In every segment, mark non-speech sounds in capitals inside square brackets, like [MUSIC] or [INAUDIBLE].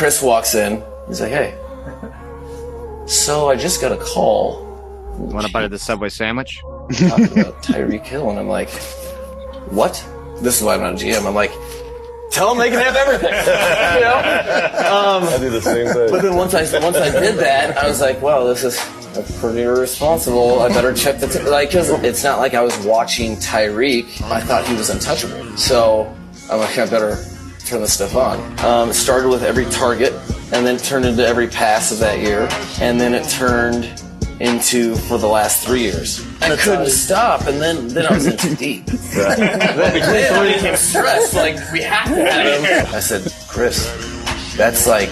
Chris walks in. He's like, "Hey, so I just got a call Want to bite of the Subway sandwich? talking about [LAUGHS] Tyreek Hill," and I'm like, "What?" This is why I'm not a GM. I'm like, "Tell them they can have everything." [LAUGHS] you know. Um, I do the same thing. But then once I once I did that, I was like, "Well, this is pretty irresponsible. I better check the t-. like because it's not like I was watching Tyreek. I thought he was untouchable. So I'm like, I better turn this stuff on. Um, it started with every target, and then it turned into every pass of that year, and then it turned into for the last three years. I couldn't stop, and then then I was in too deep. [LAUGHS] [LAUGHS] then I became stressed. Like we have to have him. I said, Chris, that's like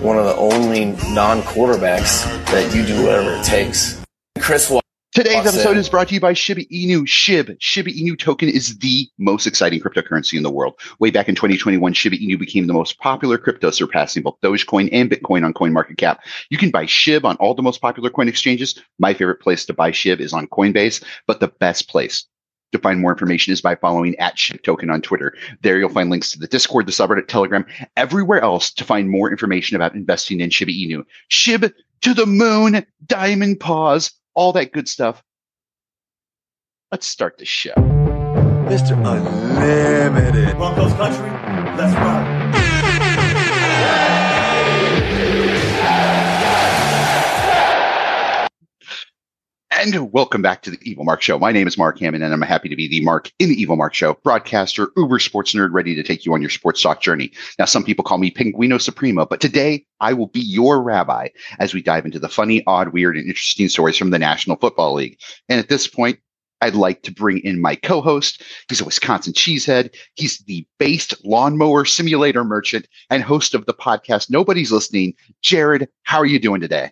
one of the only non-quarterbacks that you do whatever it takes. Chris Today's Walks episode is brought to you by Shiba Inu. SHIB. Shiba Inu token is the most exciting cryptocurrency in the world. Way back in 2021, Shiba Inu became the most popular crypto, surpassing both Dogecoin and Bitcoin on CoinMarketCap. You can buy SHIB on all the most popular coin exchanges. My favorite place to buy SHIB is on Coinbase, but the best place to find more information is by following at SHIB token on Twitter. There you'll find links to the Discord, the subreddit, Telegram, everywhere else to find more information about investing in Shiba Inu. SHIB to the moon, diamond paws, all that good stuff. Let's start the show. Mr. Unlimited. Broncos country, let's rock. And welcome back to the Evil Mark Show. My name is Mark Hammond, and I'm happy to be the Mark in the Evil Mark Show, broadcaster, uber sports nerd, ready to take you on your sports talk journey. Now, some people call me Pinguino Supremo, but today I will be your rabbi as we dive into the funny, odd, weird, and interesting stories from the National Football League. And at this point, I'd like to bring in my co-host. He's a Wisconsin cheesehead. He's the based lawnmower simulator merchant and host of the podcast Nobody's Listening. Jared, how are you doing today?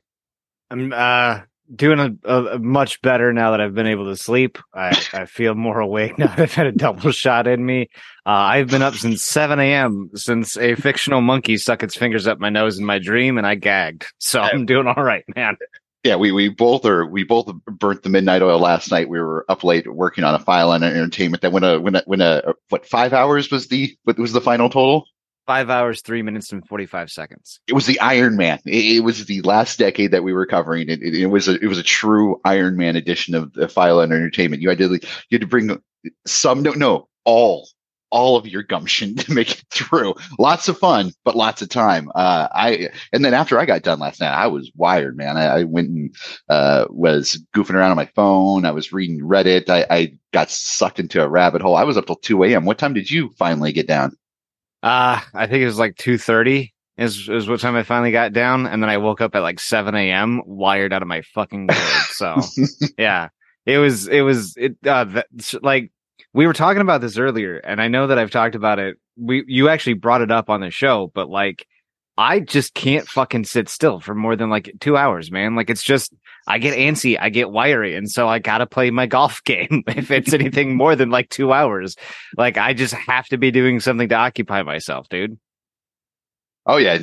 I'm uh doing a, a, much better now that I've been able to sleep. I, I feel more awake [LAUGHS] now that I've had a double shot in me. Uh, I've been up since 7 a.m. since a fictional monkey stuck its fingers up my nose in my dream and I gagged. So I'm doing all right, man. Yeah, we, we both are we both burnt the midnight oil last night. We were up late working on a file on entertainment that when a when a when a what five hours was the what was the final total? Five hours, three minutes, and 45 seconds. It was the Iron Man. It, it was the last decade that we were covering. It, it, it was a it was a true Iron Man edition of the file on entertainment. You had to you had to bring some no no all all of your gumption [LAUGHS] to make it through. Lots of fun, but lots of time. Uh, I and then after I got done last night, I was wired, man. I, I went and uh, was goofing around on my phone. I was reading Reddit. I, I got sucked into a rabbit hole. I was up till two a.m. What time did you finally get down? Uh, I think it was like 2.30 is, is what time I finally got down. And then I woke up at like 7 a.m. wired out of my fucking gourd. [LAUGHS] So yeah, it was, it was, it, uh, that, like we were talking about this earlier and I know that I've talked about it. We, you actually brought it up on the show, but like, I just can't fucking sit still for more than like two hours, man. Like it's just, I get antsy, I get wiry. And so I gotta play my golf [LAUGHS] game if it's anything more than like two hours. Like I just have to be doing something to occupy myself, dude. Oh yeah,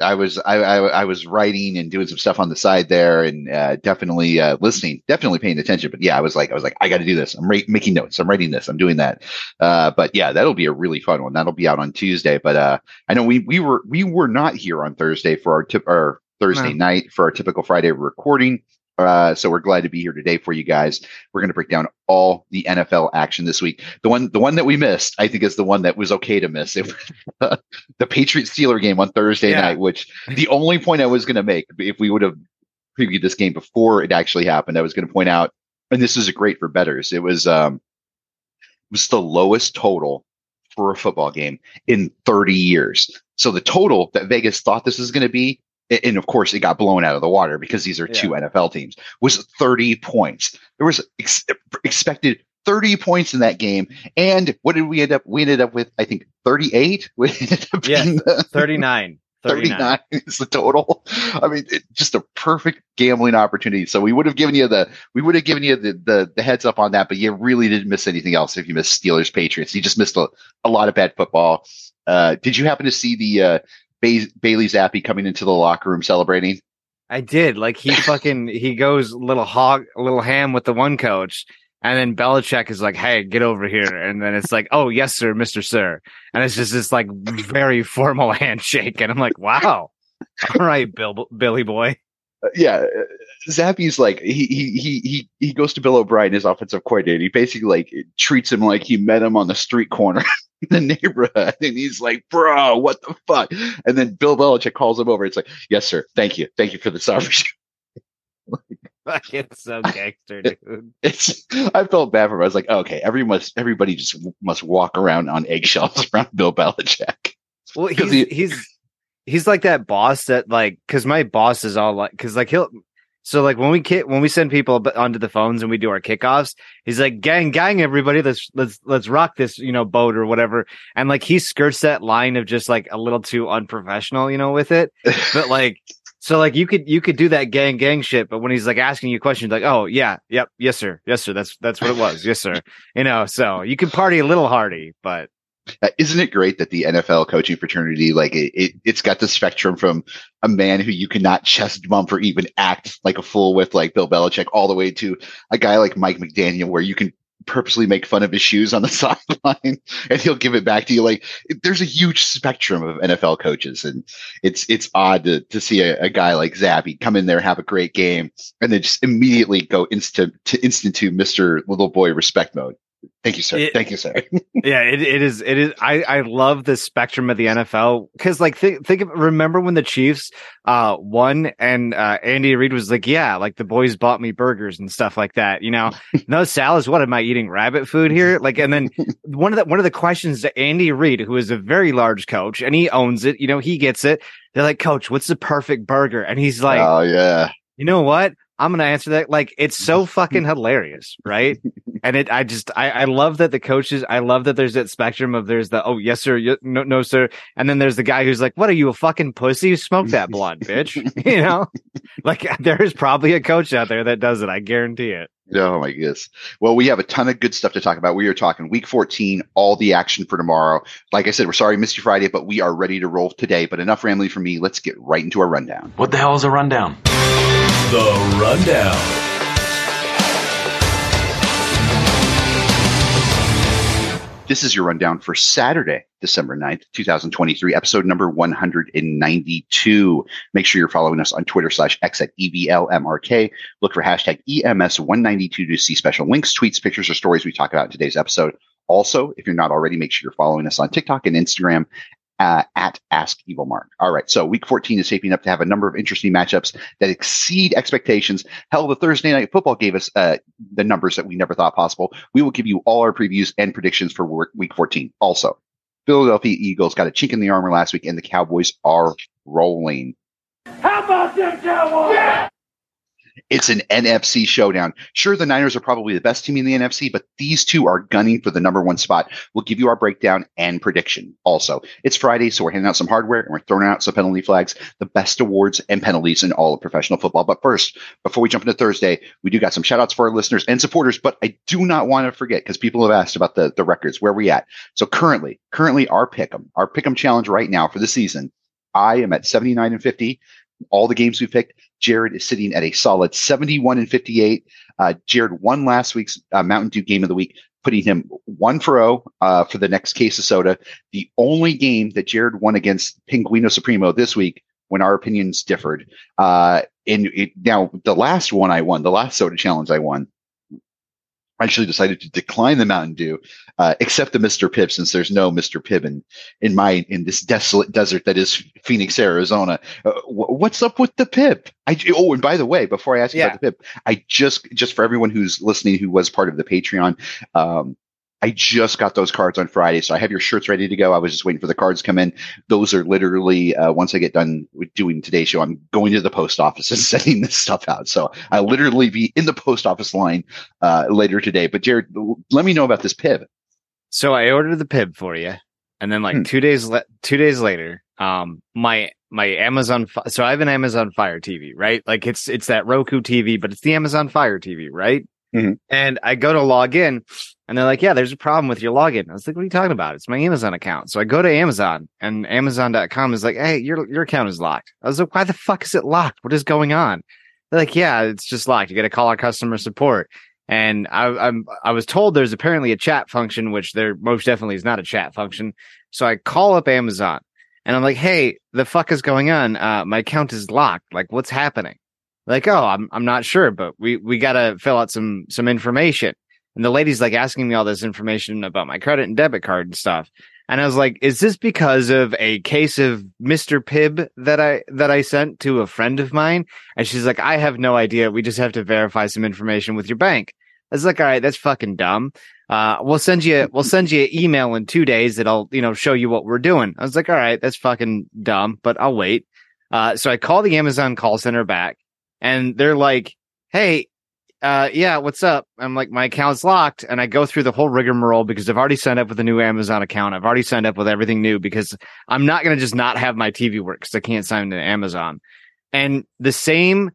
I was I, I I was writing and doing some stuff on the side there, and uh, definitely uh, listening, definitely paying attention. But yeah, I was like I was like I got to do this. I'm ra- making notes. I'm writing this. I'm doing that. Uh, but yeah, that'll be a really fun one. That'll be out on Tuesday. But uh, I know we we were we were not here on Thursday for our tip our Thursday No. night for our typical Friday recording. Uh, so we're glad to be here today for you guys. We're going to break down all the NFL action this week. The one, the one that we missed, I think, is the one that was okay to miss. It, [LAUGHS] the Patriots Steeler game on Thursday Yeah. night, which the only point I was going to make, if we would have previewed this game before it actually happened, I was going to point out, and this is great for bettors. It was, um, it was the lowest total for a football game in 30 years. So the total that Vegas thought this was going to be, a- and of course it got blown out of the water because these are two NFL teams, was 30 points. There was ex- expected 30 points in that game. And what did we end up? We ended up with, I think, 38. [LAUGHS] We ended up Yeah. the- 39. 39. 39 is the total. I mean, it, just a perfect gambling opportunity. So we would have given you the we would have given you the, the the heads up on that, but you really didn't miss anything else if you missed Steelers Patriots. You just missed a, a lot of bad football. Uh, did you happen to see the uh, ba- Bailey Zappe coming into the locker room celebrating? I did. Like he [LAUGHS] fucking he goes little hog, little ham with the one coach, And then Belichick is like, "Hey, get over here," and then it's like, "Oh, yes, sir, Mister Sir," and it's just this like very formal [LAUGHS] handshake, and I'm like, "Wow, [LAUGHS] all right, Bill, Billy boy." Uh, yeah, uh, Zappe's like he he he he he goes to Bill O'Brien, his offensive coordinator. He basically like treats him like he met him on the street corner [LAUGHS] the neighborhood, and he's like, "Bro, what the fuck?" And then Bill Belichick calls him over. It's like, "Yes, sir. Thank you, thank you for the opportunity." It's so gangster, dude. It's I felt bad for him. I was like, okay, every must everybody just must walk around on eggshells [LAUGHS] around Bill Belichick. Well, he's he- he's he's like that boss that like because my boss is all like because like he'll so like when we ki- when we send people onto the phones and we do our kickoffs, he's like gang gang everybody let's let's let's rock this you know boat or whatever. And like he skirts that line of just like a little too unprofessional you know with it. [LAUGHS] But like so like you could you could do that gang gang shit but when he's like asking you questions like oh yeah yep yes sir yes sir that's that's what it was yes sir you know so you can party a little hardy but Uh, Isn't it great that the NFL coaching fraternity, like it, it, it's got the spectrum from a man who you cannot chest bump or even act like a fool with, like Bill Belichick, all the way to a guy like Mike McDaniel, where you can purposely make fun of his shoes on the [LAUGHS] sideline and he'll give it back to you. Like there's a huge spectrum of NFL coaches, and it's it's odd to to see a, a guy like Zappe come in there, have a great game, and then just immediately go instant to instant to Mister Little Boy respect mode. Thank you, sir. It- Thank you, sir. yeah, it, it is. It is. I, I love the spectrum of the NFL because, like, think think of remember when the Chiefs uh won and uh Andy Reid was like, yeah, like the boys bought me burgers and stuff like that. You know, [LAUGHS] no salads. What am I eating? Rabbit food here? [LAUGHS] Like, and then one of the one of the questions that Andy Reid, who is a very large coach and he owns it, you know, he gets it. They're like, Coach, what's the perfect burger? And he's like, oh yeah. you know what? I'm gonna answer that. Like, it's so [LAUGHS] fucking hilarious, right? and it, I just, I, I love that the coaches, I love that there's that spectrum of there's the, oh, yes, sir, y- no, no, sir. And then there's the guy who's like, what are you, a fucking pussy? Smoke that blunt, bitch. [LAUGHS] [LAUGHS] you know, like there is probably a coach out there that does it. I guarantee it. Oh my goodness. Well, we have a ton of good stuff to talk about. We are talking week 14, all the action for tomorrow. Like I said, we're sorry we missed you Friday, but we are ready to roll today. But enough rambling for me. Let's get right into our rundown. What the hell is a rundown? The rundown. This is your rundown for Saturday, December 9th, 2023, episode number 192. Make sure you're following us on Twitter slash X at EVLMRK. Look for hashtag E EMS192 to see special links, tweets, pictures, or stories we talk about in today's episode. Also, if you're not already, make sure you're following us on TikTok and Instagram uh, at Ask Evil Mark. All right. So week 14 is shaping up to have a number of interesting matchups that exceed expectations. Hell, the Thursday night football gave us uh, the numbers that we never thought possible. We will give you all our previews and predictions for week 14. Also, Philadelphia Eagles got a chink in the armor last week and the Cowboys are rolling. How about them Cowboys? It's an NFC showdown. Sure, the Niners are probably the best team in the NFC, but these two are gunning for the number one spot. We'll give you our breakdown and prediction. Also, it's Friday, so we're handing out some hardware and we're throwing out some penalty flags, the best awards and penalties in all of professional football. But first, before we jump into Thursday, we do got some shout outs for our listeners and supporters, but I do not want to forget because people have asked about the, the records, where we at. So currently, currently our pick'em, our pick'em challenge right now for the season, I am at 79 and 50. All the games we picked, Jared is sitting at a solid 71 and 58. Uh, Jared won last week's uh, Mountain Dew game of the week, putting him one for O uh, for the next case of soda. The only game that Jared won against Pinguino Supremo this week when our opinions differed. Uh, and it, now the last one I won, the last soda challenge I won, actually decided to decline the Mountain Dew, uh, except the Mr. Pibb, since there's no Mr. Pibb in, in my, in this desolate desert that is Phoenix, Arizona. Uh, wh- what's up with the Pibb? I, oh, and by the way, before I ask you Yeah. about the Pibb, I just, just for everyone who's listening who was part of the Patreon, um, I just got those cards on Friday, so I have your shirts ready to go. I was just waiting for the cards to come in. Those are literally uh, once I get done with doing today's show, I'm going to the post office and [LAUGHS] sending this stuff out. So I'll literally be in the post office line uh, later today. But Jared, let me know about this Pibb. So I ordered the Pibb for you, and then like Hmm. two days le- two days later, um, my my Amazon. Fi- so I have an Amazon Fire TV, right? Like it's it's that Roku TV, but it's the Amazon Fire TV, right? Mhm. And I go to log in, and they're like, "Yeah, there's a problem with your login." I was like, "What are you talking about? It's my Amazon account." So I go to Amazon, and Amazon.com is like, "Hey, your your account is locked." I was like, "Why the fuck is it locked? What is going on?" They're like, "Yeah, it's just locked. You got to call our customer support." And I, I'm, I was told there's apparently a chat function, which there most definitely is not a chat function. So I call up Amazon and I'm like, Hey, the fuck is going on? Uh, my account is locked. Like, what's happening? Like, oh, I'm, I'm not sure, but we, we got to fill out some, some information. And the lady's like asking me all this information about my credit and debit card and stuff. And I was like, is this because of a case of Mr. Pibb that I, that I sent to a friend of mine? And she's like, I have no idea. We just have to verify some information with your bank. I was like, all right, that's fucking dumb. Uh, we'll send you, we'll send you an email in two days that'll, you know, show you what we're doing. I was like, all right, that's fucking dumb, but I'll wait. Uh, so I call the Amazon call center back and they're like, Hey, uh, yeah, what's up? I'm like, my account's locked. And I go through the whole rigmarole because I've already signed up with a new Amazon account. I've already signed up with everything new because I'm not going to just not have my TV work because I can't sign into Amazon. And the same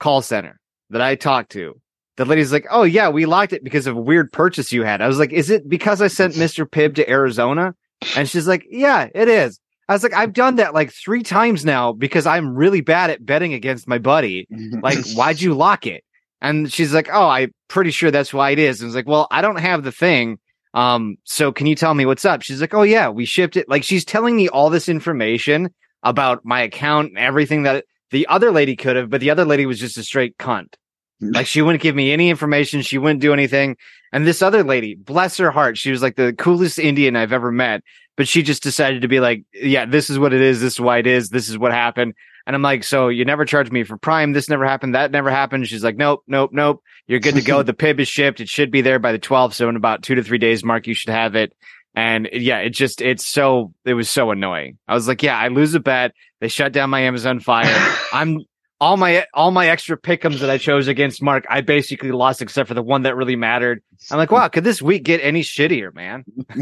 call center that I talked to, the lady's like, Oh yeah, we locked it because of a weird purchase you had. I was like, is it because I sent Mr. Pibb to Arizona? And she's like, yeah, it is. I was like, I've done that like three times now because I'm really bad at betting against my buddy. Like, [LAUGHS] why'd you lock it? And she's like, Oh, I'm pretty sure that's why it is. And I was like, Well, I don't have the thing. Um, so can you tell me what's up? She's like, Oh yeah, we shipped it. Like she's telling me all this information about my account and everything that the other lady could have, but the other lady was just a straight cunt. Like she wouldn't give me any information. She wouldn't do anything. And this other lady, bless her heart, she was like the coolest Indian I've ever met. But she just decided to be like, yeah, this is what it is. This is why it is. This is what happened. And I'm like, so you never charged me for Prime. This never happened. That never happened. She's like, nope, nope, nope. You're good to go. [LAUGHS] the Pibb is shipped. It should be there by the 12th. So in about two to three days, Mark, you should have it. And yeah, it just, it's so, it was so annoying. I was like, yeah, I lose a bet. They shut down my Amazon Fire. [LAUGHS] I'm, all my all my extra pickums that I chose against Mark, I basically lost except for the one that really mattered. I'm like, wow, could this week get any shittier, man? [LAUGHS]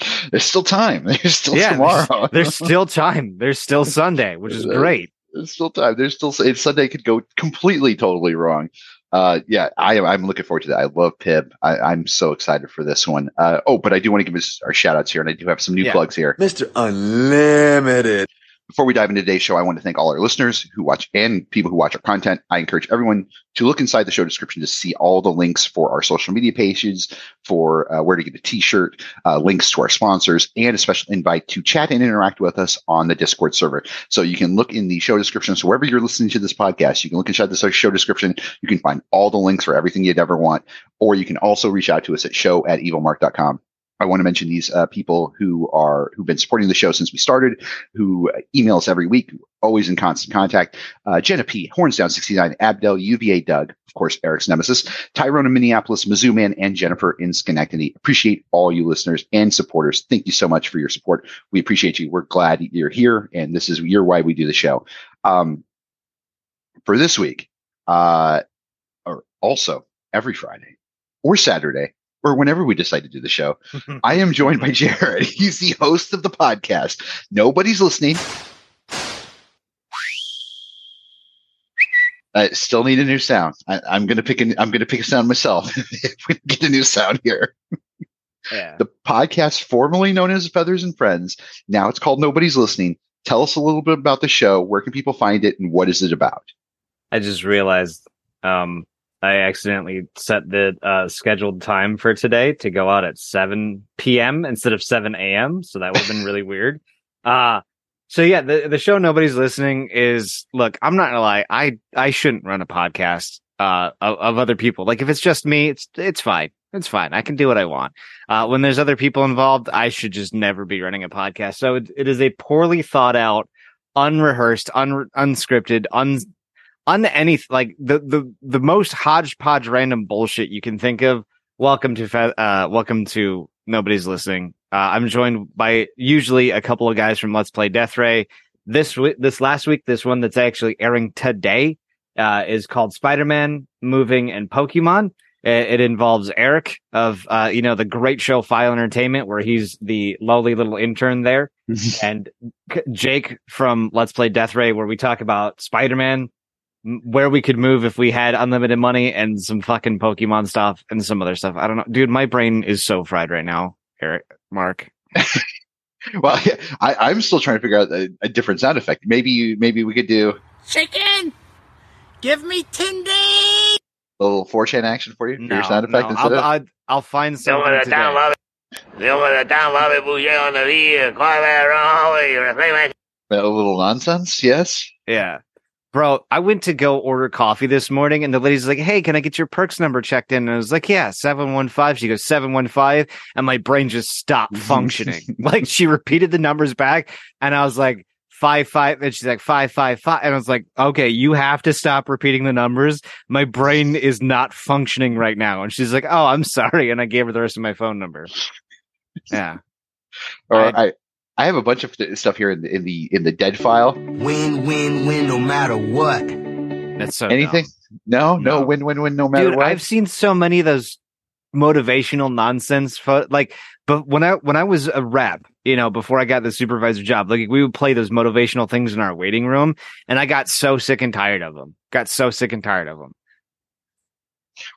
[LAUGHS] There's still time. [LAUGHS] There's still yeah, tomorrow. [LAUGHS] There's, there's still time. There's still Sunday, which is great. There's still time. There's still Sunday could go completely, totally wrong. Uh, yeah, I am. I'm looking forward to that. I love Pibb. I, I'm so excited for this one. Uh, oh, but I do want to give us our shout outs here, and I do have some new Yeah. plugs here. Mr. Unlimited. Before we dive into today's show, I want to thank all our listeners who watch and people who watch our content. I encourage everyone to look inside the show description to see all the links for our social media pages, for uh, where to get a t-shirt, uh, links to our sponsors, and a special invite to chat and interact with us on the Discord server. So you can look in the show description. So wherever you're listening to this podcast, you can look inside the show description. You can find all the links for everything you'd ever want, or you can also reach out to us at show at evilmark.com. I want to mention these uh, people who are who've been supporting the show since we started, who email us every week, always in constant contact. Uh, Jenna P, Hornsdown69, Abdel, UVA Doug, of course, Eric's nemesis, Tyrone in Minneapolis, Mizzou Man, and Jennifer in Schenectady. Appreciate all you listeners and supporters. Thank you so much for your support. We appreciate you. We're glad you're here, and this is you're why we do the show. Um, for this week, uh, or also every Friday or Saturday or whenever we decide to do the show, I am joined by Jared. [LAUGHS] He's the host of the podcast. Nobody's listening. I still need a new sound. I, I'm gonna pick an, I'm gonna pick a sound myself [LAUGHS] if we get a new sound here. Yeah. The podcast formerly known as Feathers and Friends. Now it's called Nobody's Listening. Tell us a little bit about the show. Where can people find it, and what is it about? I just realized um I accidentally set the uh, scheduled time for today to go out at 7 p.m. instead of 7 a.m. So that would have been really weird. Uh so yeah, the the show nobody's listening is look, I'm not gonna lie, I I shouldn't run a podcast uh of, of other people. Like if it's just me, it's it's fine. It's fine. I can do what I want. Uh when there's other people involved, I should just never be running a podcast. So it, it is a poorly thought out, unrehearsed, un, unscripted, un on any like the the the most hodgepodge random bullshit you can think of. Welcome to uh welcome to nobody's listening. Uh, I'm joined by usually a couple of guys from Let's Play Death Ray. This w- this last week, this one that's actually airing today uh, is called Spider-Man Moving and Pokemon. It, it involves Eric of uh, you know the great show File Entertainment, where he's the lowly little intern there, [LAUGHS] and Jake from Let's Play Death Ray, where we talk about Spider-Man, m- where we could move if we had unlimited money, and some fucking Pokemon stuff and some other stuff. I don't know, dude. My brain is so fried right now, Eric, Mark. [LAUGHS] Well, yeah, I, I'm still trying to figure out a, a different sound effect. Maybe you, maybe we could do. Chicken! Give me Tindy! A little 4chan action for you? for No, your sound effect no, instead I'll, of I'll, I'll find something me today. tan mami, yo me tan mami bulleo en el día, coge rojo y refreme. a little nonsense? Yes. Yeah. Bro, I went to go order coffee this morning and the lady's like, Hey, can I get your perks number checked in? And I was like, Yeah, 715. She goes, 715. And my brain just stopped [LAUGHS] functioning. like she repeated the numbers back and I was like, five five and she's like five five five and I was like, okay, you have to stop repeating the numbers. My brain is not functioning right now. And she's like, Oh, I'm sorry. And I gave her the rest of my phone number. Yeah. [LAUGHS] Or I- I, I have a bunch of stuff here in the in the in the dead file. Win, win, win, no matter what. That's so Anything? dumb. No, no, No. win, win, win, no matter Dude, what. I've seen so many of those motivational nonsense fo- like but when I when I was a rep, you know, before I got the supervisor job, like we would play those motivational things in our waiting room and I got so sick and tired of them. Got so sick and tired of them.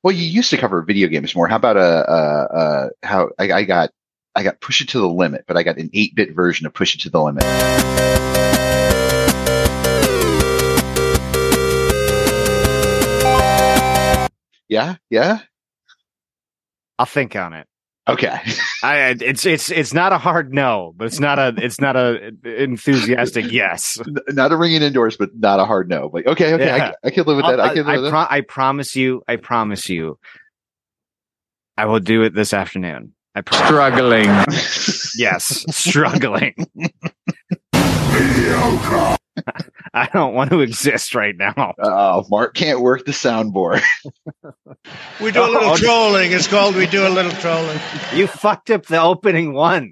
Well, you used to cover video games more. How about a, uh, uh, how I, I got, I got Push It to the Limit, but I got an 8 bit version of Push It to the Limit. Yeah, yeah. I'll think on it. Okay. [LAUGHS] I I- it's it's it's not a hard no, but it's not a it's not a enthusiastic [LAUGHS] yes. not a ringing endorsement, not a hard no. But okay, okay, Yeah. I, I can live with that. I I'll- can live I, with that. I promise you, I promise you, I will do it this afternoon. I promise. Struggling. [LAUGHS] Yes, struggling. [LAUGHS] I don't want to exist right now. Oh, Mark can't work the soundboard. We do a little Oh, trolling. It's called we do a little trolling. You fucked up the opening one.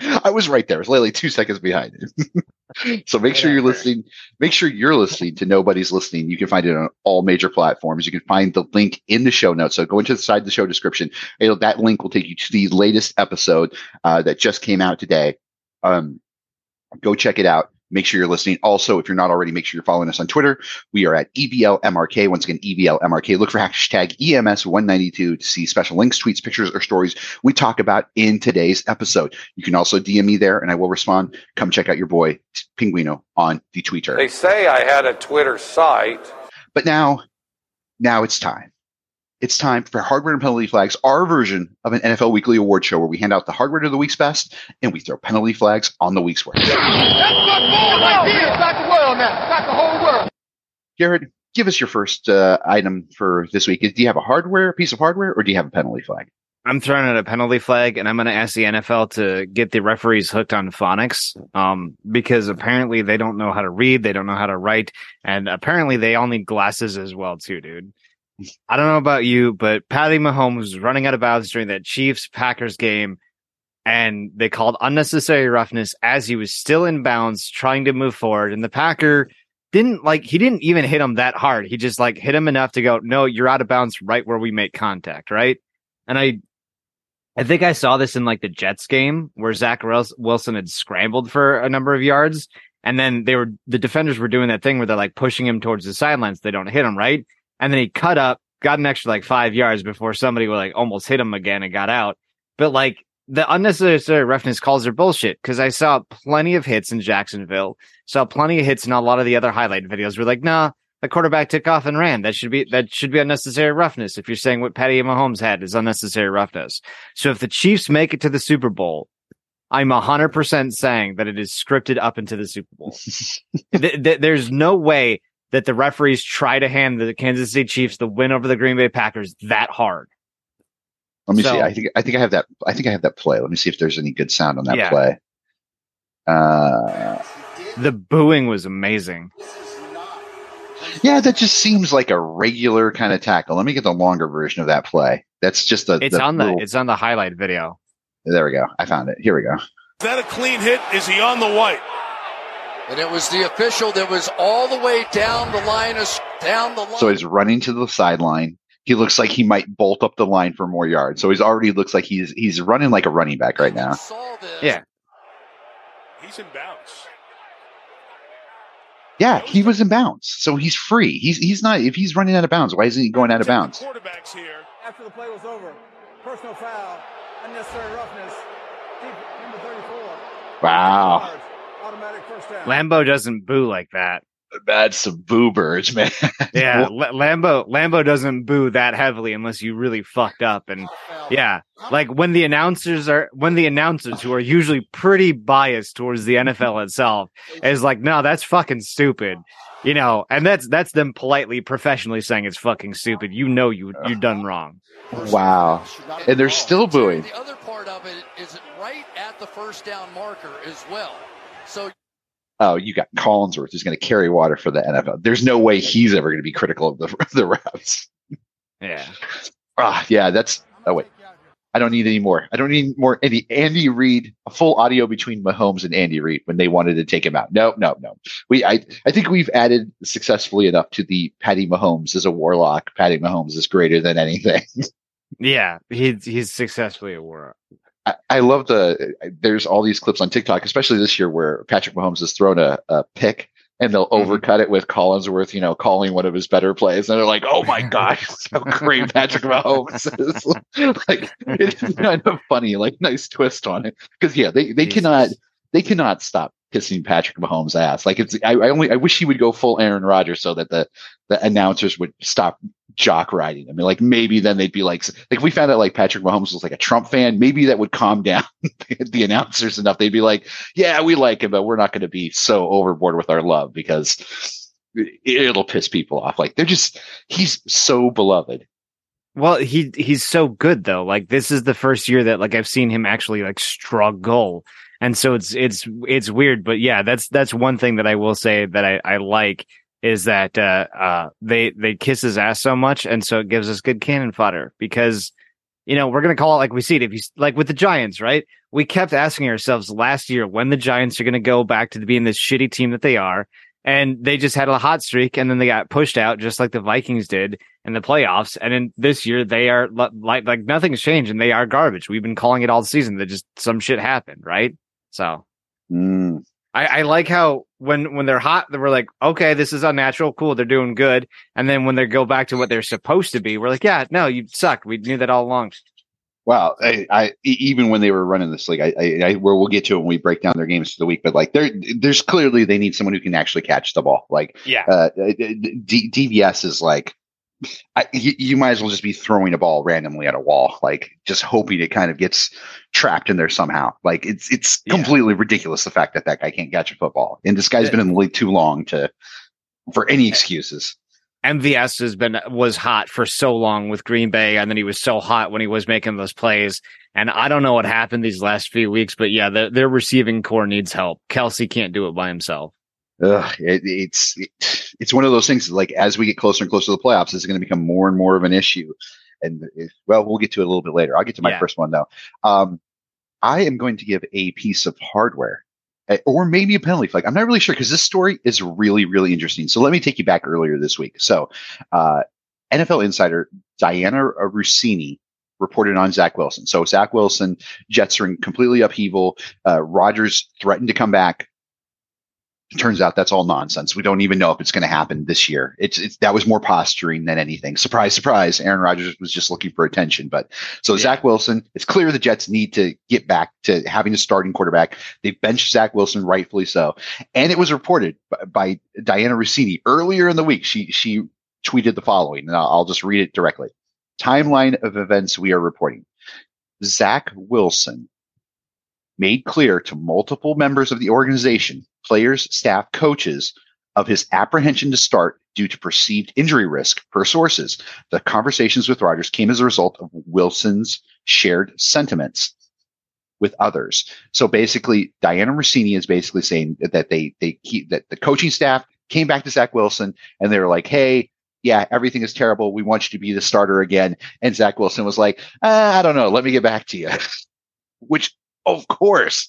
I was right there. I was literally two seconds behind it. [LAUGHS] [LAUGHS] so make sure you're listening. Make sure you're listening to Nobody's Listening. You can find it on all major platforms. You can find the link in the show notes. So go into the side of the show description. It'll, that link will take you to the latest episode uh, that just came out today. Um, go check it out. Make sure you're listening. Also, if you're not already, make sure you're following us on Twitter. We are at EVLMRK. Once again, EVLMRK. Look for hashtag E EMS192 to see special links, tweets, pictures, or stories we talk about in today's episode. You can also DM me there and I will respond. Come check out your boy, Pinguino, on the Twitter. They say I had a Twitter site. But now, now it's time. It's time for Hardware and Penalty Flags, our version of an NFL Weekly Award Show where we hand out the hardware to the week's best and we throw penalty flags on the week's worst. Garrett, give us your first uh, item for this week. Do you have a hardware, piece of hardware, or do you have a penalty flag? I'm throwing out a penalty flag, and I'm going to ask the NFL to get the referees hooked on phonics, um, because apparently they don't know how to read, they don't know how to write, and apparently they all need glasses as well, too, dude. I don't know about you, but Patty Mahomes was running out of bounds during that Chiefs Packers game, and they called unnecessary roughness as he was still in bounds, trying to move forward, and the Packer didn't like he didn't even hit him that hard. He just like hit him enough to go, no, you're out of bounds right where we make contact, right? And I I think I saw this in like the Jets game where Zach Wilson had scrambled for a number of yards, and then they were the defenders were doing that thing where they're like pushing him towards the sidelines. They don't hit him right, and then he cut up, got an extra like five yards before somebody would like almost hit him again and got out. But like the unnecessary roughness calls are bullshit because I saw plenty of hits in Jacksonville, saw plenty of hits in a lot of the other highlight videos. We're like, nah, the quarterback took off and ran. That should be that should be unnecessary roughness. If you're saying what Patty Mahomes had is unnecessary roughness, so if the Chiefs make it to the Super Bowl, I'm hundred percent saying that it is scripted up into the Super Bowl. [LAUGHS] Th- th- there's no way that the referees try to hand the Kansas City Chiefs the win over the Green Bay Packers that hard. Let me So- see. I think I think I have that. I think I have that play. Let me see if there's any good sound on that Yeah. play. Uh, The booing was amazing. yeah, that just seems like a regular kind of tackle. Let me get the longer version of that play. That's just the. It's the on the little- it's on the highlight video. there we go. I found it. Here we go. Is that a clean hit? Is he on the white? And it was the official that was all the way down the line, of, down the line. So he's running to the sideline. He looks like he might bolt up the line for more yards. So he's already looks like he's he's running like a running back right now. Yeah. He's in bounds. Yeah, he was in bounds, so he's free. He's he's not if he's running out of bounds. Why isn't he going out of bounds? Quarterbacks here. After the play was over, personal foul, unnecessary roughness, deep, number 34. Wow. Yards, Automatic first down. Lambeau doesn't boo like that. That's some boo birds, man. [LAUGHS] Yeah, L- Lambeau Lambeau doesn't boo that heavily unless you really fucked up. And yeah, like when the announcers are when the announcers who are usually pretty biased towards the NFL itself is like, no, that's fucking stupid. You know, and that's that's them politely, professionally saying it's fucking stupid. You know you you done wrong. Wow. And they're still booing. The other part of it is right at the first down marker as well. So Oh, you got Collinsworth who's going to carry water for the NFL. There's no way he's ever going to be critical of the [LAUGHS] the refs. Yeah. Ah, yeah, that's. Oh wait, I don't need any more. I don't need more. Any Andy Reid, a full audio between Mahomes and Andy Reid when they wanted to take him out. No, no, no. We, I, I think we've added successfully enough to the Patty Mahomes as a warlock. Patty Mahomes is greater than anything. [LAUGHS] Yeah, he's he's successfully a war. I, I love the. There's all these clips on TikTok, especially this year, where Patrick Mahomes has thrown a, a pick and they'll mm-hmm. overcut it with Collinsworth, you know, calling one of his better plays, and they're like, "Oh my [LAUGHS] gosh, how great Patrick Mahomes [LAUGHS] is!" like it's kind of funny, like nice twist on it, because yeah, they they Jesus. cannot they cannot stop kissing Patrick Mahomes' ass. Like it's I, I only I wish he would go full Aaron Rodgers so that the the announcers would stop jock riding. I mean, like maybe then they'd be like, like we found out like Patrick Mahomes was like a Trump fan, maybe that would calm down [LAUGHS] the announcers enough. They'd be like, yeah, we like him, but we're not going to be so overboard with our love because it- it'll piss people off. Like they're just, he's so beloved. Well, he he's so good though. Like this is the first year that like I've seen him actually like struggle. And so it's it's it's weird, but yeah, that's that's one thing that I will say that I, I like is that uh uh they they kiss his ass so much and so it gives us good cannon fodder because you know, we're to call it like we see it. If you like with the Giants, right? We kept asking ourselves last year when the Giants are to go back to being this shitty team that they are. And they just had a hot streak and then they got pushed out just like the Vikings did in the playoffs. And then this year they are like, like nothing's changed and they are garbage. We've been calling it all season that just some shit happened, right? So Mm. I, I like how when when they're hot, we're like, okay, this is unnatural, cool, they're doing good. And then when they go back to what they're supposed to be, we're like, yeah, no, you suck. We knew that all along. Wow. I, I, even when they were running this league, I, I, I, where we'll get to it when we break down their games for the week, but like there, there's clearly they need someone who can actually catch the ball. Like, Yeah. uh, D- DVS is like, I, you, you might as well just be throwing a ball randomly at a wall, like just hoping it kind of gets trapped in there somehow. Like it's, it's Yeah. completely ridiculous the fact that that guy can't catch a football. And this guy's Yeah. been in the league too long to, for any excuses. MVS has been was hot for so long with Green Bay, and then he was so hot when he was making those plays. And I don't know what happened these last few weeks, but yeah, their, their receiving corps needs help. Kelce can't do it by himself. Ugh, it, it's it, it's one of those things. Like as we get closer and closer to the playoffs, this is going to become more and more of an issue. And it, well, we'll get to it a little bit later. I'll get to my Yeah. first one now. Um, I am going to give a piece of hardware, eh, or maybe a penalty flag. I'm not really sure because this story is really really interesting. So let me take you back earlier this week. So, uh, NFL insider Dianna Russini reported on Zach Wilson. So Zach Wilson, Jets are in completely upheaval. Uh, Rodgers threatened to come back it turns out that's all nonsense. We don't even know if it's going to happen this year. It's, it's that was more posturing than anything. Surprise, surprise. Aaron Rodgers was just looking for attention. But so Yeah. Zach Wilson, it's clear the Jets need to get back to having a starting quarterback. They benched Zach Wilson, rightfully so. And it was reported by, by Dianna Russini earlier in the week. She she tweeted the following, and I'll, I'll just read it directly. Timeline of events we are reporting. Zach Wilson made clear to multiple members of the organization, players, staff, coaches, of his apprehension to start due to perceived injury risk per sources. The conversations with Rodgers came as a result of Wilson's shared sentiments with others. So basically, Dianna Russini is basically saying that they they keep that the coaching staff came back to Zach Wilson and they were like, "Hey, yeah, everything is terrible. We want you to be the starter again." And Zach Wilson was like, uh, "I don't know. Let me get back to you." [LAUGHS] Which, of course,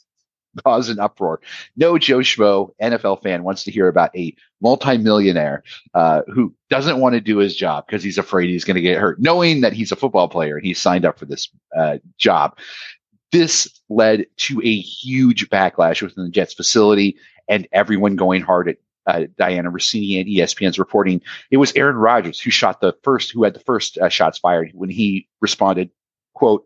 cause an uproar. No Joe Schmo NFL fan wants to hear about a multimillionaire uh, who doesn't want to do his job because he's afraid he's going to get hurt, knowing that he's a football player and he's signed up for this uh, job. This led to a huge backlash within the Jets facility and everyone going hard at uh, Dianna Russini and ESPN's reporting. It was Aaron Rodgers who shot the first, who had the first uh, shots fired when he responded, quote,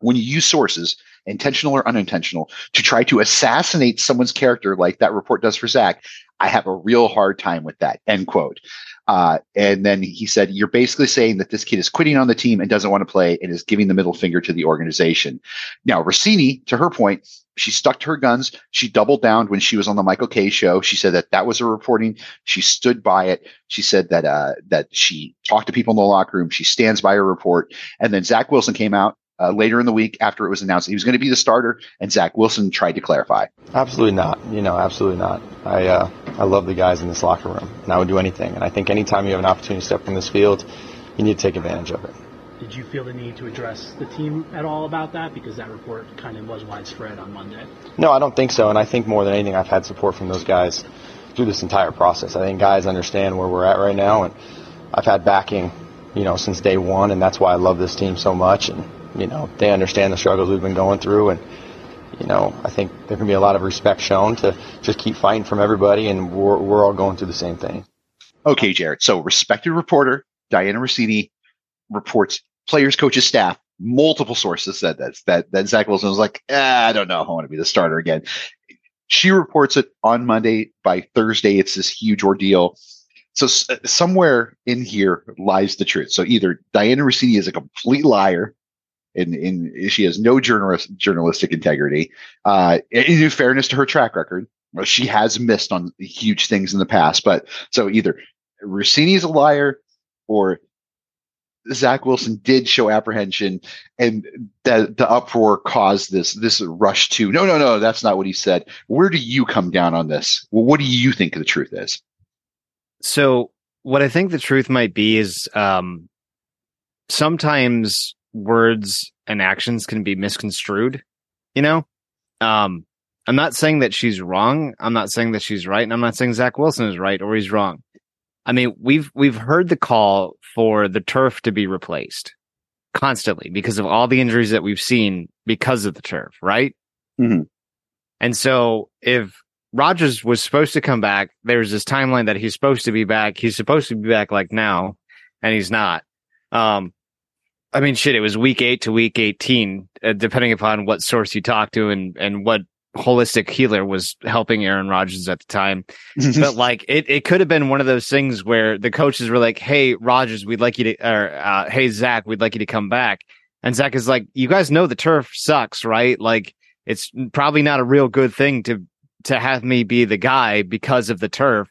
when you use sources, intentional or unintentional, to try to assassinate someone's character like that report does for Zach, I have a real hard time with that. End quote. Uh, and then he said, You're basically saying that this kid is quitting on the team and doesn't want to play and is giving the middle finger to the organization. Now, Russini, to her point, she stuck to her guns. She doubled down when she was on the Michael Kay show. She said that that was her reporting. She stood by it. She said that, uh, that she talked to people in the locker room. She stands by her report. And then Zach Wilson came out uh, later in the week after it was announced he was going to be the starter, and Zach Wilson tried to clarify. Absolutely not. You know, absolutely not. I uh, I love the guys in this locker room, and I would do anything. And I think anytime you have an opportunity to step in this field, you need to take advantage of it. Did you feel the need to address the team at all about that? Because that report kind of was widespread on Monday. No, I don't think so. And I think more than anything, I've had support from those guys through this entire process. I think guys understand where we're at right now, and I've had backing, you know, since day one, and that's why I love this team so much. And you know, they understand the struggles we've been going through, and you know, I think there can be a lot of respect shown to just keep fighting from everybody, and we're we're all going through the same thing. Okay, Jared. So, respected reporter Dianna Russini reports players, coaches, staff. Multiple sources said that that that Zach Wilson was like, ah, I don't know, I want to be the starter again. She reports it on Monday. By Thursday, it's this huge ordeal. So somewhere in here lies the truth. So either Dianna Russini is a complete liar, and, and she has no journalist journalistic integrity. Uh, in fairness to her track record, she has missed on huge things in the past. But so either Russini's a liar, or Zach Wilson did show apprehension, and the uproar caused this this rush to no, no, no, that's not what he said. Where do you come down on this? Well, what do you think the truth is? So, what I think the truth might be is um, sometimes words and actions can be misconstrued. You know, um, I'm not saying that she's wrong. I'm not saying that she's right, and I'm not saying Zach Wilson is right or he's wrong. I mean, we've we've heard the call for the turf to be replaced constantly because of all the injuries that we've seen because of the turf, right? Mm-hmm. And so if Rodgers was supposed to come back, there's this timeline that he's supposed to be back. He's supposed to be back like now, and he's not. Um, I mean, shit, it was week eight to week 18, uh, depending upon what source you talk to and, and what holistic healer was helping Aaron Rodgers at the time. [LAUGHS] but like, it, it could have been one of those things where the coaches were like, Hey, Rodgers, we'd like you to, or, uh, Hey, Zach, we'd like you to come back. And Zach is like, you guys know the turf sucks, right? Like, it's probably not a real good thing to, to have me be the guy because of the turf.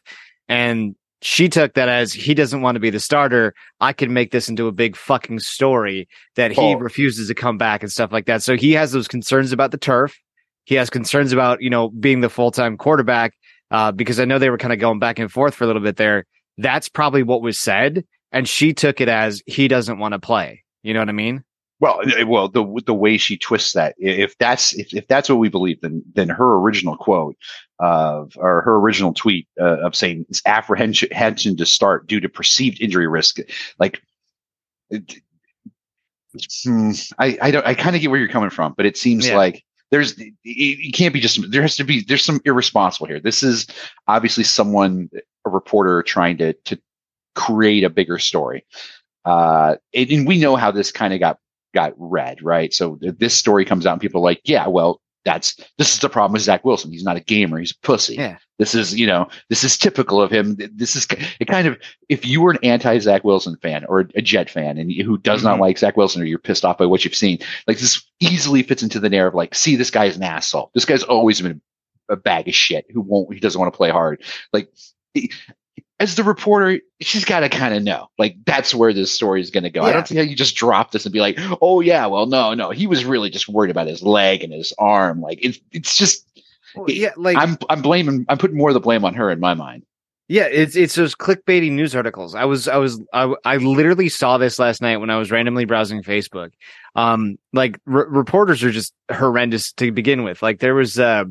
And she took that as he doesn't want to be the starter. I can make this into a big fucking story that he Oh. refuses to come back and stuff like that. So he has those concerns about the turf. He has concerns about, you know, being the full time quarterback, uh, because I know they were kind of going back and forth for a little bit there. That's probably what was said. And she took it as he doesn't want to play. You know what I mean? Well, eh, well, the the way she twists that, if that's if, if that's what we believe, then then her original quote of or her original tweet uh, of saying it's apprehension to start due to perceived injury risk, like. it- hmm, I I don't I kind of get where you're coming from, but it seems Yeah. like there's it, it can't be just there has to be there's some irresponsible here. This is obviously someone a reporter trying to to create a bigger story. Uh, and, and we know how this kind of got got read, right? So th- this story comes out and people are like, yeah, well, that's this is the problem with Zach Wilson. He's not a gamer. He's a pussy. Yeah. This is, you know, this is typical of him. This is it kind of if you were an anti Zach Wilson fan or a Jet fan and you- who does not Mhm. like Zach Wilson or you're pissed off by what you've seen, like this easily fits into the narrative. Like, see, this guy is an asshole. This guy's always been a bag of shit who won't, he doesn't want to play hard. Like, as the reporter, she's got to kind of know, like, that's where this story is going to go. I don't see how you just drop this and be like, oh yeah, well, no, no, he was really just worried about his leg and his arm. Like, it's, it's just, yeah, like I'm, I'm blaming, I'm putting more of the blame on her in my mind. Yeah, it's it's those clickbaity news articles. I was I was I, I literally saw this last night when I was randomly browsing Facebook. Um, like re- reporters are just horrendous to begin with. Like there was uh,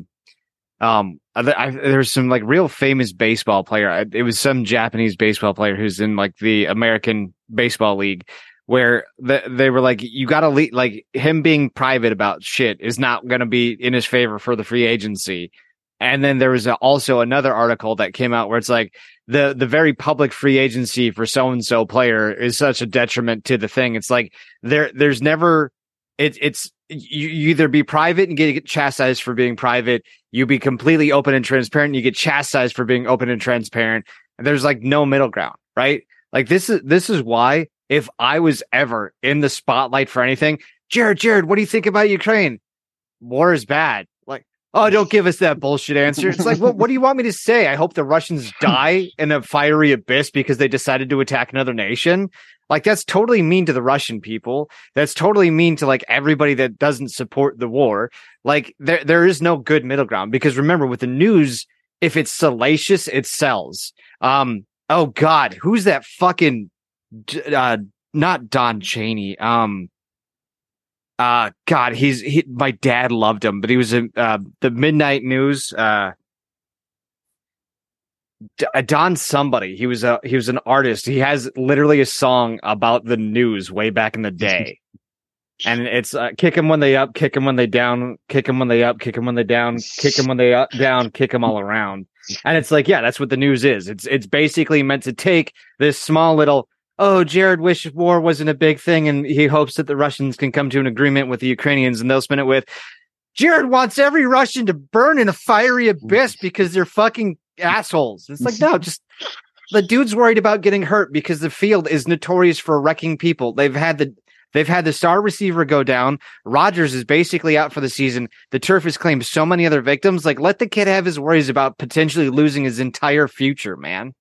um, I, I, there was some like real famous baseball player. It was some Japanese baseball player who's in like the American Baseball League, where the, they were like, you got to le- like him being private about shit is not to be in his favor for the free agency. And then there was a, also another article that came out where it's like the the very public free agency for so and so player is such a detriment to the thing. It's like there there's never it, it's you, you either be private and get chastised for being private, you be completely open and transparent, and you get chastised for being open and transparent. And there's like no middle ground, right? Like this is this is why if I was ever in the spotlight for anything, Jared, Jared, what do you think about Ukraine? War is bad. Oh, don't give us that bullshit answer. It's like, what, what do you want me to say? I hope the Russians [LAUGHS] die in a fiery abyss because they decided to attack another nation. Like, that's totally mean to the Russian people. That's totally mean to like everybody that doesn't support the war. Like, there, there is no good middle ground because remember, with the news, if it's salacious, it sells. Um, oh God, who's that fucking, uh, not Don Cheney. Um, uh, God, he's he. My dad loved him, but he was in uh, the Midnight News. Uh, uh, Don somebody. He was a he was an artist. He has literally a song about the news way back in the day. And it's uh, kick them when they up, kick them when they down, kick them when they up, kick them when they down, kick them when they up, down, kick them all around. And it's like, yeah, that's what the news is. It's it's basically meant to take this small little oh, Jared wishes war wasn't a big thing and he hopes that the Russians can come to an agreement with the Ukrainians and they'll spin it with Jared wants every Russian to burn in a fiery abyss because they're fucking assholes. It's like, no, just the dude's worried about getting hurt because the field is notorious for wrecking people. They've had the They've had the star receiver go down. Rodgers is basically out for the season. The turf has claimed so many other victims. Like, let the kid have his worries about potentially losing his entire future, man.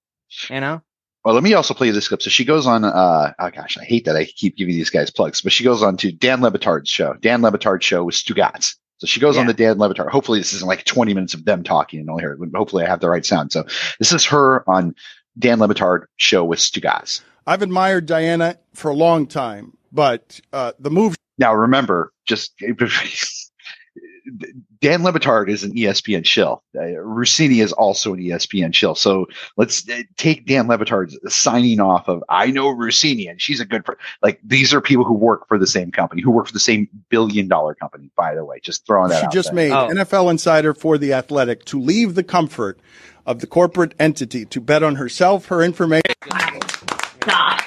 You know? Well, let me also play you this clip. So she goes on. Uh, oh gosh, I hate that I keep giving these guys plugs, but she goes on to Dan Le Batard's show. Dan Le Batard's show with Stugatz. So she goes on the Dan Le Batard. Hopefully, this isn't like 20 minutes of them talking and only her. Hopefully, I have the right sound. So this is her on Dan Le Batard show with Stugatz. I've admired Dianna for a long time, but uh, the move. Now, remember, just [LAUGHS] Dan Le Batard is an ESPN shill. Uh, Russini is also an ESPN shill. So let's uh, take Dan Le Batard's signing off of I know Russini and she's a good for like these are people who work for the same company, who work for the same billion dollar company, by the way. Just throwing that She out just there. made NFL Insider for the Athletic to leave the comfort of the corporate entity to bet on herself, her information. Stop.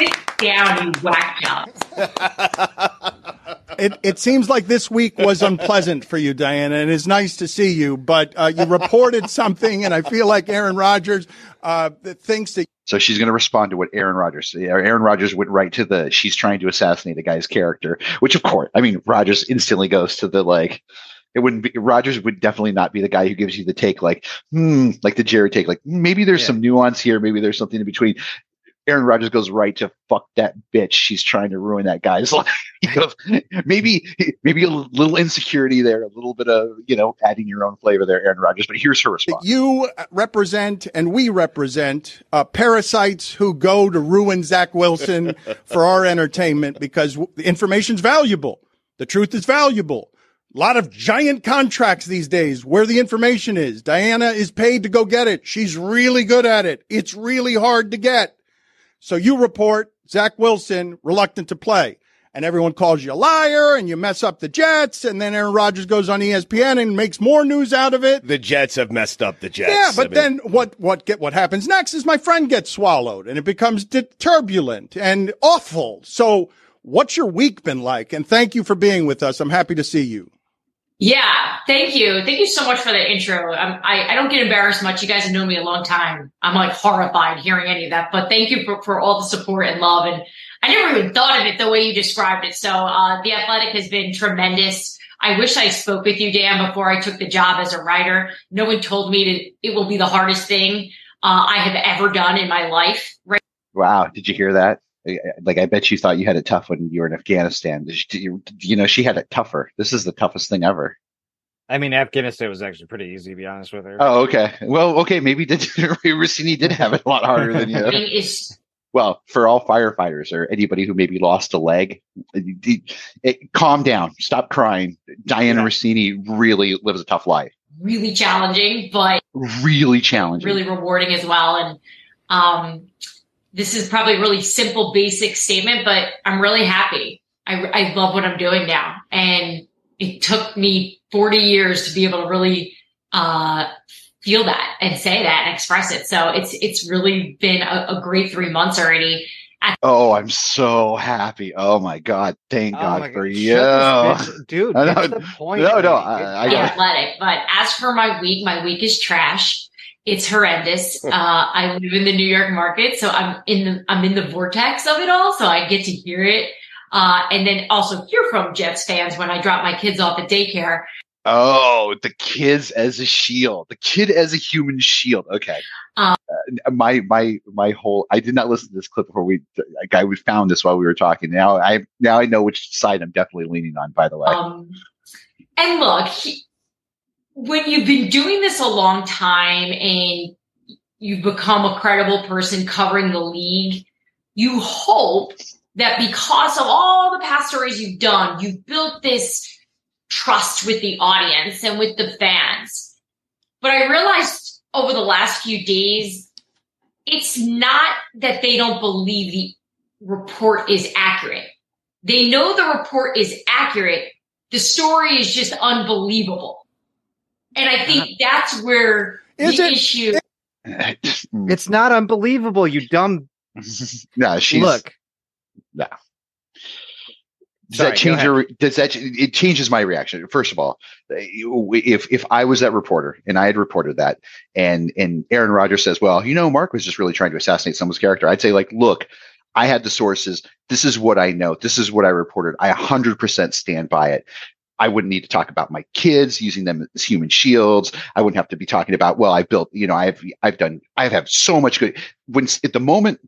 Sit down, you whack job. It, it seems like this week was unpleasant for you, Dianna, and it's nice to see you. But uh, you reported [LAUGHS] something, and I feel like Aaron Rodgers uh, thinks that So she's going to respond to what Aaron Rodgers. Aaron Rodgers went right to the she's trying to assassinate a guy's character, which of course, I mean, Rodgers instantly goes to the like. It wouldn't be Rodgers would definitely not be the guy who gives you the take like, hmm, like the Jerry take, like maybe there's some nuance here, maybe there's something in between. Aaron Rodgers goes right to fuck that bitch. She's trying to ruin that guy's [LAUGHS] life. Maybe, maybe a little insecurity there, a little bit of you know adding your own flavor there, Aaron Rodgers. But here's her response. you represent and we represent uh, parasites who go to ruin Zach Wilson [LAUGHS] for our entertainment because w- the information's valuable. The truth is valuable. A lot of giant contracts these days where the information is. Dianna is paid to go get it. She's really good at it. It's really hard to get. So you report Zach Wilson reluctant to play. And everyone calls you a liar and you mess up the Jets. And then Aaron Rodgers goes on ESPN and makes more news out of it. The Jets have messed up the Jets. Yeah, I but mean- then what? What get? What happens next is my friend gets swallowed, and it becomes di- turbulent and awful. So, what's your week been like? And thank you for being with us. I'm happy to see you. Yeah, thank you. Thank you so much for the intro. Um, I, I don't get embarrassed much. You guys have known me a long time. I'm like horrified hearing any of that, but thank you for, for all the support and love. And I never even thought of it the way you described it. So, uh, the athletic has been tremendous. I wish I spoke with you, Dan, before I took the job as a writer. No one told me that it will be the hardest thing, uh, I have ever done in my life. Right. Wow, did you hear that? Like, I bet you thought you had it tough when you were in Afghanistan. You, you know, she had it tougher. This is the toughest thing ever. I mean, Afghanistan was actually pretty easy, to be honest with her. Oh, okay. Well, okay, maybe did [LAUGHS] Russini did have it a lot harder than you. [LAUGHS] It is Well, for all firefighters or anybody who maybe lost a leg, it, it- calm down, stop crying. Dianna Russini really lives a tough life, really challenging, but really challenging. really rewarding as well. And um, this is probably a really simple, basic statement, but I'm really happy. I, I love what I'm doing now. And it took me 40 years to be able to really uh, feel that and say that and express it. So it's it's really been a, a great three months already. Oh, I'm so happy. Oh my god, thank Oh God for God, you. shut this bitch- dude, [LAUGHS] I know- the point, No, no, man. I, I got athletic. But as for my week, my week is trash. It's horrendous. Uh, I live in the New York market, so I'm in the I'm in the vortex of it all, so I get to hear it, uh, and then also hear from Jets fans when I drop my kids off at daycare. Oh, the kids as a shield. The kid as a human shield. Okay. Um, Uh, my my my whole. I did not listen to this clip before we. A guy we found this while we were talking. Now I now I know which side I'm definitely leaning on. By the way. Um, and look, he, when you've been doing this a long time and you've become a credible person covering the league, you hope that because of all the past stories you've done, you've built this trust with the audience and with the fans. But I realized over the last few days, it's not that they don't believe the report is accurate. They know the report is accurate. The story is just unbelievable. And I think that's where Is the it- issue. [LAUGHS] It's not unbelievable, you dumb. [LAUGHS] no, she's Look, no. Does Sorry, that change your? Does that? It changes my reaction. First of all, if if I was that reporter and I had reported that, and and Aaron Rodgers says, "Well, you know, Mark was just really trying to assassinate someone's character," I'd say, like, look, I had the sources. This is what I know. This is what I reported. I 100% stand by it. I wouldn't need to talk about my kids using them as human shields. I wouldn't have to be talking about, well, I built, you know, I've, I've done, I have had so much good. When at the moment,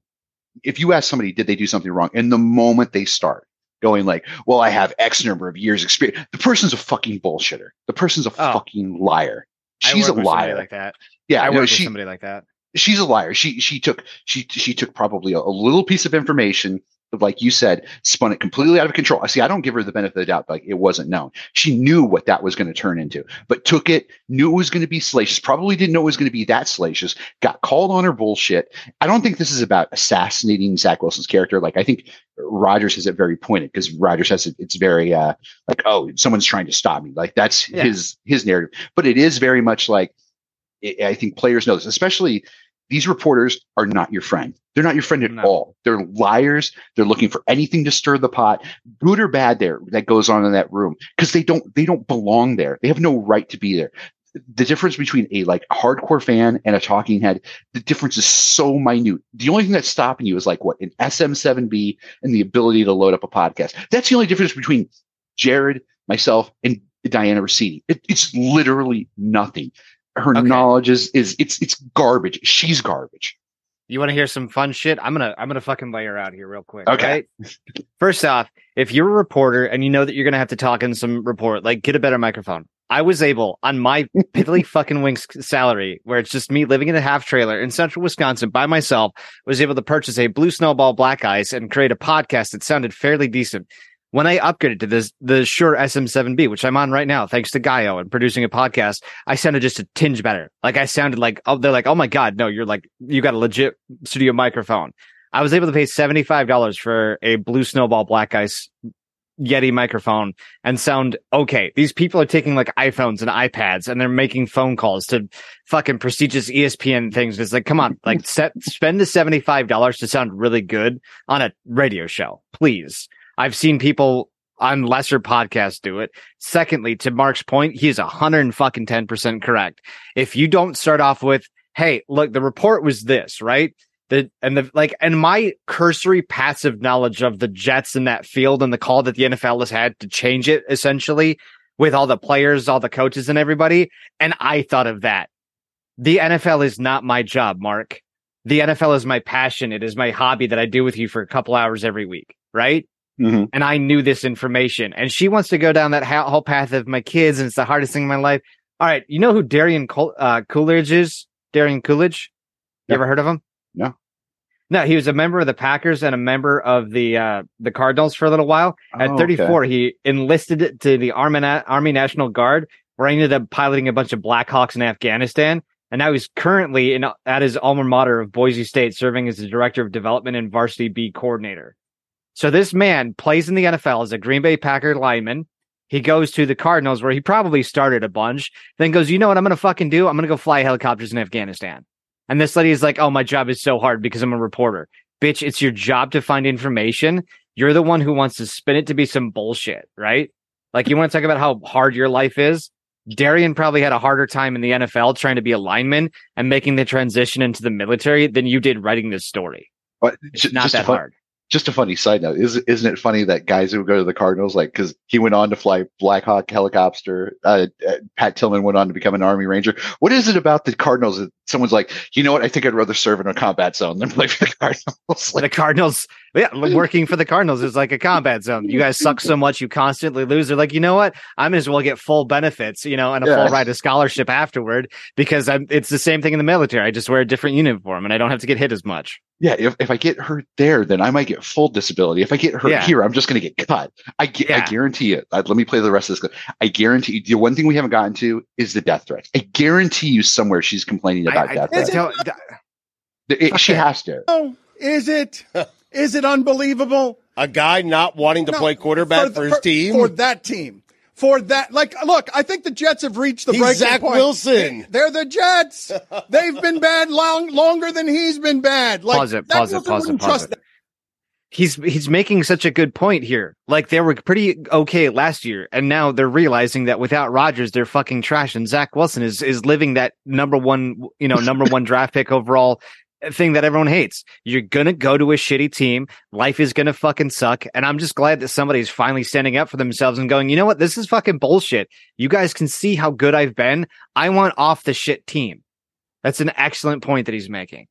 if you ask somebody, did they do something wrong? In the moment they start going like, well, I have X number of years experience, the person's a fucking bullshitter. The person's a Oh. fucking liar. She's a work liar. like that. Yeah, I no, with she- somebody like that. she's a liar. She she took she she took probably a, a little piece of information, like you said, spun it completely out of control. I see. I don't give her the benefit of the doubt. Like it wasn't known. She knew what that was going to turn into, but took it. Knew it was going to be salacious. Probably didn't know it was going to be that salacious. Got called on her bullshit. I don't think this is about assassinating Zach Wilson's character. Like I think Rodgers has it very pointed because Rodgers has it. It's very uh like oh someone's trying to stop me. Like that's Yeah. his his narrative. But it is very much like I I think players know this, especially these reporters are not your friend. They're not your friend at all. They're liars. They're looking for anything to stir the pot, good or bad there that goes on in that room because they don't, they don't belong there. They have no right to be there. The difference between a like hardcore fan and a talking head, the difference is so minute. The only thing that's stopping you is like what an SM7B and the ability to load up a podcast. That's the only difference between Jared, myself, and Dianna Russini. It, it's literally nothing. Her knowledge is is it's it's garbage. She's garbage. You want to hear some fun shit? I'm gonna I'm gonna fucking lay her out here real quick. Okay. right? First off, if you're a reporter and you know that you're gonna have to talk in some report, like get a better microphone. I was able on my [LAUGHS] piddly fucking wings salary, where it's just me living in a half trailer in central Wisconsin by myself, was able to purchase a blue snowball black ice and create a podcast that sounded fairly decent. When I upgraded to this the Shure SM7B, which I'm on right now, thanks to Gaio and producing a podcast, I sounded just a tinge better. Like I sounded like oh, they're like, oh my god, no, you're like you got a legit studio microphone. I was able to pay seventy five dollars for a Blue Snowball Black Ice Yeti microphone and sound okay. These people are taking like iPhones and iPads and they're making phone calls to fucking prestigious ESPN things. It's like, come on, like [LAUGHS] set, spend the $75 to sound really good on a radio show, please. I've seen people on lesser podcasts do it. Secondly, to Mark's point, he is a hundred and fucking 10% correct. If you don't start off with, Hey, look, the report was this, right? The, and the, like, and my cursory passive knowledge of the Jets in that field and the call that the NFL has had to change it essentially with all the players, all the coaches and everybody. And I thought of that. The NFL is not my job, Mark. The NFL is my passion. It is my hobby that I do with you for a couple hours every week, right? Mm-hmm. And I knew this information. And she wants to go down that ha- whole path of my kids, and it's the hardest thing in my life. All right, you know who Daryn Col- uh, Colledge is? Daryn Colledge. You ever heard of him? No. No, he was a member of the Packers and a member of the uh, the Cardinals for a little while. At Oh, 34, he enlisted to the Army, Na- Army National Guard, where he ended up piloting a bunch of Blackhawks in Afghanistan. And now he's currently in at his alma mater of Boise State, serving as the director of development and varsity B coordinator. So this man plays in the NFL as a Green Bay Packer lineman. He goes to the Cardinals where he probably started a bunch, then goes, you know what I'm going to fucking do? I'm going to go fly helicopters in Afghanistan. And this lady is like, oh, my job is so hard because I'm a reporter. bitch, it's your job to find information. You're the one who wants to spin it to be some bullshit, right? Like you want to talk about how hard your life is. Daryn probably had a harder time in the NFL trying to be a lineman and making the transition into the military than you did writing this story. But It's not that fun- hard. Just a funny side note: is isn't it funny that guys who go to the Cardinals, like, because he went on to fly Black Hawk helicopter, uh, uh, Pat Tillman went on to become an Army Ranger. What is it about the Cardinals that someone's like, you know what? I think I'd rather serve in a combat zone than play for the Cardinals. [LAUGHS] the Cardinals, yeah, working for the Cardinals is like a combat zone. You guys suck so much, you constantly lose. They're like, you know what? I may as well get full benefits, you know, and a Yeah. full ride of scholarship afterward because I'm, it's the same thing in the military. I just wear a different uniform and I don't have to get hit as much. Yeah, if, if I get hurt there, then I might get full disability. If I get hurt Yeah. here, I'm just going to get cut. I, gu- I guarantee it. Uh, let me play the rest of this. I guarantee you, the one thing we haven't gotten to is the death threats. I guarantee you somewhere she's complaining about I- death Is threats. it- Tell- It- she has to. Oh, is it? Is it unbelievable? A guy not wanting to No, play quarterback for, his team. For that team. For that, like, look, I think the Jets have reached the He's breaking Zach point. Wilson. They're the Jets. They've been bad long, longer than he's been bad. Like, Pause it, pause it, pause it, pause it. He's he's making such a good point here. Like they were pretty okay last year, and now they're realizing that without Rodgers, they're fucking trash. And Zach Wilson is is living that number one, you know, number one draft pick overall thing that everyone hates. You're gonna go to a shitty team. Life is gonna fucking suck. And I'm just glad that somebody's finally standing up for themselves and going, you know what? This is fucking bullshit. You guys can see how good I've been. I want off the shit team. That's an excellent point that he's making.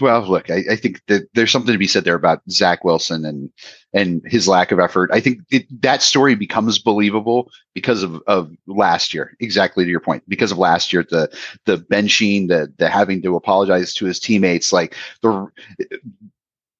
Well, look, I, I think that there's something to be said there about Zach Wilson and and his lack of effort. I think it, that story becomes believable because of, of last year. Exactly to your point, because of last year, the the benching, the the having to apologize to his teammates, like the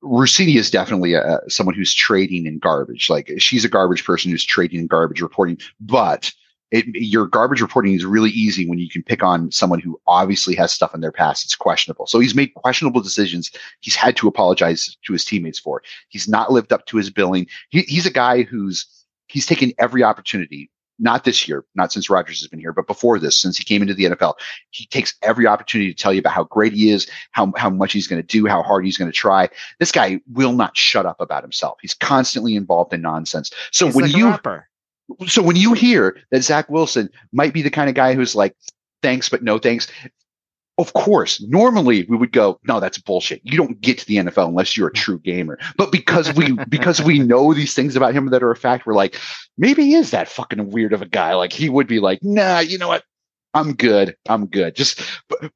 Russini is definitely a, someone who's trading in garbage. Like she's a garbage person who's trading in garbage reporting, but it, your garbage reporting is really easy when you can pick on someone who obviously has stuff in their past. It's questionable. So he's made questionable decisions. He's had to apologize to his teammates for. He's not lived up to his billing. He, he's a guy who's he's taken every opportunity. Not this year, not since Rodgers has been here, but before this, since he came into the NFL, he takes every opportunity to tell you about how great he is, how how much he's going to do, how hard he's going to try. This guy will not shut up about himself. He's constantly involved in nonsense. So He's when like a you. So when you hear that Zach Wilson might be the kind of guy who's like, thanks, but no thanks. Of course, normally we would go, no, that's bullshit. You don't get to the NFL unless you're a true gamer. But because we [LAUGHS] because we know these things about him that are a fact, we're like, maybe he is that fucking weird of a guy. Like he would be like, nah, you know what? I'm good. I'm good. Just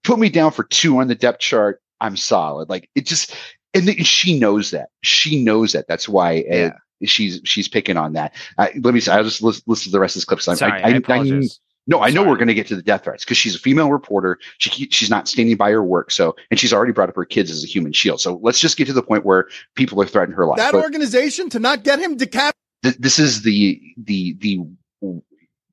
put me down for two on the depth chart. I'm solid. Like it just, and she knows that. She knows that. That's why uh, she's she's picking on that. Uh, let me. See. I'll just listen, listen to the rest of this clip. 'cause I'm- Sorry, I apologize. no, I know we're going to get to the death threats because she's a female reporter. She she's not standing by her work. So, and she's already brought up her kids as a human shield. So let's just get to the point where people are threatening her life. That But organization to not get him decapitated. th- this is the the the.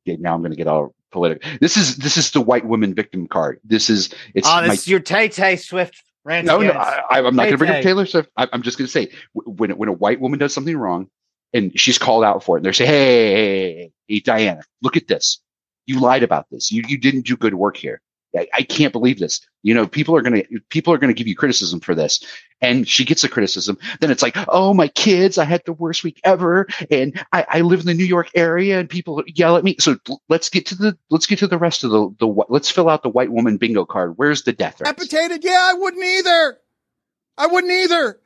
Now I'm going to get all political. This is this is the white woman victim card. This is it's oh, my- is your Tay Tay Swift rant. no, no, against- I, I- I'm not going to bring up Taylor Swift. I, I'm just going to say when when a white woman does something wrong, and she's called out for it, and they say, "Hey, hey, hey, hey, hey, Dianna, look at this. You lied about this. You you didn't do good work here. I, I can't believe this. You know, people are going to people are going to give you criticism for this." And she gets the criticism. Then it's like, "Oh, my kids, I had the worst week ever, and I, I live in the New York area, and people yell at me." So let's get to the let's get to the rest of the the let's fill out the white woman bingo card. Where's the death threats? Decapitated? Yeah, I wouldn't either. I wouldn't either.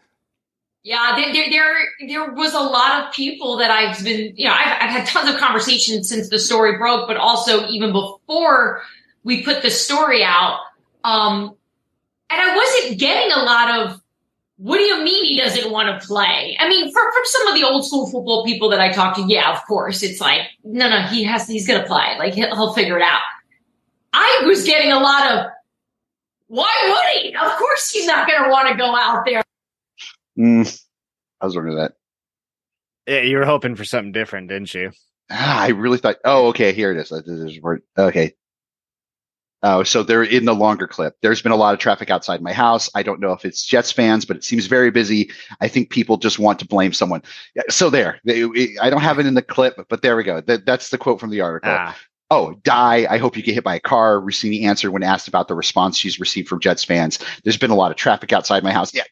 Yeah, there, there, there, there was a lot of people that I've been, you know, I've, I've had tons of conversations since the story broke, but also even before we put the story out. Um, and I wasn't getting a lot of, what do you mean he doesn't want to play? I mean, for, from some of the old school football people that I talked to, yeah, of course, it's like, no, no, he has, he's going to play. Like he'll, he'll figure it out. I was getting a lot of, why would he? Of course he's not going to want to go out there. Mm, I was wondering that. Yeah, you were hoping for something different, didn't you? Ah, I really thought. Oh, okay. Here it is. This is where- Okay. Oh, so they're in the longer clip. There's been a lot of traffic outside my house. I don't know if it's Jets fans, but it seems very busy. I think people just want to blame someone. So there, They- I don't have it in the clip, but there we go. That, that's the quote from the article. Ah. Oh, die. I hope you get hit by a car. Russini answered when asked about the response she's received from Jets fans. There's been a lot of traffic outside my house. Yeah.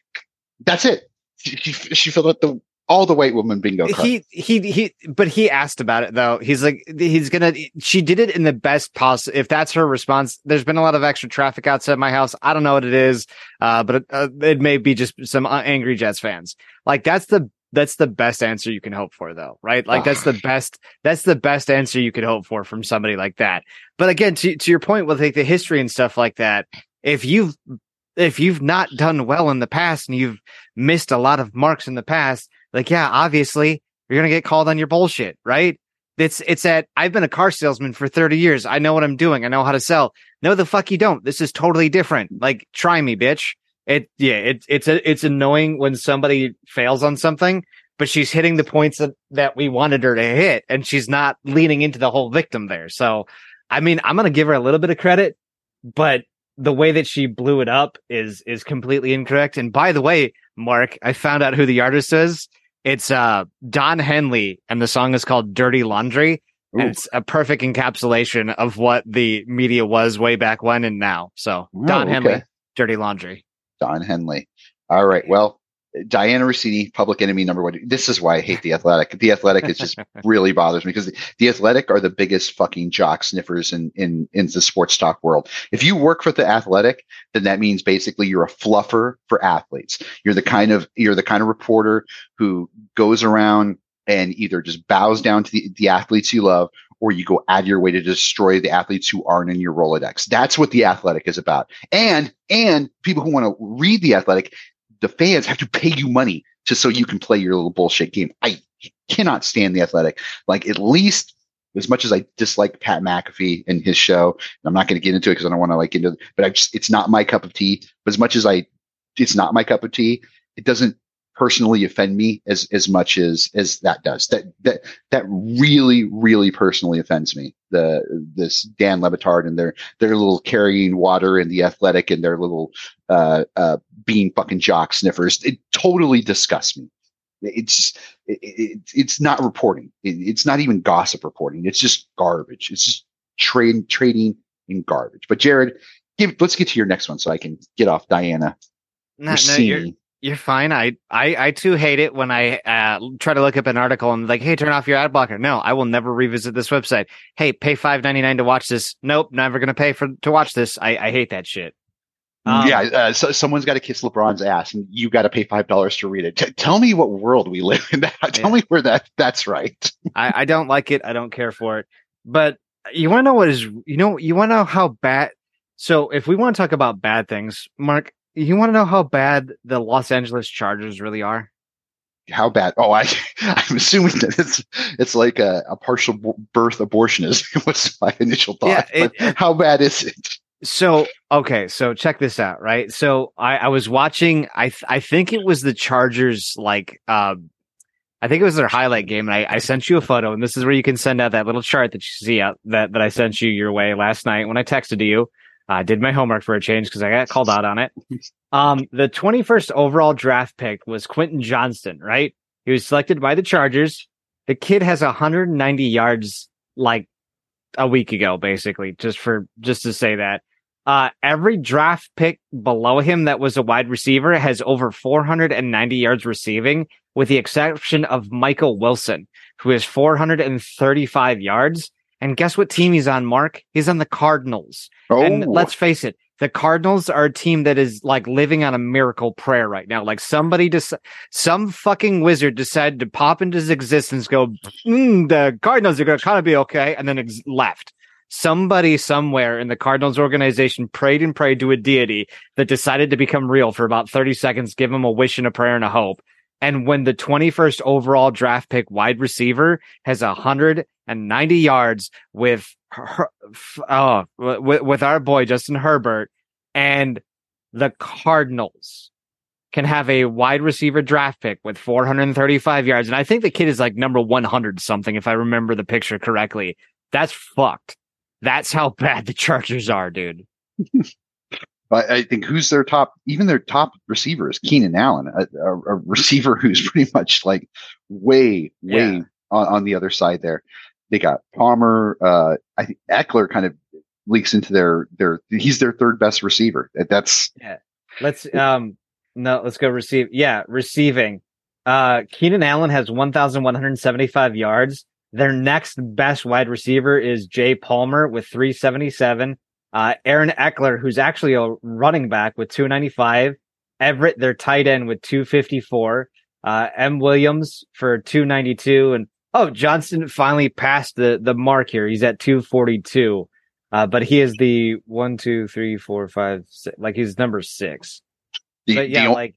That's it. She, she, she filled out the all the white woman bingo card. he he he but he asked about it though. He's like he's gonna she did it in the best possible if that's her response there's been a lot of extra traffic outside my house. I don't know what it is uh but it, uh, it may be just some uh, angry jets fans. Like that's the that's the best answer you can hope for though right? Like that's the [SIGHS] best that's the best answer you could hope for from somebody like that. But again to, to your point with like the history and stuff like that if you've if you've not done well in the past and you've missed a lot of marks in the past like yeah obviously you're gonna get called on your bullshit right? It's it's at i've been a car salesman for 30 years. I know what i'm doing. I know how to sell. No the fuck you don't. This is totally different. Like try me bitch. It yeah it, it's a, it's annoying when somebody fails on something but she's hitting the points that, that we wanted her to hit and she's not leaning into the whole victim there. So i mean i'm gonna give her a little bit of credit but the way that she blew it up is is completely incorrect. And by the way mark i found out who the artist is it's uh don henley and the song is called dirty laundry it's a perfect encapsulation of what the media was way back when and now so don Oh, okay. henley dirty laundry Don Henley. All right. Well, Dianna Russini, public enemy number one. This is why I hate the athletic. The athletic is just [LAUGHS] really bothers me because the athletic are the biggest fucking jock sniffers in, in, in the sports talk world. If you work for the athletic, then that means basically you're a fluffer for athletes. You're the kind of, you're the kind of reporter who goes around and either just bows down to the, the athletes you love or you go out of your way to destroy the athletes who aren't in your Rolodex. That's what the athletic is about. And, and people who want to read the athletic, the fans have to pay you money just so you can play your little bullshit game. I cannot stand the athletic. Like at least as much as I dislike Pat McAfee and his show, I'm not going to get into it because I don't want to like into but I just, it's not my cup of tea. But as much as I, it's not my cup of tea, it doesn't personally offend me as, as much as, as that does. That, that, that really, really personally offends me. The, this Dan Le Batard and their, their little carrying water and the athletic and their little, uh, uh, being fucking jock sniffers. It totally disgusts me. It's it, it, it's not reporting. It, it's not even gossip reporting. It's just garbage. It's just trade trading in garbage. But Jared, give let's get to your next one so I can get off Dianna. No, no, you're you're fine. I, I I too hate it when I uh, try to look up an article and like, hey, turn off your ad blocker. No, I will never revisit this website. Hey, pay five ninety nine to watch this. Nope, never gonna pay for to watch this. I, I hate that shit. Um, yeah, uh, so someone's got to kiss LeBron's ass, and you got to pay five dollars to read it. T- tell me what world we live in. [LAUGHS] tell me where that that's right. I, I don't like it. I don't care for it. But you want to know what is you know you want to know how bad. So if we want to talk about bad things, Mark, you want to know how bad the Los Angeles Chargers really are? How bad? Oh, I [LAUGHS] I'm assuming that it's it's like a, a partial b- birth abortion is [LAUGHS] was my initial thought. Yeah, it- but how bad is it? So okay, so check this out, right? So I, I was watching. I th- I think it was the Chargers. Like, um, I think it was their highlight game, and I, I sent you a photo, and this is where you can send out that little chart that you see out that that I sent you your way last night when I texted to you. I did my homework for a change because I got called out on it. Um, the 21st overall draft pick was Quentin Johnston, right? He was selected by the Chargers. The kid has 190 yards like a week ago, basically, just for just to say that. Uh, every draft pick below him that was a wide receiver has over 490 yards receiving, with the exception of Michael Wilson, who has 435 yards. And guess what team he's on, Mark? He's on the Cardinals. And Oh. let's face it, the Cardinals are a team that is like living on a miracle prayer right now. Like somebody just, some fucking wizard decided to pop into his existence, go, mm, the Cardinals are going to kind of be okay, and then ex- left. Somebody somewhere in the Cardinals organization prayed and prayed to a deity that decided to become real for about 30 seconds, give him a wish and a prayer and a hope. And when the 21st overall draft pick wide receiver has 190 yards with her, f- oh, with, with our boy Justin Herbert and the Cardinals can have a wide receiver draft pick with 435 yards. And I think the kid is like number 100 something, if I remember the picture correctly. That's fucked. That's how [LAUGHS] bad the Chargers are, dude. I, I think who's their top, even their top receiver is Keenan Allen, a, a, a receiver [LAUGHS] who's pretty much like way, way Yeah. on, on the other side there. They got Palmer, uh, I think Ekeler kind of leaks into their, their, he's their third best receiver. That's, Yeah. Let's um No, let's go receive. Yeah, receiving. Uh, Keenan Allen has 1,175 yards. Their next best wide receiver is Jay Palmer with 377. Uh, Aaron Ekeler, who's actually a running back with 295. Everett, their tight end with 254. Uh, M. Williams for 292. And oh, Johnson finally passed the, the mark here. He's at 242. Uh, but he is the one, two, three, four, five, six, like he's number six. The, but yeah, the, o- like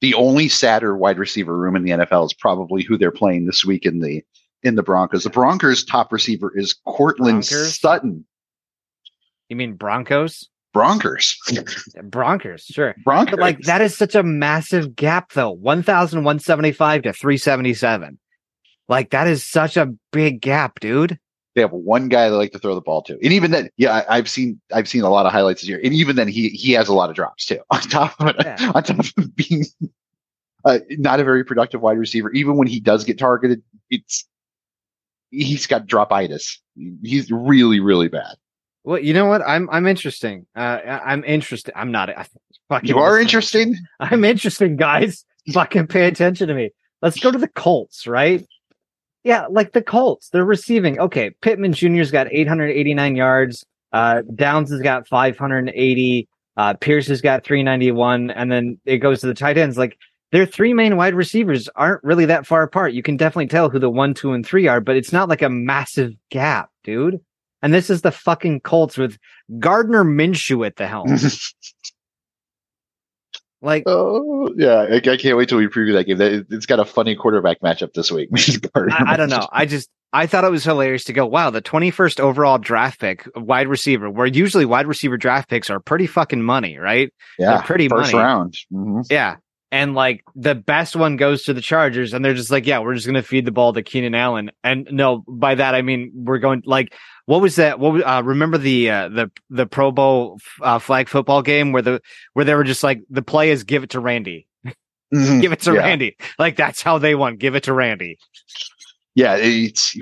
the only sadder wide receiver room in the NFL is probably who they're playing this week in the in the Broncos. The Broncos' top receiver is Courtland Broncos? Sutton. You mean Broncos? Broncos. Broncos, sure. Broncos. But like that is such a massive gap though. 1,175 to 377. Like that is such a big gap, dude. they have one guy they like to throw the ball to, and even then, yeah, I, I've seen I've seen a lot of highlights this year, and even then, he he has a lot of drops too. [LAUGHS] On top of it, Yeah. on top of being uh, not a very productive wide receiver, even when he does get targeted, it's he's got dropitis. He's really really bad. Well, you know what? I'm I'm interesting. Uh, I'm interested. I'm not. I, fucking You are interesting. I'm interesting, guys. Fucking pay attention to me. Let's go to the Colts, right? Yeah, like the Colts, they're receiving. Okay, Pittman Jr.'s got 889 yards. Uh, Downs has got 580. Uh, Pierce has got 391, and then it goes to the tight ends. Like their three main wide receivers aren't really that far apart. You can definitely tell who the one, two, and three are, but it's not like a massive gap, dude. And this is the fucking Colts with Gardner Minshew at the helm. [LAUGHS] like, Oh yeah, I, I can't wait till we preview that game. That, it's got a funny quarterback matchup this week. [LAUGHS] I, I don't know. I just I thought it was hilarious to go, wow, the 21st overall draft pick, wide receiver, where usually wide receiver draft picks are pretty fucking money, right? Yeah, They're pretty first money. round. Mhm. Yeah. And like the best one goes to the Chargers, and they're just like, yeah, we're just gonna feed the ball to Keenan Allen. And no, by that I mean we're going like, what was that? What was- uh, remember the uh, the the Pro Bowl uh, flag football game where the where they were just like the play is give it to Randy, [LAUGHS] Mhm. give it to Yeah. Randy, like that's how they won, give it to Randy. Yeah, it's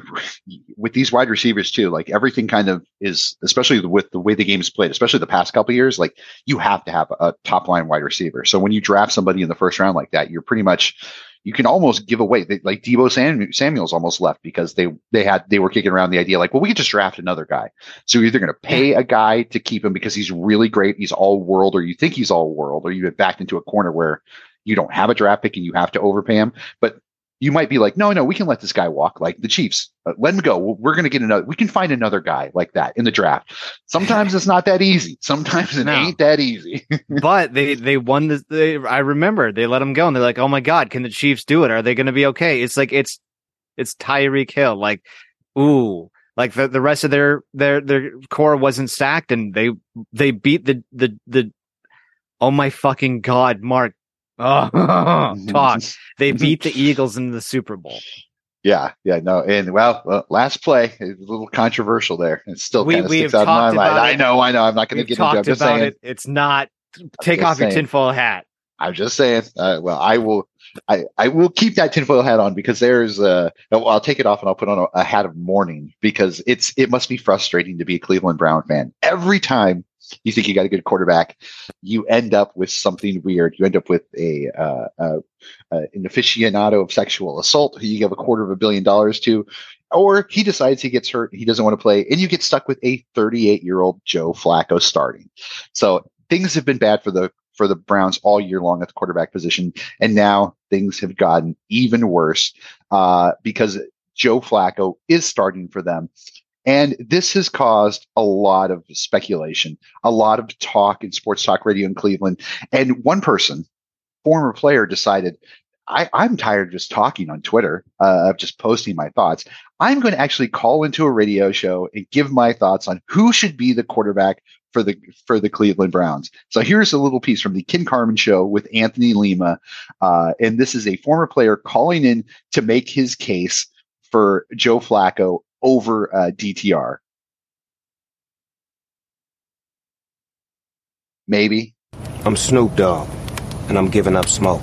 with these wide receivers too. Like everything kind of is, especially with the way the game is played, especially the past couple of years. Like you have to have a top line wide receiver. So when you draft somebody in the first round like that, you're pretty much you can almost give away. They, like Deebo Sam, Samuel's almost left because they they had they were kicking around the idea like, well, we could just draft another guy. So you're either going to pay a guy to keep him because he's really great, he's all world, or you think he's all world, or you get backed into a corner where you don't have a draft pick and you have to overpay him. But you might be like, no, no, we can let this guy walk. Like the Chiefs, uh, let him go. We're going to get another. We can find another guy like that in the draft. Sometimes it's not that easy. Sometimes it No. ain't that easy. [LAUGHS] but they they won this. They, I remember they let him go, and they're like, "Oh my god, can the Chiefs do it? Are they going to be okay?" It's like it's it's Tyreek Hill. Like, ooh, like the the rest of their their their core wasn't stacked, and they they beat the the the. Oh my fucking god, Mark! Oh, [LAUGHS] talk. [LAUGHS] They beat the Eagles in the Super Bowl. yeah, yeah, no, and well, well last play a little controversial there. It still We- kind of we sticks out in my mind. I know, I know. I'm not going to get into. it. I'm just about saying. it. It's not. Take off your tinfoil hat. I'm just saying. Uh, well, I will. I, I will keep that tinfoil hat on because there's uh no, I'll take it off and I'll put on a, a hat of mourning because it's it must be frustrating to be a Cleveland Brown fan. Every time you think you got a good quarterback, you end up with something weird. You end up with a uh, uh, uh, an aficionado of sexual assault who you give a quarter of a billion dollars to, or he decides he gets hurt, he doesn't want to play, and you get stuck with a 38 year old Joe Flacco starting. So things have been bad for the for the Browns all year long at the quarterback position, and now things have gotten even worse uh, because Joe Flacco is starting for them. And this has caused a lot of speculation, a lot of talk in sports talk radio in Cleveland. And one person, former player, decided, I, I'm tired of just talking on Twitter, uh, of just posting my thoughts. I'm going to actually call into a radio show and give my thoughts on who should be the quarterback for the for the Cleveland Browns. So here's a little piece from the Ken Carman show with Anthony Lima, uh, and this is a former player calling in to make his case for Joe Flacco over uh, DTR. Maybe. I'm Snoop Dogg, and I'm giving up smoke.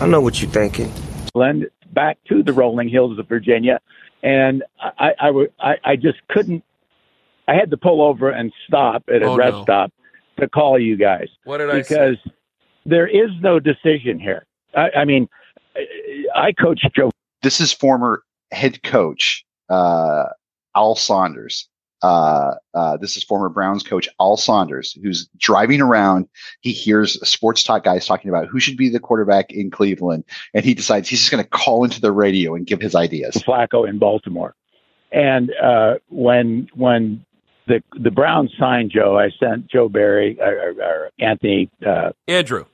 I know what you're thinking. Glenn, back to the rolling hills of Virginia, and I, I, I just couldn't. I had to pull over and stop at a Oh, rest no. stop to call you guys. What did I because there is no decision here. I, I mean, I coached Joe. This is former head coach uh, Al Saunders. Uh, uh, this is former Browns coach Al Saunders, who's driving around. He hears sports talk guys talking about who should be the quarterback in Cleveland, and he decides he's just going to call into the radio and give his ideas. Flacco in Baltimore, and uh, when when the the Browns signed Joe, I sent Joe Barry or, or Anthony uh, Andrew.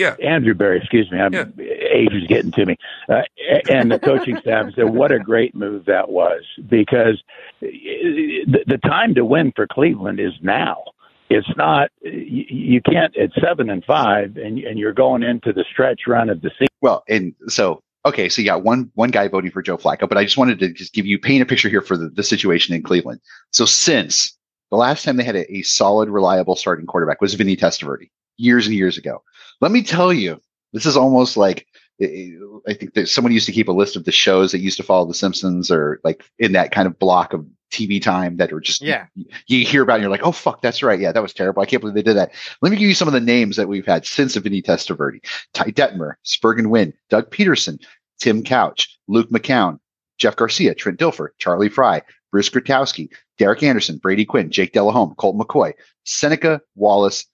Yeah. Andrew Berry, excuse me. I'm, Age is getting to me. Uh, and the coaching staff said, what a great move that was because the, the time to win for Cleveland is now. It's not, you, you can't, at seven and five, and, and you're going into the stretch run of the season. Well, and so okay, so you got one one guy voting for Joe Flacco, but I just wanted to just give you paint a picture here for the, the situation in Cleveland. So since the last time they had a, a solid, reliable starting quarterback was Vinny Testaverde years and years ago. Let me tell you, this is almost like I think that someone used to keep a list of the shows that used to follow The Simpsons or like in that kind of block of TV time that are just yeah. you, you hear about and you're like, oh fuck, that's right. Yeah, that was terrible. I can't believe they did that. Let me give you some of the names that we've had since Vinny Testaverde. Ty Detmer, Spurgeon Wynn, Doug Pederson, Tim Couch, Luke McCown, Jeff Garcia, Trent Dilfer, Charlie Frye, Bruce Gradkowski, Derek Anderson, Brady Quinn, Jake Delhomme, Colt McCoy, Seneca Wallace,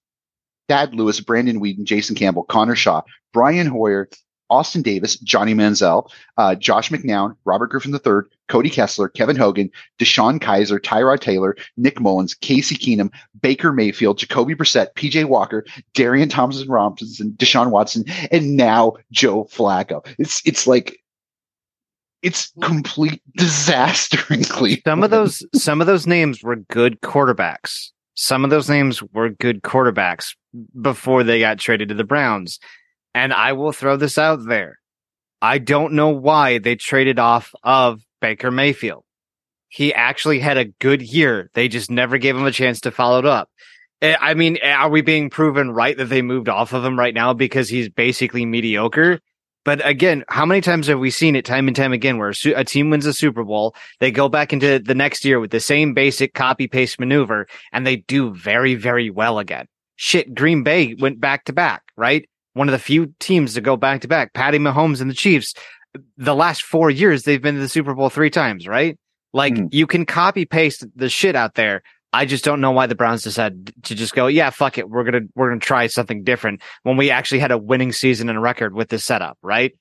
Thad Lewis, Brandon Weeden, Jason Campbell, Connor Shaw, Brian Hoyer, Austin Davis, Johnny Manziel, uh, Josh McCown, Robert Griffin III, Cody Kessler, Kevin Hogan, DeShone Kizer, Tyrod Taylor, Nick Mullens, Casey Keenum, Baker Mayfield, Jacoby Brissett, PJ Walker, Dorian Thompson Robinson, Deshaun Watson, and now Joe Flacco. It's it's like it's complete disaster in Cleveland. Some of those some of those names were good quarterbacks. Some of those names were good quarterbacks before they got traded to the Browns. And I will throw this out there. I don't know why they traded off of Baker Mayfield. He actually had a good year. They just never gave him a chance to follow it up. Eh, I mean, are we being proven right that they moved off of him right now because he's basically mediocre? But again, how many times have we seen it time and time again where a, team wins a Super Bowl, they go back into the next year with the same basic copy paste maneuver and they do very, very well again. Shit, Green Bay went back to back, right? One of the few teams to go back to back. Patty Mahomes and the Chiefs, the last four years, they've been to the Super Bowl three times, right? Like mm. you can copy paste the shit out there. I just don't know why the Browns decided to just go, yeah, fuck it. We're going to, we're going to try something different when we actually had a winning season and record with this setup, right?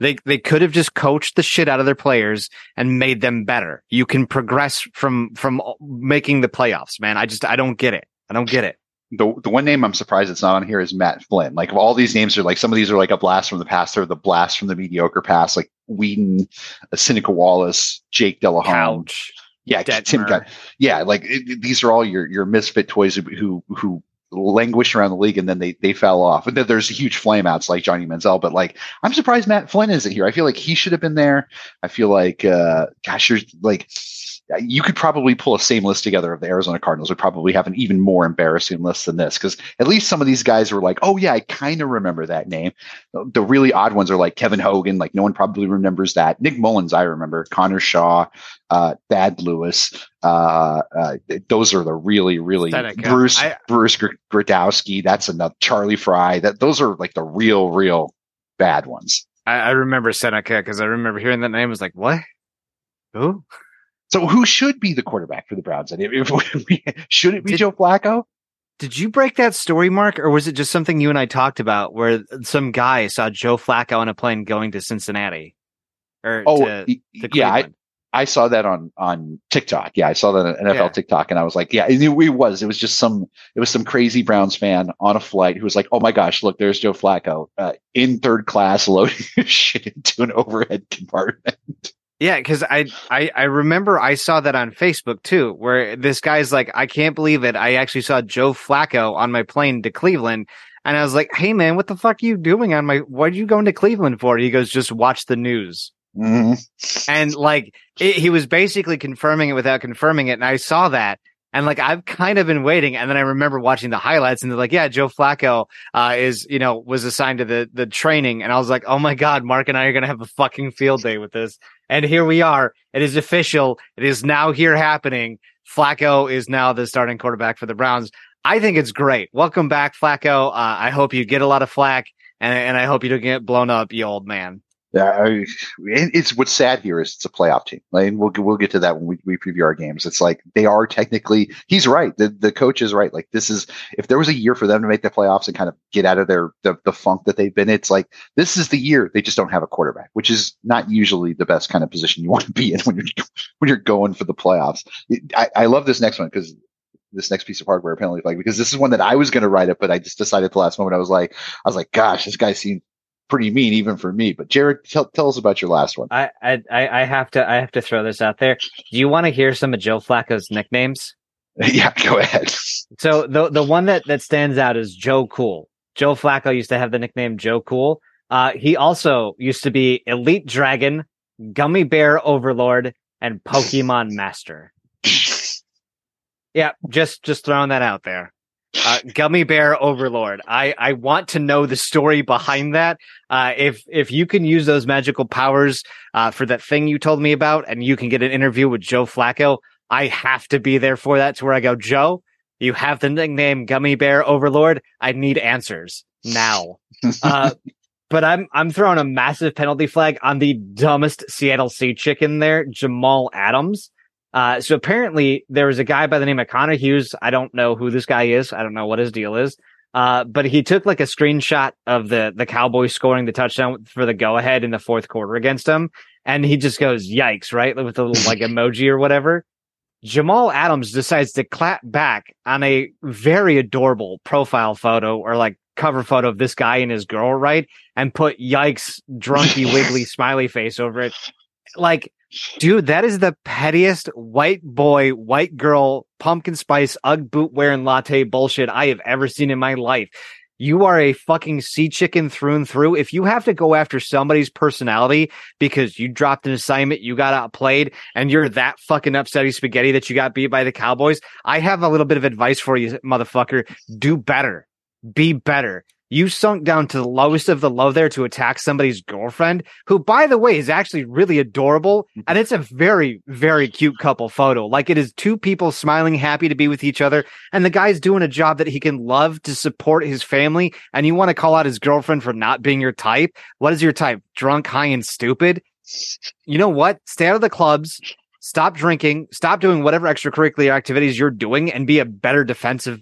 They, they could have just coached the shit out of their players and made them better. You can progress from, from making the playoffs, man. I just, I don't get it. I don't get it. The, the one name I'm surprised it's not on here is Matt Flynn. Like all these names are like some of these are like a blast from the past or the blast from the mediocre past, like Weeden, Seneca Wallace, Jake Delhomme. Couch. Yeah, Detmer. Tim Gunn. Yeah, like it, these are all your your misfit toys who who languished around the league and then they they fell off. And then there's huge flameouts like Johnny Manziel, but like I'm surprised Matt Flynn isn't here. I feel like he should have been there. I feel like uh gosh, there's like you could probably pull a same list together of the Arizona Cardinals would probably have an even more embarrassing list than this because at least some of these guys were like, oh yeah, I kind of remember that name. The really odd ones are like Kevin Hogan, like no one probably remembers that. Nick Mullens, I remember. Connor Shaw, uh, Thad Lewis. Uh, uh, those are the really, really. Bruce I- Bruce Gr- Gradkowski. That's another Charlie Frye. That those are like the real, real bad ones. I, I remember Seneca because I remember hearing that name. I was like, what? Who? [LAUGHS] So who should be the quarterback for the Browns? And if, [LAUGHS] we, should it be Joe Flacco? Did you break that story, Mark, or was it just something you and I talked about where some guy saw Joe Flacco on a plane going to Cincinnati? Or Oh, to, to yeah, I, I saw that on on TikTok. Yeah, I saw that on NFL Yeah. TikTok, and I was like, yeah, it, it was. It was just some. It was some crazy Browns fan on a flight who was like, oh my gosh, look, there's Joe Flacco uh, in third class loading [LAUGHS] shit into an overhead compartment. Yeah, because I, I I remember I saw that on Facebook too, where this guy's like, I can't believe it. I actually saw Joe Flacco on my plane to Cleveland, and I was like, Hey man, what the fuck are you doing on my? What are you going to Cleveland for? He goes, Just watch the news. Mm-hmm. And like it, he was basically confirming it without confirming it, and I saw that. And like I've kind of been waiting, and then I remember watching the highlights, and they're like, "Yeah, Joe Flacco uh, is, you know, was assigned to the the training," and I was like, "Oh my god, Mark and I are gonna have a fucking field day with this." And here we are. It is official. It is now here happening. Flacco is now the starting quarterback for the Browns. I think it's great. Welcome back, Flacco. Uh, I hope you get a lot of flack, and and I hope you don't get blown up, you old man. Yeah, I, it's what's sad here is it's a playoff team. Like, we'll we'll get to that when we, we preview our games. It's like they are technically. He's right. The the coach is right. Like this is if there was a year for them to make the playoffs and kind of get out of their the, the funk that they've been. It's like this is the year they just don't have a quarterback, which is not usually the best kind of position you [LAUGHS] want to be in when you're when you're going for the playoffs. I, I love this next one because this next piece of hardware penalty flag because this is one that I was going to write up, but I just decided at the last moment. I was like, I was like, gosh, this guy seemed pretty mean even for me. But Jared, tell tell us about your last one. I I I have to I have to throw this out there. Do you want to hear some of Joe Flacco's nicknames? [LAUGHS] yeah, go ahead. So the the one that that stands out is Joe Cool. Joe Flacco used to have the nickname Joe Cool. Uh, he also used to be Elite Dragon, Gummy Bear Overlord, and Pokemon [LAUGHS] Master. Yeah, just just throwing that out there. Uh, Gummy Bear Overlord. I I want to know the story behind that. Uh, if if you can use those magical powers uh, for that thing you told me about, and you can get an interview with Joe Flacco, I have to be there for that. To where I go, Joe, you have the nickname Gummy Bear Overlord. I need answers now. [LAUGHS] uh, but I'm I'm throwing a massive penalty flag on the dumbest Seattle Sea chicken there, Jamal Adams. Uh, so apparently there was a guy by the name of Connor Hughes. I don't know who this guy is. I don't know what his deal is. Uh, but he took like a screenshot of the, the Cowboys scoring the touchdown for the go ahead in the fourth quarter against him, And he just goes, yikes, right? With a little like [LAUGHS] emoji or whatever. Jamal Adams decides to clap back on a very adorable profile photo or like cover photo of this guy and his girl, right? And put yikes, drunky, wiggly [LAUGHS] smiley face over it. Like, dude, that is the pettiest white boy, white girl, pumpkin spice, Ugg boot wearing latte bullshit I have ever seen in my life. You are a fucking sea chicken through and through. If you have to go after somebody's personality because you dropped an assignment, you got outplayed, and you're that fucking upsetty spaghetti that you got beat by the Cowboys, I have a little bit of advice for you, motherfucker. Do better. Be better. You sunk down to the lowest of the low there to attack somebody's girlfriend, who, by the way, is actually really adorable. Mm-hmm. And it's a very, very cute couple photo. Like it is two people smiling, happy to be with each other. And the guy's doing a job that he can love to support his family. And you want to call out his girlfriend for not being your type? What is your type? Drunk, high, and stupid? You know what? Stay out of the clubs. Stop drinking. Stop doing whatever extracurricular activities you're doing and be a better defensive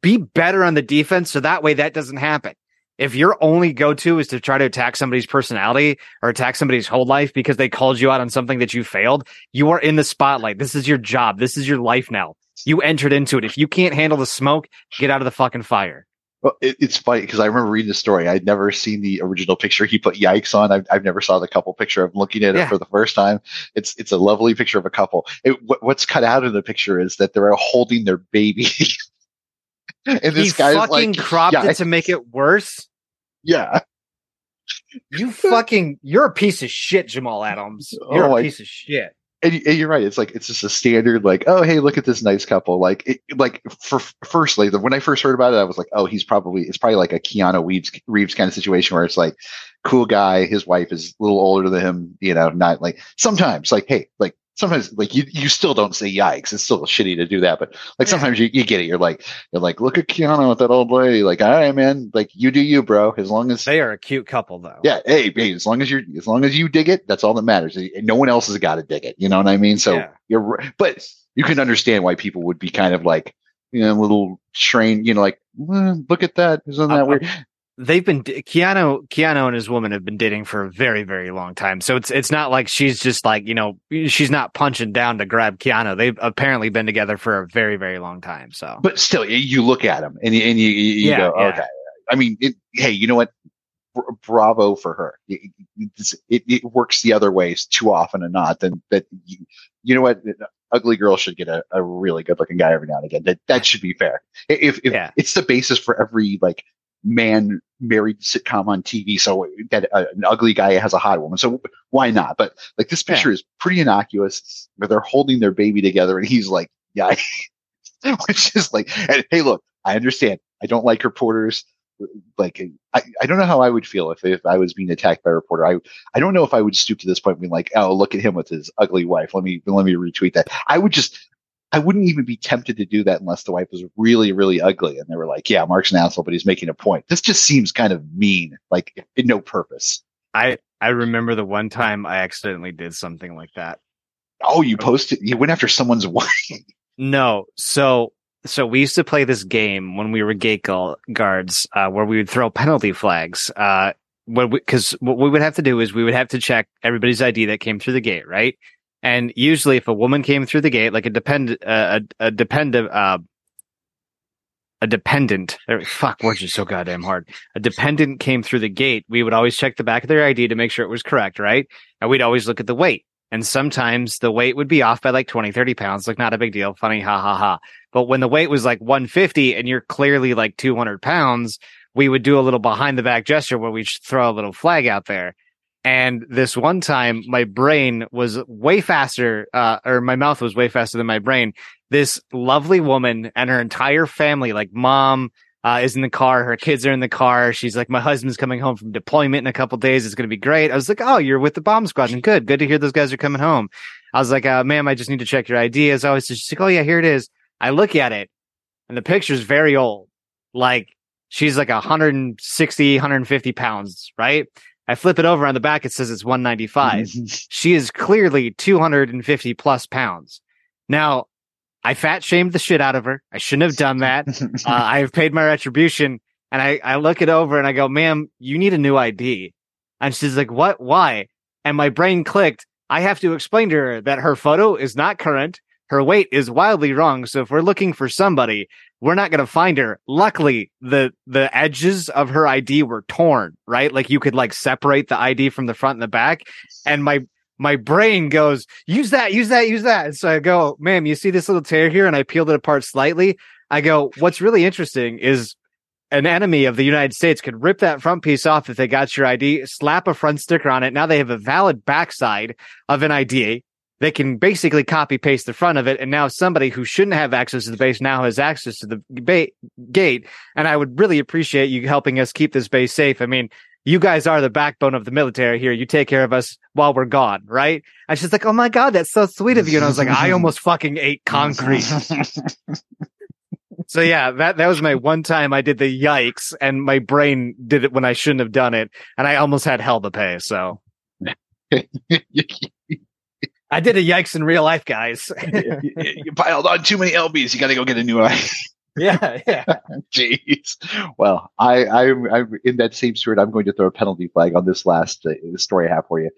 be better on the defense so that way that doesn't happen. If your only go to is to try to attack somebody's personality or attack somebody's whole life because they called you out on something that you failed, you are in the spotlight. This is your job. This is your life now. You entered into it. If you can't handle the smoke, get out of the fucking fire. Well, it, it's funny because I remember reading the story. I'd never seen the original picture he put yikes on. I've, I've never saw the couple picture. I'm looking at it for the first time. It's it's a lovely picture of a couple. It, what, what's cut out of the picture is that they're holding their baby. [LAUGHS] and this he guy's fucking like, cropped yeah, it to make it worse. yeah. You [LAUGHS] fucking, you're a piece of shit, Jamal Adams. You're Oh a my- piece of shit. and, and you're right. It's like it's just a standard, like, oh, hey, look at this nice couple. Like, it, like for firstly, the, when I first heard about it, I was like, oh, he's probably it's probably like a Keanu Reeves Reeves kind of situation where it's like, cool guy, his wife is a little older than him, you know, not like sometimes like, hey, like sometimes like you you still don't say yikes. It's still shitty to do that, but like sometimes you, you get it. You're like you're like, look at Keanu with that old lady. Like, all right, man, like you do you, bro. As long as They are a cute couple, though. yeah, hey, hey, as long as you're, as long as you dig it, that's all that matters. No one else has got to dig it. You know what I mean? So Yeah. you're, but you can understand why people would be kind of like, you know, a little trained, you know, like, "Eh, look at that. Isn't that Uh, weird? They've been Keanu Keanu and his woman have been dating for a very very long time. So it's it's not like she's just like, you know, she's not punching down to grab Keanu. They've apparently been together for a very very long time. So But still, you- look at them and you, and you, you Yeah, go, yeah. okay. I mean, it, hey, you know what? Bravo for her. It, it, it, it works the other ways too often and not. Then that you, you know what? Ugly girl should get a, a really good looking guy every now and again. That that should be fair. If, if Yeah. it's the basis for every like man married sitcom on TV, so that uh, an ugly guy has a hot woman. So why not? But like this picture is pretty innocuous, where they're holding their baby together, and he's like, yeah, [LAUGHS] which is like, and, hey, look, I understand. I don't like reporters. Like, I, I don't know how I would feel if, if I was being attacked by a reporter. I, I don't know if I would stoop to this point point being like, oh, look at him with his ugly wife. Let me, let me retweet that. I would just, I wouldn't even be tempted to do that unless the wife was really, really ugly. And they were like, yeah, Mark's an asshole, but he's making a point. This just seems kind of mean, like in no purpose. I I remember the one time I accidentally did something like that. Oh, you posted, you went after someone's [LAUGHS] wife. No, so so we used to play this game when we were gate guards, uh, where we would throw penalty flags. Uh, because what we would have to do is we would have to check everybody's ID that came through the gate, right? And usually, if a woman came through the gate, like a depend uh, a, a dependent uh, a dependent, er, fuck, words are so goddamn hard. A dependent came through the gate. We would always check the back of their ID to make sure it was correct, right? And we'd always look at the weight. And sometimes the weight would be off by like 20, 30 pounds. Like, not a big deal. Funny, ha ha ha. But when the weight was like 150 and you're clearly like 200 pounds, we would do a little behind the back gesture where we throw a little flag out there. And this one time, my brain was way faster, uh, or my mouth was way faster than my brain. This lovely woman and her entire family, like mom, uh, is in the car. Her kids are in the car. She's like, my husband's coming home from deployment in a couple days. It's going to be great. I was like, oh, you're with the bomb squadron. Good. Good to hear those guys are coming home. I was like, uh, ma'am, I just need to check your ID. As always, she's like, oh yeah, here it is. I look at it and the picture's very old. Like she's like 160, 150 pounds, right? I flip it over on the back. It says it's 195. [LAUGHS] she is clearly 250 plus pounds. Now, I fat shamed the shit out of her. I shouldn't have done that. [LAUGHS] uh, I have paid my retribution. And I, I look it over and I go, ma'am, you need a new ID. And she's like, what? Why? And my brain clicked. I have to explain to her that her photo is not current. Her weight is wildly wrong. So if we're looking for somebody, we're not going to find her. Luckily, the, the edges of her ID were torn, right? Like you could like separate the ID from the front and the back. And my, my brain goes, use that, use that, use that. And so I go, ma'am, you see this little tear here? And I peeled it apart slightly. I go, what's really interesting is an enemy of the United States could rip that front piece off if they got your ID, slap a front sticker on it. Now they have a valid backside of an ID. They can basically copy paste the front of it. And now somebody who shouldn't have access to the base now has access to the ba- gate. And I would really appreciate you helping us keep this base safe. I mean, you guys are the backbone of the military here. You take care of us while we're gone, right? And she's like, Oh my God, that's so sweet of you. And I was like, I almost fucking ate concrete. so yeah, that, that was my one time I did the yikes and my brain did it when I shouldn't have done it. And I almost had hell to pay. So [LAUGHS] I did a yikes in real life, guys. [LAUGHS] you, you piled on too many LBs. You got to go get a new one. [LAUGHS] yeah, yeah. Jeez. Well, I, I'm, I'm in that same spirit. I'm going to throw a penalty flag on this last uh, story I have for you,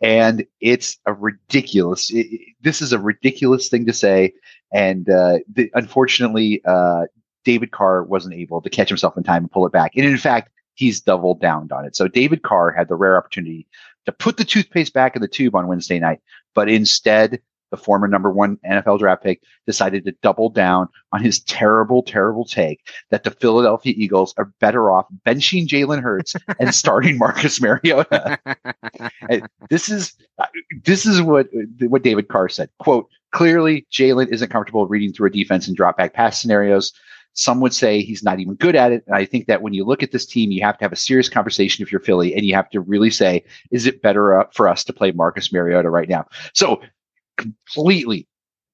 and it's a ridiculous. It, it, this is a ridiculous thing to say, and uh, the, unfortunately, uh, David Carr wasn't able to catch himself in time and pull it back. And in fact, he's doubled down on it. So David Carr had the rare opportunity to put the toothpaste back in the tube on Wednesday night, but instead the former number one NFL draft pick, decided to double down on his terrible, terrible take that the Philadelphia Eagles are better off benching Jalen Hurts [LAUGHS] and starting Marcus Mariota. [LAUGHS] this is uh, this is what what David Carr said. Quote: Clearly, Jalen isn't comfortable reading through a defense and drop back pass scenarios. Some would say he's not even good at it. And I think that when you look at this team, you have to have a serious conversation if you're Philly and you have to really say, is it better uh, for us to play Marcus Mariota right now? So completely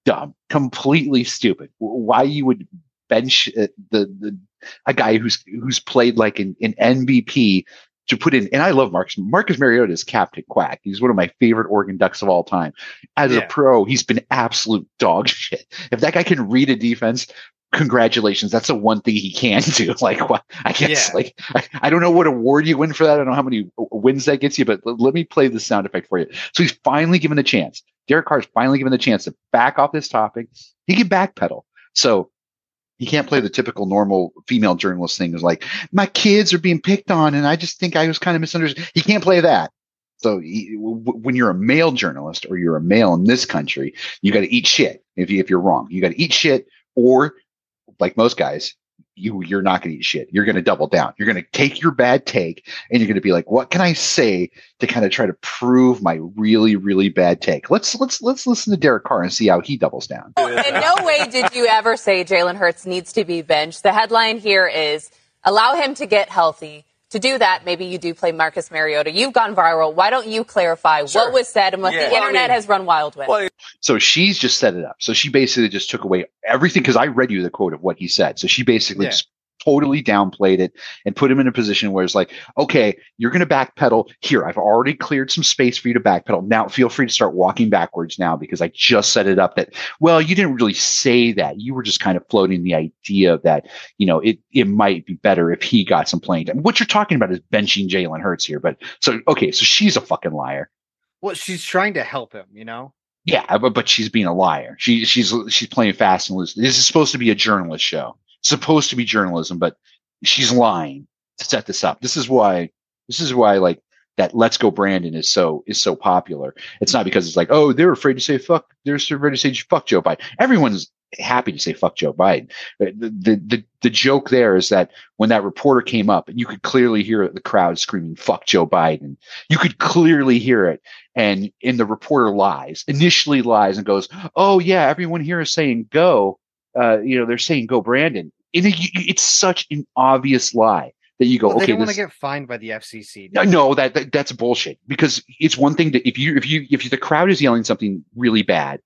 dumb, completely stupid. Why you would bench uh, the, the a guy who's who's played like an, an MVP to put in, and I love Marcus. Marcus Mariota is Captain Quack. He's one of my favorite Oregon Ducks of all time. As yeah. a pro, he's been absolute dog [LAUGHS] shit. If that guy can read a defense, congratulations. That's the one thing he can [LAUGHS] do. Like, what? I guess, yeah. like, I, I, don't know what award you win for that. I don't know how many wins that gets you, but l- let me play the sound effect for you. So he's finally given the chance. Derek Carr's finally given the chance to back off this topic. He can backpedal. So he can't play the typical normal female journalist thing is like, my kids are being picked on and I just think I was kind of misunderstood. He can't play that. So he, w- when you're a male journalist or you're a male in this country, you got to eat shit if, you, if you're wrong. You got to eat shit or like most guys, you you're not going to eat shit. You're going to double down. You're going to take your bad take and you're going to be like, what can I say to kind of try to prove my really really bad take? Let's let's let's listen to Derek Carr and see how he doubles down. Oh, in no way did you ever say Jalen Hurts needs to be benched. The headline here is allow him to get healthy. To do that, maybe you do play Marcus Mariota. You've gone viral. Why don't you clarify what was said and what Yeah. the Well, I internet mean- has run wild with? So she's just set it up. So she basically just took away everything because I read you the quote of what he said. So she basically Yeah. just totally downplayed it and put him in a position where it's like, okay, you're going to backpedal here. I've already cleared some space for you to backpedal. Now feel free to start walking backwards now because I just set it up that, well, you didn't really say that. You were just kind of floating the idea that, you know, it, it might be better if he got some playing time. What you're talking about is benching Jalen Hurts here. But so, okay, so she's a fucking liar. Well, she's trying to help him, you know? Yeah, but, but she's being a liar. She she's she's playing fast and loose. This is supposed to be a journalist show. Supposed to be journalism, but she's lying to set this up. This is why this is why like that let's go Brandon is so is so popular. It's not because it's like, oh, they're afraid to say fuck, they're afraid to say fuck Joe Biden. Everyone's happy to say fuck Joe Biden. The, the the the joke there is that when that reporter came up and you could clearly hear the crowd screaming fuck Joe Biden. You could clearly hear it and and the reporter lies, initially lies and goes, "Oh yeah, everyone here is saying go." Uh, you know, they're saying go Brandon. And it, it's such an obvious lie that you go, Well, they "Okay, don't want to get fined by the FCC. no, no, that, that that's bullshit. Because it's one thing that if you if you if the crowd is yelling something really bad,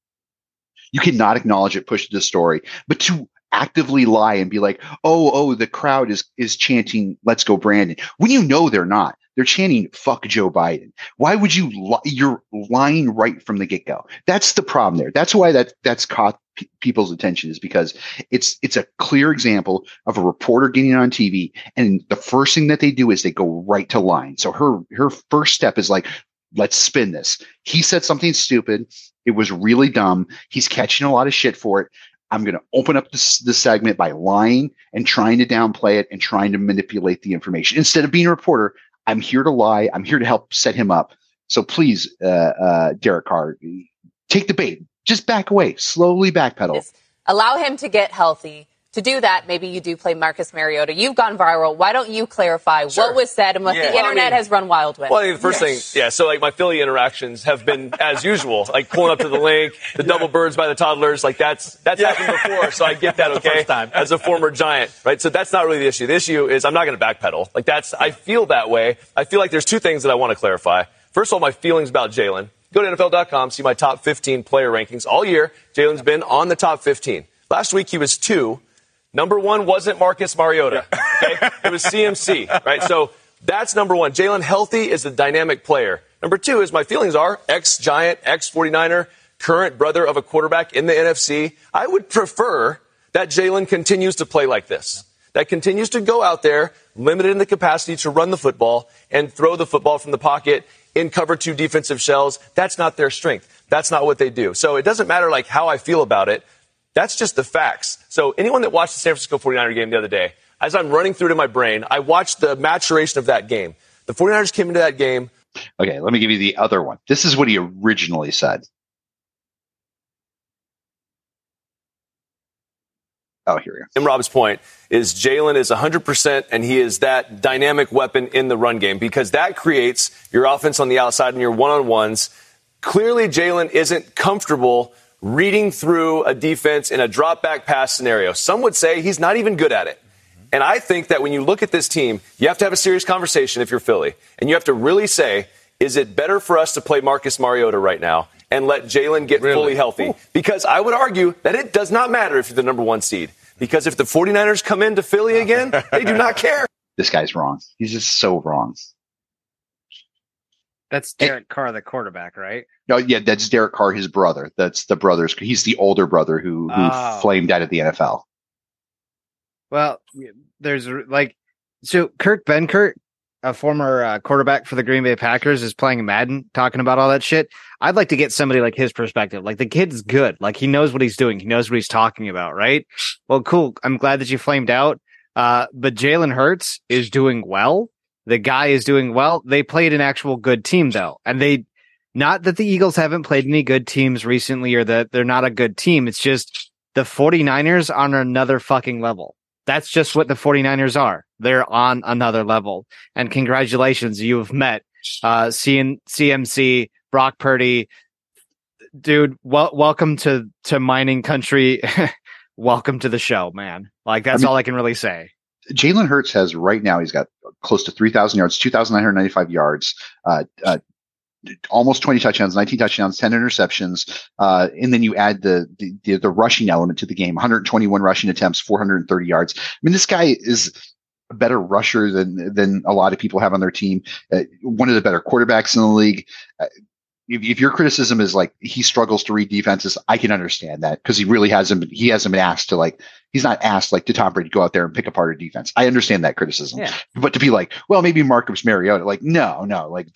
you cannot acknowledge it, push the story, but to actively lie and be like, oh, oh, the crowd is is chanting, "Let's go, Brandon," when you know they're not. They're chanting "fuck Joe Biden." Why would you? Li- you're lying right from the get go. That's the problem there. That's why that that's caught p- people's attention is because it's it's a clear example of a reporter getting on TV, and the first thing that they do is they go right to lying. So her her first step is like, let's spin this. He said something stupid. It was really dumb. He's catching a lot of shit for it. I'm going to open up this, this segment by lying and trying to downplay it and trying to manipulate the information. Instead of being a reporter, I'm here to lie. I'm here to help set him up. So please, uh, uh, Derek Carr, take the bait. Just back away, slowly backpedal. Allow him to get healthy. To do that, maybe you do play Marcus Mariota. You've gone viral. Why don't you clarify what was said and what Yeah. the Well, I internet mean- has run wild with? Well, I think the first thing, yeah. So like my Philly interactions have been [LAUGHS] as usual, like pulling up to the link, the double birds by the toddlers, like that's that's happened before. So I get that, [LAUGHS] okay, as a former Giant, right? So that's not really the issue. The issue is I'm not going to backpedal. Like that's I feel that way. I feel like there's two things that I want to clarify. First of all, my feelings about Jalen. Go to NFL.com, see my top 15 player rankings all year. Jalen's been on the top 15. Last week he was two. Number one wasn't Marcus Mariota. [LAUGHS] Okay, it was CMC. Right. So that's number one. Jalen healthy is a dynamic player. Number two is my feelings are ex Giant, ex 49er, current brother of a quarterback in the NFC. I would prefer that Jalen continues to play like this. That continues to go out there, limited in the capacity to run the football and throw the football from the pocket in cover two defensive shells. That's not their strength. That's not what they do. So it doesn't matter like how I feel about it. That's just the facts. So anyone that watched the San Francisco 49er game the other day, as I'm running through to my brain, I watched the maturation of that game. The 49ers came into that game. Okay, let me give you the other one. This is what he originally said. Oh, here we go. And Rob's point is Jalen is 100% and he is that dynamic weapon in the run game because that creates your offense on the outside and your one on ones. Clearly, Jalen isn't comfortable reading through a defense in a drop back pass scenario. Some would say he's not even good at it. And I think that when you look at this team, you have to have a serious conversation if you're Philly. And you have to really say, is it better for us to play Marcus Mariota right now and let Jalen get fully healthy? Because I would argue that it does not matter if you're the number one seed. Because if the 49ers come into Philly again, they do not [LAUGHS] care. This guy's wrong. He's just so wrong. That's Derek Carr, the quarterback, right? No, yeah, that's Derek Carr, his brother. That's the brothers. He's the older brother who, who Oh. flamed out of the NFL. Well, there's like so Kurt Benkert, a former uh, quarterback for the Green Bay Packers, is playing Madden, talking about all that shit. I'd like to get somebody like his perspective. Like the kid's good. Like he knows what he's doing. He knows what he's talking about, right? Well, cool. I'm glad that you flamed out. Uh, but Jalen Hurts is doing well. The guy is doing well. They played an actual good team though, and they not that the Eagles haven't played any good teams recently or that they're not a good team. It's just the 49ers on another fucking level. That's just what the 49ers are. They're on another level. And congratulations, you have met uh CN- CMC, Brock Purdy. Dude, wel- welcome to to mining country. [LAUGHS] welcome to the show, man. Like that's I mean- all I can really say. Jalen Hurts has right now, he's got close to 3,000 yards, 2,995 yards, uh, uh, almost 20 touchdowns, 19 touchdowns, 10 interceptions. Uh, and then you add the, the, the rushing element to the game, 121 rushing attempts, 430 yards. I mean, this guy is a better rusher than, than a lot of people have on their team. Uh, one of the better quarterbacks in the league. Uh, if, if, your criticism is like he struggles to read defenses, I can understand that because he really hasn't been, he hasn't been asked to like he's not asked like to Tom Brady go out there and pick apart a defense. I understand that criticism, yeah. but to be like, well, maybe Marcus Mariota, like no, no, like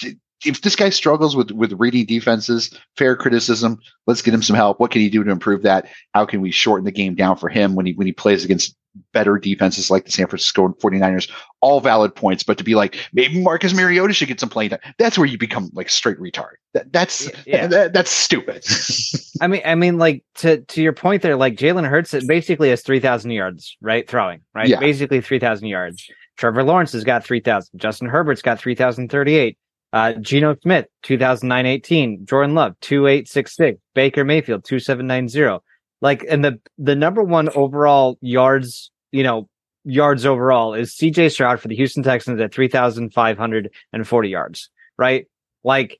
if this guy struggles with with reading defenses, fair criticism. Let's get him some help. What can he do to improve that? How can we shorten the game down for him when he when he plays against better defenses like the San Francisco 49ers? All valid points, but to be like maybe Marcus Mariota should get some playing time. That's where you become like straight retard. That, that's yeah. that, that's stupid. [LAUGHS] I mean, I mean, like to to your point there, like Jalen Hurts basically has three thousand yards, right? Throwing, right? Yeah. Basically three thousand yards. Trevor Lawrence has got three thousand. Justin Herbert's got three thousand thirty-eight. Uh, Geno Smith, 2009-18, Jordan Love, 2866, Baker Mayfield, 2790. Like, and the, the number one overall yards, you know, yards overall is CJ Stroud for the Houston Texans at 3,540 yards, right? Like,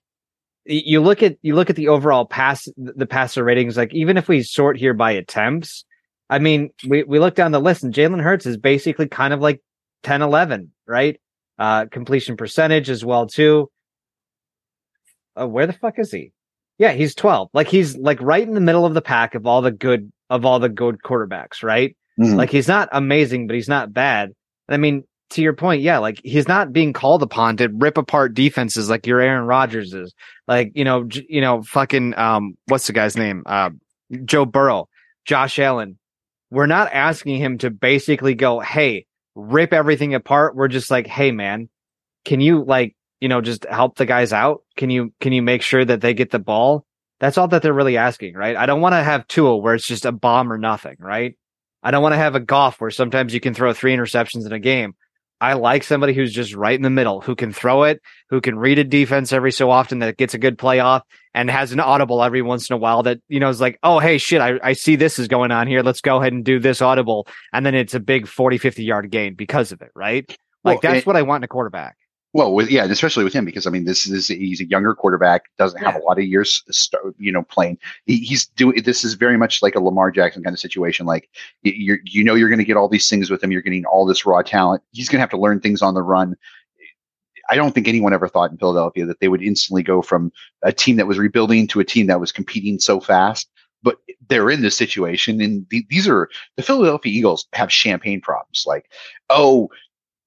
you look at, you look at the overall pass, the passer ratings, like, even if we sort here by attempts, I mean, we, we look down the list and Jalen Hurts is basically kind of like 10, 11, right? Uh, completion percentage as well, too uh, where the fuck is he? Yeah, he's 12. Like he's like right in the middle of the pack of all the good of all the good quarterbacks, right? Mm-hmm. Like he's not amazing, but he's not bad. And I mean, to your point, yeah, like he's not being called upon to rip apart defenses like your Aaron Rodgers is. Like, you know, j- you know, fucking um what's the guy's name? Uh Joe Burrow, Josh Allen. We're not asking him to basically go, "Hey, rip everything apart." We're just like, "Hey man, can you like you know, just help the guys out? Can you can you make sure that they get the ball? That's all that they're really asking, right? I don't want to have Tua where it's just a bomb or nothing, right? I don't want to have a Goff where sometimes you can throw three interceptions in a game. I like somebody who's just right in the middle, who can throw it, who can read a defense every so often that gets a good play off and has an audible every once in a while that, you know, is like, oh, hey, shit, I, I see this is going on here. Let's go ahead and do this audible. And then it's a big 40, 50 yard gain because of it, right? Like Well, that's it- what I want in a quarterback. Well, with, yeah, and especially with him because I mean, this is he's a younger quarterback, doesn't have a lot of years, uh, st- you know, playing. He, he's doing this is very much like a Lamar Jackson kind of situation. Like you're, you know, you're going to get all these things with him. You're getting all this raw talent. He's going to have to learn things on the run. I don't think anyone ever thought in Philadelphia that they would instantly go from a team that was rebuilding to a team that was competing so fast. But they're in this situation, and the, these are the Philadelphia Eagles have champagne problems. Like, oh,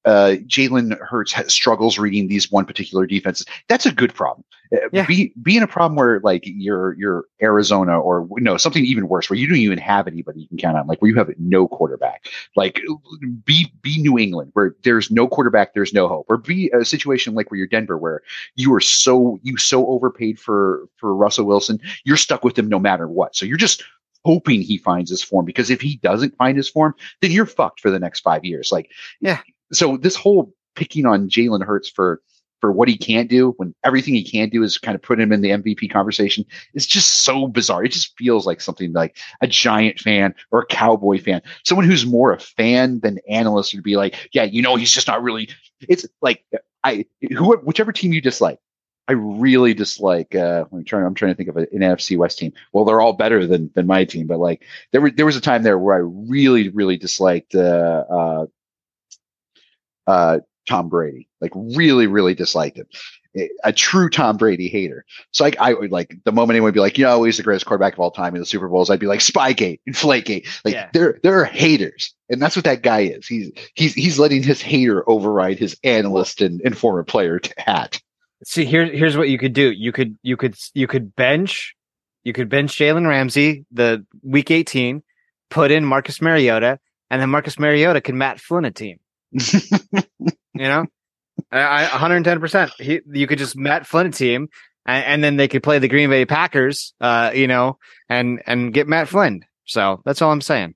uh, Jalen Hurts has struggles reading these one particular defenses. That's a good problem. Uh, Be be in a problem where like you're you're Arizona or no something even worse where you don't even have anybody you can count on, like where you have no quarterback. Like be be New England where there's no quarterback, there's no hope, or be a situation like where you're Denver where you are so you so overpaid for for Russell Wilson, you're stuck with him no matter what. So you're just hoping he finds his form because if he doesn't find his form, then you're fucked for the next five years. Like yeah so this whole picking on Jalen Hurts for for what he can't do when everything he can do is kind of put him in the MVP conversation is just so bizarre. It just feels like something like a giant fan or a cowboy fan, someone who's more a fan than analyst would be like, yeah, you know, he's just not really. It's like I who whichever team you dislike. I really dislike. Uh, I'm trying. I'm trying to think of an NFC West team. Well, they're all better than than my team, but like there were there was a time there where I really really disliked uh, uh, uh, Tom Brady. Like really, really disliked him. A- true Tom Brady hater. So like I would like the moment anyone would be like, you know, he's the greatest quarterback of all time in the Super Bowls, I'd be like Spygate, Inflategate. Like Yeah. there there are haters. And that's what that guy is. He's he's he's letting his hater override his analyst and, and former player hat. See, here, here's what you could do. You could, you could, you could bench, you could bench Jalen Ramsey the week 18, put in Marcus Mariota, and then Marcus Mariota can Matt Flynn a team. [LAUGHS] you know, I, I 110%. He, you could just Matt Flynn team, and, and then they could play the Green Bay Packers, uh, you know, and, and get Matt Flynn. So that's all I'm saying.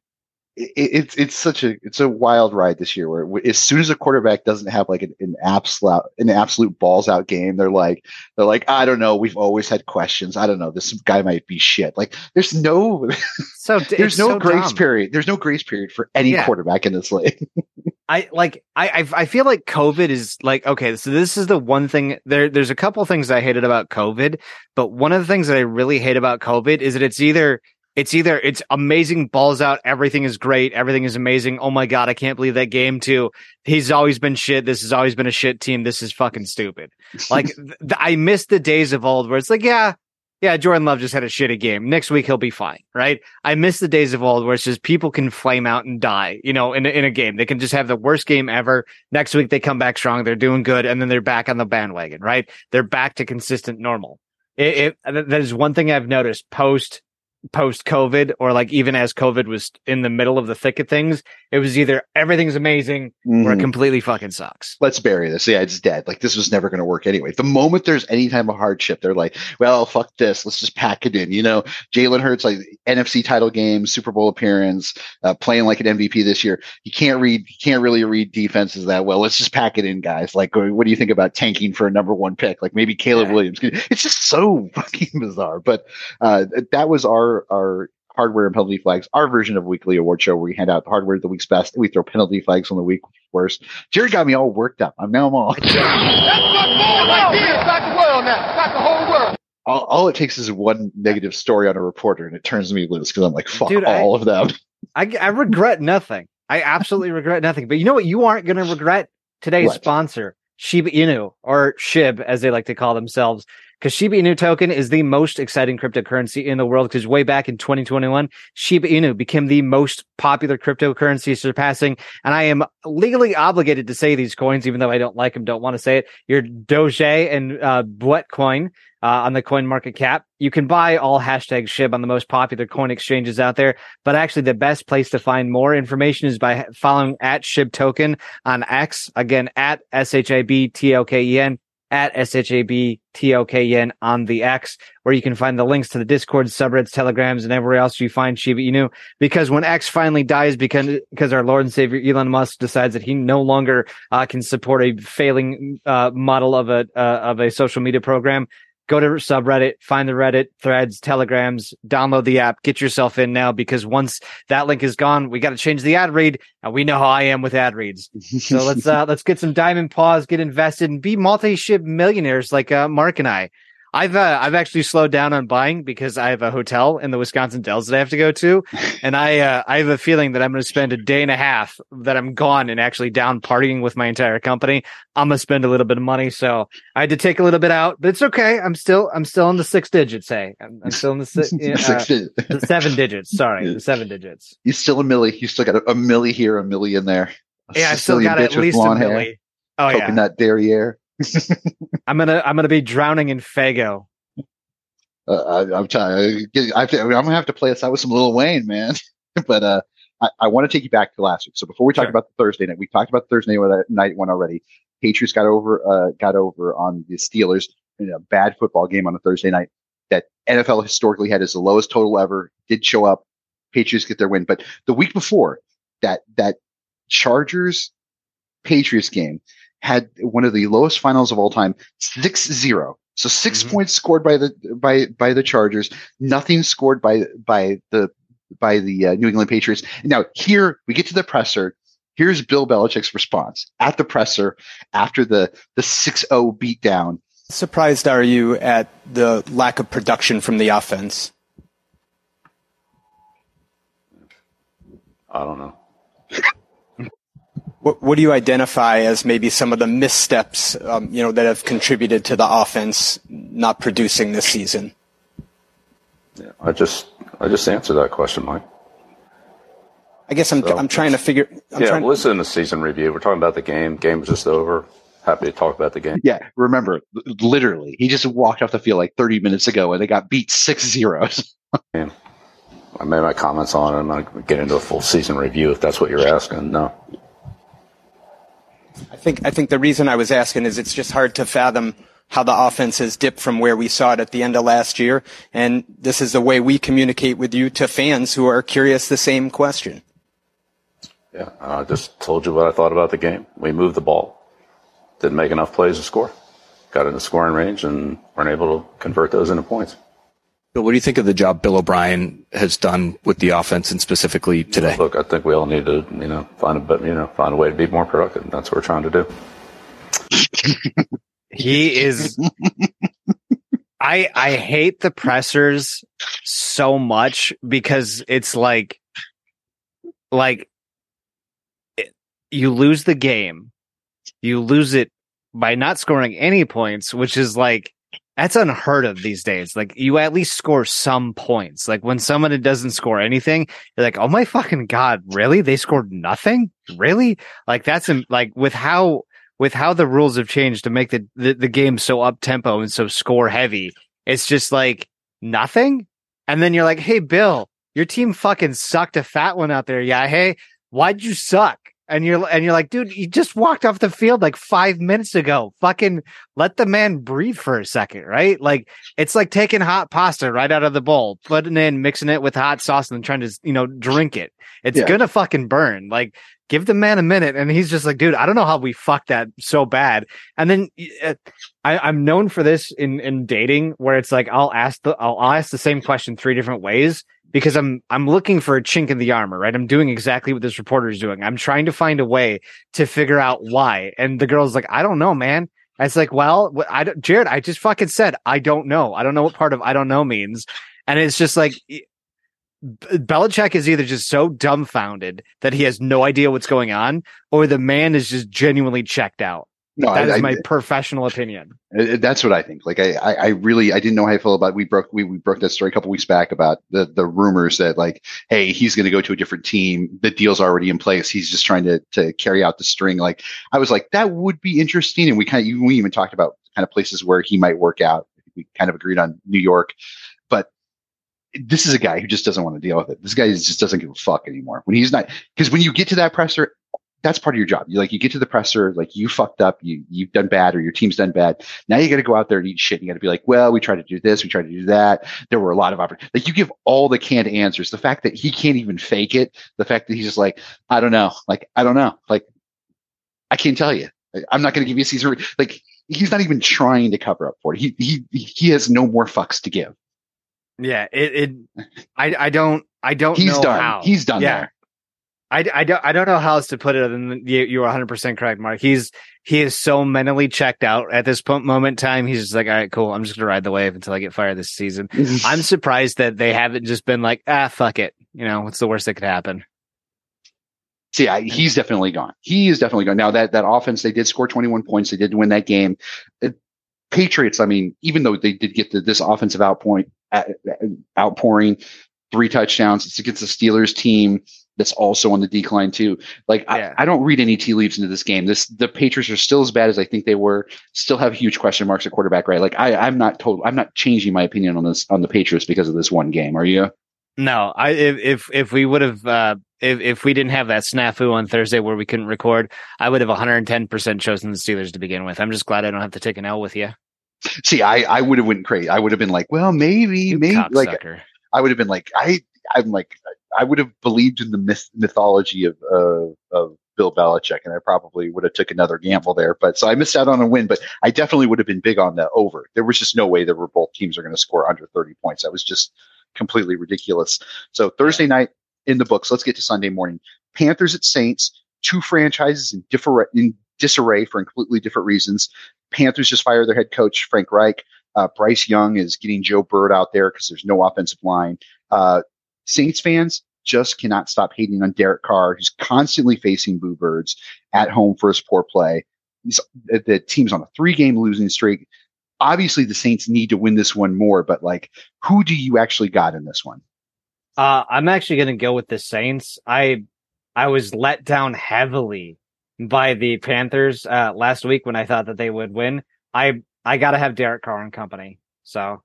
It, it's it's such a it's a wild ride this year where as soon as a quarterback doesn't have like an, an absolute an absolute balls out game they're like they're like I don't know we've always had questions I don't know this guy might be shit like there's no So [LAUGHS] there's no so grace dumb. period there's no grace period for any Yeah. quarterback in this league [LAUGHS] I like I, I I feel like COVID is like okay, so this is the one thing there there's a couple things I hated about COVID, but one of the things that I really hate about COVID is that it's either it's either it's amazing balls out, everything is great, everything is amazing. Oh my god, I can't believe that game too. He's always been shit. This has always been a shit team. This is fucking stupid. Like [LAUGHS] th- I miss the days of old where it's like, yeah, yeah, Jordan Love just had a shitty game. Next week he'll be fine, right? I miss the days of old where it's just people can flame out and die, you know, in a, in a game. They can just have the worst game ever. Next week they come back strong, they're doing good, and then they're back on the bandwagon, right? They're back to consistent normal. It, it that is one thing I've noticed post post COVID or like even as COVID was in the middle of the thick of things, it was either everything's amazing or it Mhm. completely fucking sucks. Let's bury this. Yeah, it's dead. Like this was never going to work anyway. The moment there's any time of hardship, they're like, "Well, fuck this. Let's just pack it in." You know, Jalen Hurts like NFC title game, Super Bowl appearance, uh, playing like an MVP this year. He can't read. He can't really read defenses that well. Let's just pack it in, guys. Like, what do you think about tanking for a number one pick? Like maybe Caleb Williams. It's just so [LAUGHS] fucking bizarre. But uh, that was our our hardware and penalty flags, our version of weekly award show where we hand out hardware of the week's best and we throw penalty flags on the week worst. Jared got me all worked up. I'm now I'm all all, all it takes is one negative story on a reporter and it turns me loose because I'm like, fuck Dude, I- all of them. I, I regret nothing. I absolutely [LAUGHS] regret nothing. But you know what? You aren't going to regret today's What? sponsor, Shiba Inu, or SHIB, as they like to call themselves. Because Shiba Inu token is the most exciting cryptocurrency in the world. Because way back in 2021, Shiba Inu became the most popular cryptocurrency, surpassing. And I am legally obligated to say these coins, even though I don't like them, don't want to say it. Your Doge and uh, Buet coin uh, on the coin market cap. You can buy all hashtag SHIB on the most popular coin exchanges out there. But actually, the best place to find more information is by following at SHIB token on X. Again, at S H A B T O K E N, at S H A B T O K E N on the X, where you can find the links to the Discord, subreddits, telegrams, and everywhere else you find Shiba Inu. Because when X finally dies, because, because our Lord and Savior Elon Musk decides that he no longer uh, can support a failing uh, model of a, uh, of a social media program, go to subreddit, find the Reddit threads, telegrams, download the app, get yourself in now because once that link is gone, we got to change the ad read, and we know how I am with ad reads. So let's [LAUGHS] uh let's get some diamond paws, get invested, and be multi-ship millionaires like uh, Mark and I. I've uh, I've actually slowed down on buying because I have a hotel in the Wisconsin Dells that I have to go to, [LAUGHS] and I uh, I have a feeling that I'm going to spend a day and a half that I'm gone and actually down partying with my entire company. I'm going to spend a little bit of money, so I had to take a little bit out, but it's okay. I'm still I'm still in the six digits. Say I'm, I'm still in the, si- [LAUGHS] uh, Six the seven [LAUGHS] digits. Sorry, the seven digits. You still a millie. You still got a, a millie here, a millie in there. A Yeah, I've still Sicilian got at least a blonde hair, milli. Oh yeah, Coconut derriere. I'm gonna I'm gonna be drowning in Fago. Uh, I, I'm trying. I have to, I'm gonna have to play this out with some Lil Wayne, man. [LAUGHS] but uh, I, I want to take you back to last week. So before we talk about the Thursday night, we talked about Thursday night one already. Patriots got over uh, got over on the Steelers in a bad football game on a Thursday night that NFL historically had as the lowest total ever. Did show up. Patriots get their win, but the week before that that Chargers Patriots game had one of the lowest finals of all time, 6-0. So 6 points scored by the by by the Chargers, nothing scored by by the by the uh, New England Patriots. Now here we get to the presser. Here's Bill Belichick's response at the presser after the the 6-0 beatdown. Surprised are you at the lack of production from the offense? I don't know. [LAUGHS] What, what do you identify as maybe some of the missteps, um, you know, that have contributed to the offense not producing this season? Yeah, I just I just answered that question, Mike. I guess I'm So- I'm trying to figure. I'm yeah, trying, well, this isn't a season review. We're talking about the game. Game was just over. Happy to talk about the game. Yeah, remember, literally, he just walked off the field like 30 minutes ago and they got beat six zeros. Yeah. I made my comments on it. I'm not going to get into a full season review if that's what you're asking. No. I think I think the reason I was asking is it's just hard to fathom how the offense has dipped from where we saw it at the end of last year, and this is the way we communicate with you to fans who are curious the same question. Yeah, I just told you what I thought about the game. We moved the ball, didn't make enough plays to score, got into scoring range, and weren't able to convert those into points. But what do you think of the job Bill O'Brien has done with the offense and specifically today? Look, I think we all need to, you know, find a bit, you know, find a way to be more productive. That's what we're trying to do. [LAUGHS] He is. I I hate the pressers so much because it's like, like, it, you lose the game, you lose it by not scoring any points, which is like that's unheard of these days. Like you at least score some points. Like when someone doesn't score anything, you're like, oh my fucking god, really? They scored nothing? Really? Like that's like with how with how the rules have changed to make the the, the game so up tempo and so score heavy. It's just like nothing. And then you're like, hey Bill, your team fucking sucked a fat one out there. Yeah, hey, why'd you suck? And you're and you're like, dude, you just walked off the field like five minutes ago. Fucking let the man breathe for a second, right? Like it's like taking hot pasta right out of the bowl, putting in, mixing it with hot sauce, and then trying to you know drink it. It's Yeah. gonna fucking burn. Like give the man a minute, and he's just like, dude, I don't know how we fucked that so bad. And then uh, I, I'm known for this in in dating, where it's like I'll ask the I'll, I'll ask the same question three different ways because I'm I'm looking for a chink in the armor, right? I'm doing exactly what this reporter is doing. I'm trying to find a way to figure out why. And the girl's like, I don't know, man. It's like, well, I don't, Jared, I just fucking said I don't know. I don't know what part of I don't know means. And it's just like Belichick is either just so dumbfounded that he has no idea what's going on, or the man is just genuinely checked out. No, that I- is I- my professional opinion. That's what I think. Like I, I, I really, I didn't know how I feel about. We broke, we, we broke that story a couple weeks back about the the rumors that like, hey, he's going to go to a different team. The deal's already in place. He's just trying to to carry out the string. Like I was like, that would be interesting. And we kind of, we even talked about kind of places where he might work out. We kind of agreed on New York, but this is a guy who just doesn't want to deal with it. This guy just doesn't give a fuck anymore. When he's not, because when you get to that presser, that's part of your job. You like you get to the presser, like you fucked up, you you've done bad, or your team's done bad. Now you got to go out there and eat shit. You got to be like, well, we tried to do this, we tried to do that. There were a lot of opportunities. Like you give all the canned answers. The fact that he can't even fake it, the fact that he's just like, I don't know, like I don't know, like I can't tell you. I'm not going to give you a season. Like he's not even trying to cover up for it. He he he has no more fucks to give. Yeah, it. it I I don't I don't. He's know done. How. He's done Yeah. there. I, I don't I don't know how else to put it other than you you're 100 percent correct, Mark. He's he is so mentally checked out at this po- moment in time. He's just like, all right, cool. I'm just gonna ride the wave until I get fired this season. [LAUGHS] I'm surprised that they haven't just been like, ah, fuck it. You know, what's the worst that could happen? See, I, he's definitely gone. He is definitely gone. Now that that offense, they did score 21 points. They did win that game. It- Patriots. I mean, even though they did get the, this offensive outpoint, uh, outpouring, three touchdowns, it's against the Steelers team that's also on the decline too. Like I, I don't read any tea leaves into this game. This the Patriots are still as bad as I think they were. Still have huge question marks at quarterback. Right? Like I, I'm not told. I'm not changing my opinion on this on the Patriots because of this one game. Are you? No, I if if, if we would have uh, if if we didn't have that snafu on Thursday where we couldn't record, I would have 110 percent chosen the Steelers to begin with. I'm just glad I don't have to take an L with you. See, I, I would have went crazy. I would have been like, well, maybe, maybe, like. I would have been like, I, I'm like, I would have believed in the myth, mythology of, of Bill Belichick, and I probably would have took another gamble there. But so I missed out on a win, but I definitely would have been big on the over. There was just no way that were both teams are going to score under 30 points. That was just completely ridiculous. So Thursday night in the books. Let's get to Sunday morning. Panthers at Saints, two franchises in different in disarray for completely different reasons. Panthers just fired their head coach Frank Reich. Uh, Bryce Young is getting boo bird out there because there's no offensive line. Uh, Saints fans just cannot stop hating on Derek Carr, who's constantly facing boo birds at home for his poor play. He's, the team's on a three-game losing streak. Obviously, the Saints need to win this one more, but like, who do you actually got in this one? Uh, I'm actually going to go with the Saints. I I was let down heavily by the Panthers uh, last week when I thought that they would win. I I got to have Derek Carr and company. So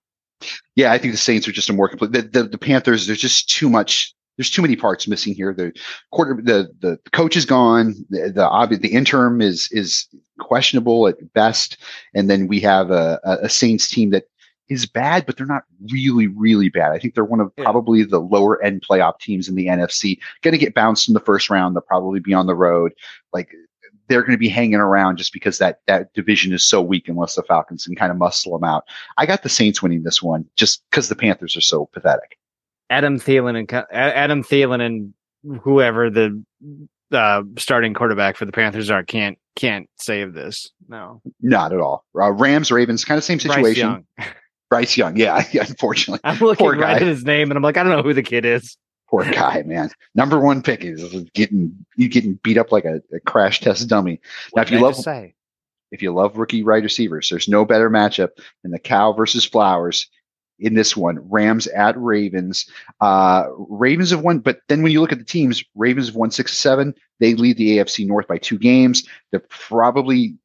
Yeah, I think the Saints are just a more complete. The, the, the Panthers, there's just too much. There's too many parts missing here. The quarter, the the, coach is gone. The the, obvi- the interim is is questionable at best, and then we have a, a, a Saints team that is bad, but they're not really really bad. I think they're one of probably the lower end playoff teams in the NFC. Going to get bounced in the first round. They'll probably be on the road. Like they're going to be hanging around just because that that division is so weak unless the Falcons can kind of muscle them out. I got the Saints winning this one just because the Panthers are so pathetic. Adam Thielen and Adam Thielen and whoever the uh, starting quarterback for the Panthers are can't can't save this. No, Not at all. Uh, Rams, Ravens, kind of same situation. Bryce. Young. Bryce Young, yeah, [LAUGHS] unfortunately. I'm looking right at his name and I'm like, I don't know who the kid is. Poor guy, man. Number one pick is getting you getting beat up like a, a crash test dummy. Now, if you I love say? if you love rookie wide receivers, there's no better matchup than the cow versus flowers in this one. Rams at Ravens. Uh, Ravens have won, but then when you look at the teams, Ravens have won six to seven. They lead the AFC North by two games. They're probably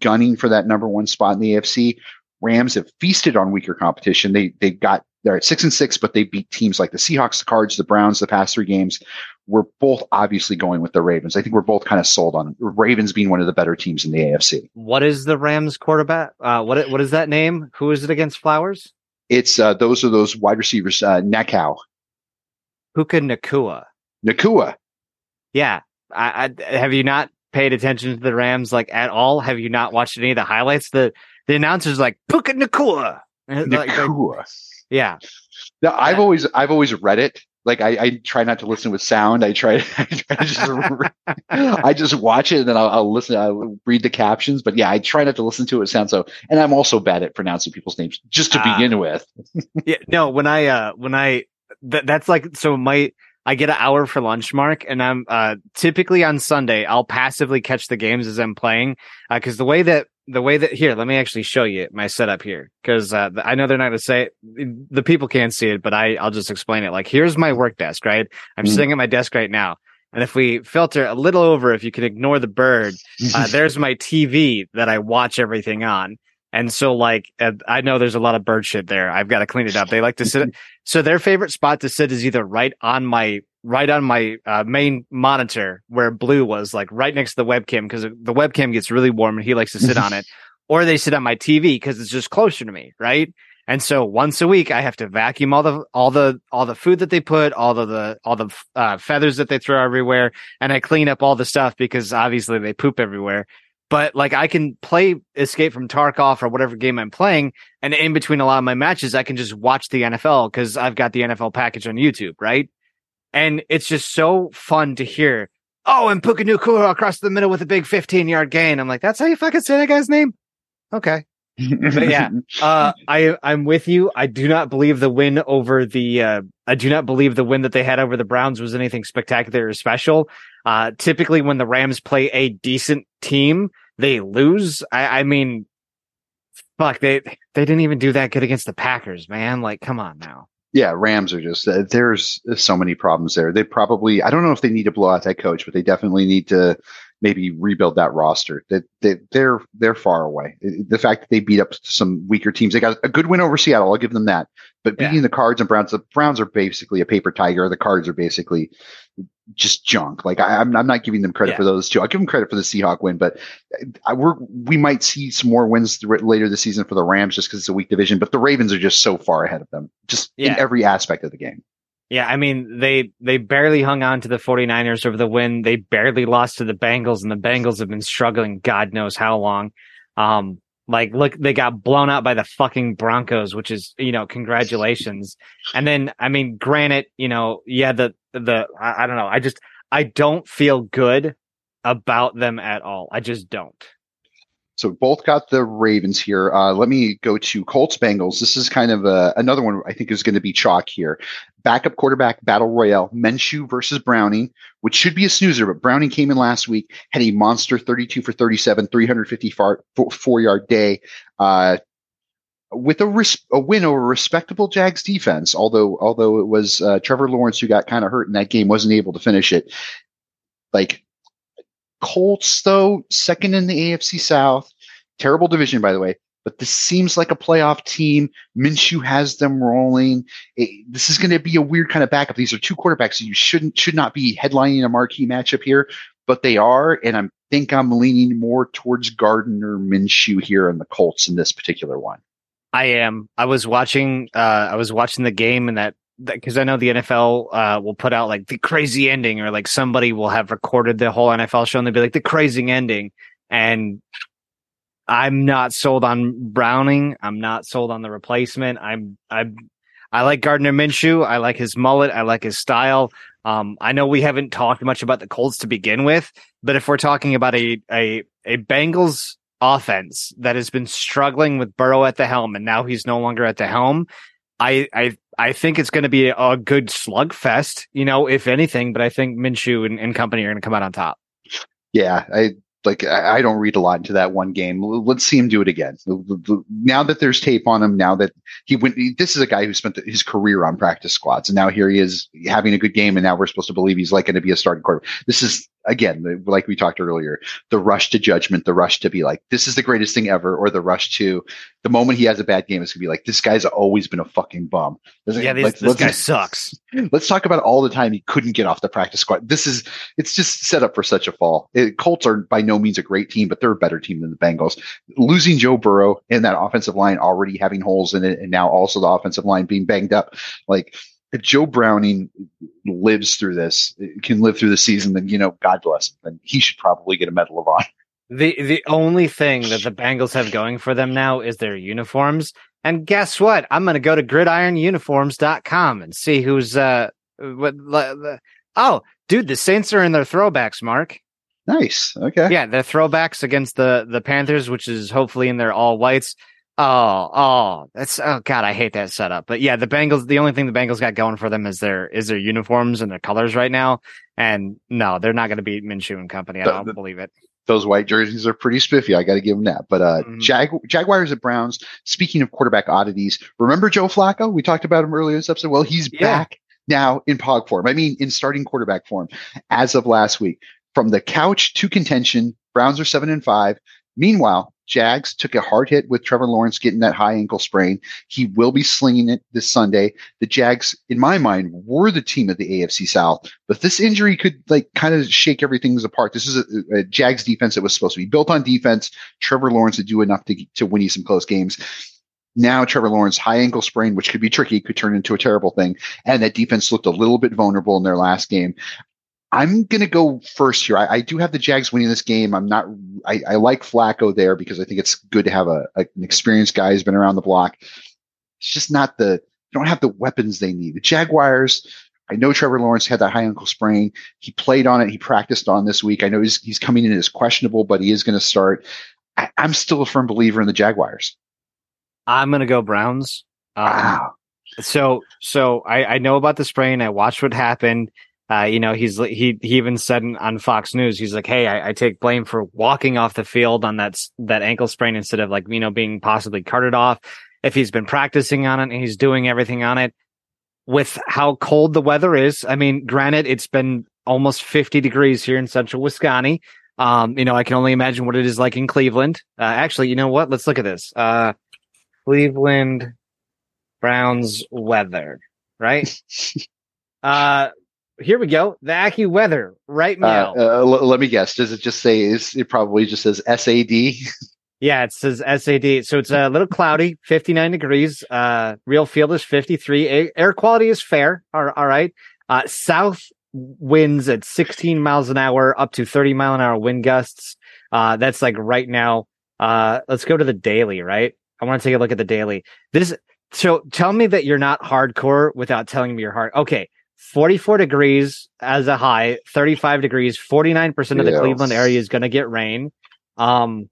gunning for that number one spot in the AFC. Rams have feasted on weaker competition. They they got they're at six and six, but they beat teams like the Seahawks, the Cards, the Browns the past three games. We're both obviously going with the Ravens. I think we're both kind of sold on Ravens being one of the better teams in the AFC. What is the Rams quarterback? Uh, what what is that name? Who is it against Flowers? It's uh, those are those wide receivers. Uh, Nakau, Puka Nacua. Nacua. Yeah, I, I have you not paid attention to the Rams like at all? Have you not watched any of the highlights? The the announcer's like Puka Nacua. And [LAUGHS] like- like- Nacua. Yeah, No, I've always I've always read it. Like I, I try not to listen with sound. I try, [LAUGHS] I try to just I just watch it and then I'll, I'll listen. I'll read the captions. But yeah, I try not to listen to it with sound. So, and I'm also bad at pronouncing people's names just to Ah. begin with. [LAUGHS] yeah. No, when I uh when I that that's like so my I get an hour for lunch, Mark, and I'm uh typically on Sunday I'll passively catch the games as I'm playing because the way that the way that here let me actually show you my setup here because uh, I know they're not going to say it. the people can't see it, but I I'll just explain it. Like here's my work desk, right? I'm Mm. sitting at my desk right now. And if we filter a little over, if you can ignore the bird, uh, [LAUGHS] there's my TV that I watch everything on. And so, like, uh, I know there's a lot of bird shit there. I've got to clean it up. They like to sit. [LAUGHS] So their favorite spot to sit is either right on my right on my uh, main monitor where Blue was, like right next to the webcam, because the webcam gets really warm and he likes to sit on it, [LAUGHS] or they sit on my TV because it's just closer to me, right? And so once a week, I have to vacuum all the all the all the food that they put, all of the all the uh, feathers that they throw everywhere, and I clean up all the stuff because obviously they poop everywhere. But like I can play Escape from Tarkov or whatever game I'm playing, and in between a lot of my matches, I can just watch the NFL because I've got the NFL package on YouTube, right? And it's just so fun to hear. Oh, and Puka Nacua across the middle with a big 15 yard gain. I'm like, that's how you fucking say that guy's name? Okay. but yeah, [LAUGHS] uh, I I'm with you. I do not believe the win over the uh, I do not believe the win that they had over the Browns was anything spectacular or special. Uh, typically, when the Rams play a decent team, they lose. I, I mean, fuck they they didn't even do that good against the Packers, man. Like, come on now. Yeah, Rams are just uh, there's so many problems there. They probably I don't know if they need to blow out that coach, but they definitely need to maybe rebuild that roster. That they, they're they're far away. The fact that they beat up some weaker teams, they got a good win over Seattle. I'll give them that. But beating the Cards and Browns, the Browns are basically a paper tiger. The Cards are basically just junk. Like I, I'm, I'm not giving them credit Yeah. for those two. I'll give them credit for the Seahawk win, but I, we're we might see some more wins th- later this season for the Rams just because it's a weak division. But the Ravens are just so far ahead of them, just Yeah. in every aspect of the game. Yeah, I mean, they they barely hung on to the 49ers over the win. They barely lost to the Bengals, and the Bengals have been struggling God knows how long. Um, like, look, they got blown out by the fucking Broncos, which is, you know, congratulations. And then, I mean, granted, you know, yeah, the the I, I don't know. I just I don't feel good about them at all. I just don't. So both got the Ravens here. Uh, let me go to Colts Bengals. This is kind of a, another one I think is going to be chalk here. Backup quarterback battle royale: Minshew versus Browning, which should be a snoozer, but Browning came in last week, had a monster 32 for 37, 354 four yard day. Uh, with a, ris- a win over a respectable Jags defense, although although it was uh, Trevor Lawrence who got kind of hurt in that game, wasn't able to finish it. Like Colts, though, second in the AFC South. Terrible division, by the way. But this seems like a playoff team. Minshew has them rolling. It- this is going to be a weird kind of backup. These are two quarterbacks. You shouldn't should not be headlining a marquee matchup here, but they are. And I think I'm leaning more towards Gardner Minshew here in the Colts in this particular one. I am. I was watching. Uh, I was watching the game and that because I know the NFL uh, will put out like the crazy ending, or like somebody will have recorded the whole NFL show and they'll be like the crazy ending. And I'm not sold on Browning. I'm not sold on the replacement. I'm I'm I like Gardner Minshew. I like his mullet. I like his style. Um, I know we haven't talked much about the Colts to begin with, but if we're talking about a a a Bengals offense that has been struggling with Burrow at the helm, and now he's no longer at the helm, I I I think it's going to be a good slugfest. You know, if anything, but I think Minshew and, and company are going to come out on top. Yeah, I like I, I don't read a lot into that one game. Let's see him do it again. Now that there's tape on him, now that he went, this is a guy who spent his career on practice squads, and now here he is having a good game, and now we're supposed to believe he's like going to be a starting quarterback. This is again, like we talked earlier, the rush to judgment, the rush to be like, this is the greatest thing ever, or the rush to the moment he has a bad game, it's gonna be like, this guy's always been a fucking bum. Yeah, this, Like, this guy sucks. Let's talk about all the time he couldn't get off the practice squad. This is it's just set up for such a fall. It, Colts are by no means a great team, but they're a better team than the Bengals. Losing Joe Burrow and that offensive line already having holes in it, and now also the offensive line being banged up, like Joe Browning lives through this, can live through the season, then you know, God bless him. Then he should probably get a Medal of Honor. The the only thing that the Bengals have going for them now is their uniforms. And guess what? I'm going to go to gridironuniforms.com and see who's uh what Oh, dude, the Saints are in their throwbacks, Mark. Nice. Okay. Yeah, their throwbacks against the the Panthers, which is hopefully in their all whites. Oh, oh, that's oh god, I hate that setup. But yeah, the Bengals. The only thing the Bengals got going for them is their is their uniforms and their colors right now. And no, they're not going to beat Minshew and company. I don't the- believe it. those white jerseys are pretty spiffy. I got to give them that. But uh, Mm-hmm. Jag- Jaguars at Browns. Speaking of quarterback oddities, remember Joe Flacco? We talked about him earlier in this episode. Well, he's back now in pog form. I mean, in starting quarterback form as of last week. From the couch to contention, Browns are seven and five. Meanwhile, Jags took a hard hit with Trevor Lawrence getting that high ankle sprain. He will be slinging it this Sunday. The Jags, in my mind, were the team of the AFC South, but this injury could like kind of shake everything apart. This is a, a Jags defense that was supposed to be built on defense. Trevor Lawrence to do enough to, to win you some close games. Now Trevor Lawrence high ankle sprain, which could be tricky, could turn into a terrible thing. And that defense looked a little bit vulnerable in their last game. I'm going to go first here. I, I do have the Jags winning this game. I'm not, I, I like Flacco there because I think it's good to have a, a- an experienced guy who's been around the block. It's just not the, they don't have the weapons they need. The Jaguars, I know Trevor Lawrence had that high ankle sprain. He played on it. He practiced on this week. I know he's, he's coming in as questionable, but he is going to start. I, I'm still a firm believer in the Jaguars. I'm gonna go Browns. Um, Wow. So so I I know about the sprain. I watched what happened. Uh, you know, he's he he even said on Fox News, he's like, "Hey, I, I take blame for walking off the field on that that ankle sprain instead of like you know being possibly carted off. If he's been practicing on it and he's doing everything on it, with how cold the weather is, I mean, granted, it's been almost 50 degrees here in central Wisconsin. Um, you know, I can only imagine what it is like in Cleveland. Uh, actually, you know what? Let's look at this. Uh, Cleveland Browns weather, right? [LAUGHS] uh, here we go. The AccuWeather right Uh, now. uh, l- let me guess. Does it just say, is it probably just says SAD? Yeah, it says SAD. So it's a little cloudy, 59 degrees. Uh, real field is 53. A- air quality is fair. All, all right. Uh, south winds at 16 miles an hour, up to 30 mile an hour wind gusts. Uh, that's like right now. Uh, let's go to the daily, right? I want to take a look at the daily. This, so tell me that you're not hardcore without telling me you're hard. Okay. 44 degrees as a high, 35 degrees, 49% of the Yes. Cleveland area is going to get rain. Um,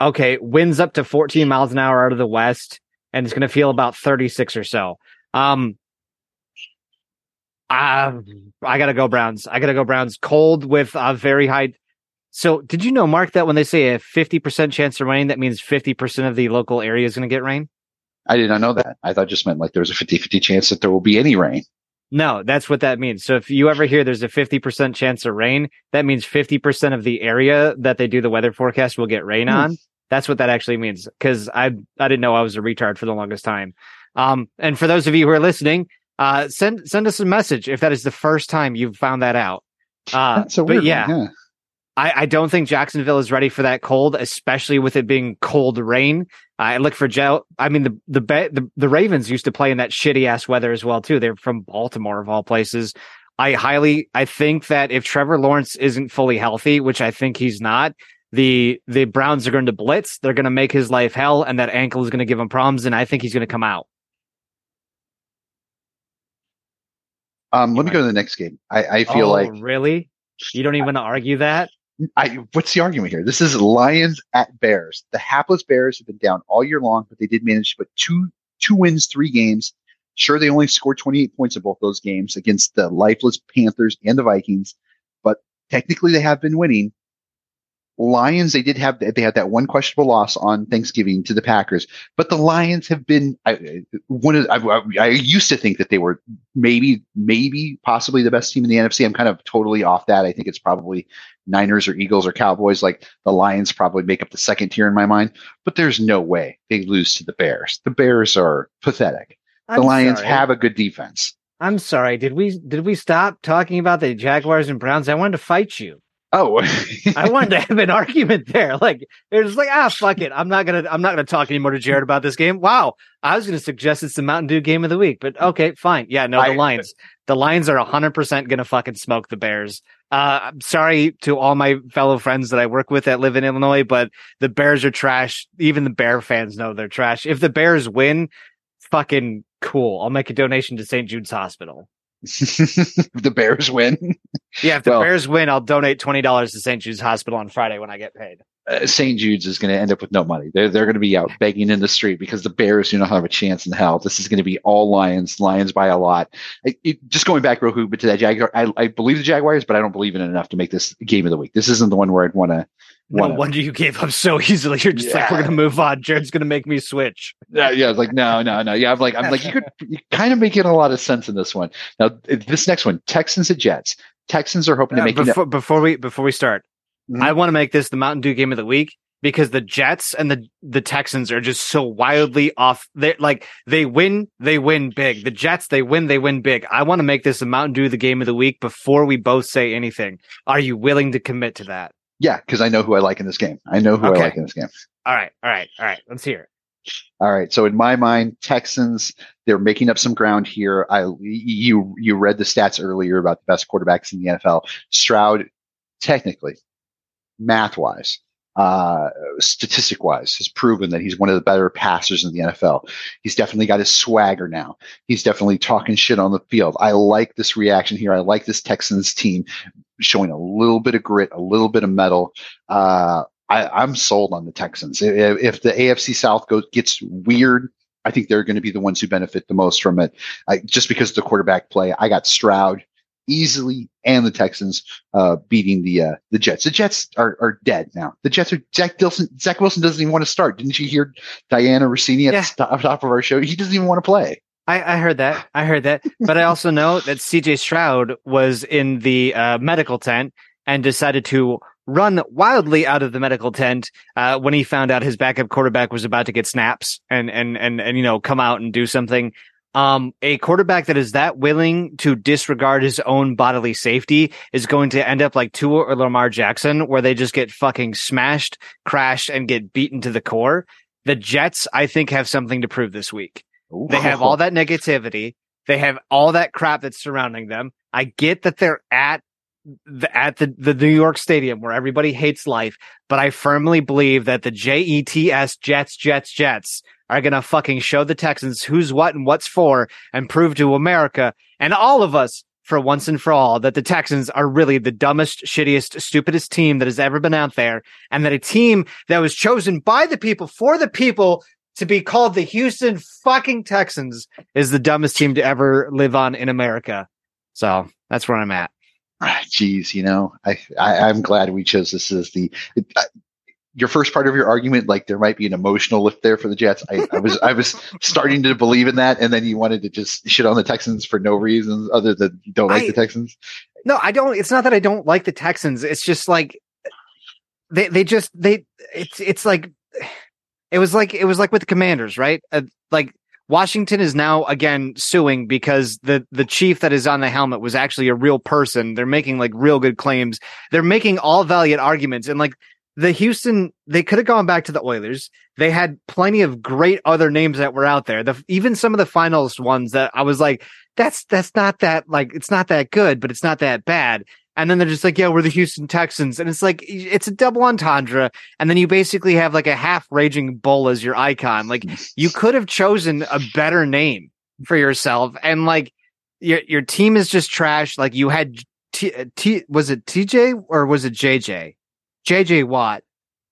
okay, winds up to 14 miles an hour out of the west, and it's going to feel about 36 or so. Um, uh, I gotta go Browns. I gotta go Browns. Cold with a very high. So, did you know, Mark, that when they say a 50% chance of rain, that means 50% of the local area is going to get rain? I did not know that. I thought it just meant like there was a 50 50 chance that there will be any rain. No, that's what that means. So if you ever hear there's a 50% chance of rain, that means 50% of the area that they do the weather forecast will get rain Hmm. on. That's what that actually means. Cause I, I didn't know I was a retard for the longest time. Um, and for those of you who are listening, uh, send, send us a message if that is the first time you've found that out. Uh, but yeah. Yeah. I, I don't think Jacksonville is ready for that cold, especially with it being cold rain. I look for Joe. I mean, the the, the the Ravens used to play in that shitty ass weather as well too. They're from Baltimore of all places. I highly, I think that if Trevor Lawrence isn't fully healthy, which I think he's not, the the Browns are going to blitz. They're going to make his life hell, and that ankle is going to give him problems. And I think he's going to come out. Um, let me go to the next game. I, I feel Oh, like really, you don't even want to argue that. I what's the argument here? This is Lions at Bears. The hapless Bears have been down all year long, but they did manage to put two two wins, three games. Sure, they only scored 28 points in both those games against the lifeless Panthers and the Vikings, but technically they have been winning. Lions, they did have they had that one questionable loss on Thanksgiving to the Packers, but the Lions have been I, one of I, I used to think that they were maybe maybe possibly the best team in the NFC. I'm kind of totally off that. I think it's probably Niners or Eagles or Cowboys. Like the Lions probably make up the second tier in my mind, but there's no way they lose to the Bears. The Bears are pathetic. The I'm Lions sorry. have a good defense. I'm sorry. Did we did we stop talking about the Jaguars and Browns? I wanted to fight you. Oh, [LAUGHS] I wanted to have an argument there. Like it was like, ah, fuck it. I'm not gonna I'm not gonna talk anymore to Jared about this game. Wow. I was gonna suggest it's the Mountain Dew game of the week, but okay, fine. Yeah, no, the I- [LAUGHS] Lions. The Lions are 100 percent gonna fucking smoke the Bears. Uh, I'm sorry to all my fellow friends that I work with that live in Illinois, but the Bears are trash. Even the Bear fans know they're trash. If the Bears win, fucking cool. I'll make a donation to St. Jude's Hospital. [LAUGHS] the Bears win. Yeah, if the Well- Bears win, I'll donate twenty dollars to St. Jude's Hospital on Friday when I get paid. uh, St. Jude's is going to end up with no money. They're they're going to be out begging in the street because the Bears do not have a chance in hell. This is going to be all Lions, Lions by a lot. It, it- just going back real quick but to that Jaguar, I, I believe the Jaguars, but I don't believe in it enough to make this game of the week. This isn't the one where I'd want to. No wonder you gave up so easily. You're just like, we're gonna move on. Jared's gonna make me switch. yeah, yeah, it's like no, no, no. Yeah, I'm like, I'm like, you could, [LAUGHS] you kind of making a lot of sense in this one. Now, this next one, Texans at Jets. Texans are hoping to make it. before, before we before we start, Mhm. I want to make this the Mountain Dew game of the week because the Jets and the the Texans are just so wildly off. They like they win, they win big. The Jets, they win, they win big. I want to make this a Mountain Dew the game of the week before we both say anything. Are you willing to commit to that? Yeah, because I know who I like in this game. I know who Okay. I like in this game. All right, all right, all right. Let's hear it. All right. So in my mind, Texans, they're making up some ground here. I you you read the stats earlier about the best quarterbacks in the NFL. Stroud, technically, math wise, uh, statistic wise, has proven that he's one of the better passers in the NFL. He's definitely got his swagger now. He's definitely talking shit on the field. I like this reaction here. I like this Texans team showing a little bit of grit, a little bit of metal. Uh, I, I'm sold on the Texans. If, if the AFC South goes gets weird, I think they're going to be the ones who benefit the most from it. I, just because the quarterback play, I got Stroud easily and the Texans uh, beating the uh, the Jets. The Jets are, are dead now. The Jets are Zach Wilson. Zach Wilson doesn't even want to start. Didn't you hear Dianna Russini at Yeah. the top, top of our show? He doesn't even want to play. I, I heard that. I heard that. But I also know that CJ Stroud was in the uh, medical tent and decided to run wildly out of the medical tent uh, when he found out his backup quarterback was about to get snaps and and and and you know come out and do something. Um, a quarterback that is that willing to disregard his own bodily safety is going to end up like Tua or Lamar Jackson, where they just get fucking smashed, crashed, and get beaten to the core. The Jets, I think, have something to prove this week. They have all that negativity. They have all that crap that's surrounding them. I get that they're at the, at the, the New York Stadium where everybody hates life, but I firmly believe that the J E T S Jets, Jets, Jets are going to fucking show the Texans who's what and what's for and prove to America and all of us for once and for all that the Texans are really the dumbest, shittiest, stupidest team that has ever been out there. And that a team that was chosen by the people for the people to be called the Houston fucking Texans is the dumbest team to ever live on in America. So that's where I'm at. Ah, Jeez, you know, I, I I'm glad we chose this as the. Your first part of your argument, like there might be an emotional lift there for the Jets. I, I was I was starting to believe in that, and then you wanted to just shit on the Texans for no reason other than you don't like I- the Texans. No, I don't. It's not that I don't like the Texans. It's just like they they just they it's it's like it was like it was like with the Commanders, right? Uh, like Washington is now again suing because the the chief that is on the helmet was actually a real person. They're making like real good claims. They're making all valiant arguments and like the Houston they could have gone back to the Oilers. They had plenty of great other names that were out there. The even some of the finalist ones that I was like that's that's not that like it's not that good, but it's not that bad. And then they're just like, yeah, we're the Houston Texans. And it's like, it's a double entendre. And then you basically have like a half raging bull as your icon. Like you could have chosen a better name for yourself. And like your, your team is just trash. Like you had T, T was it TJ or was it JJ? JJ Watt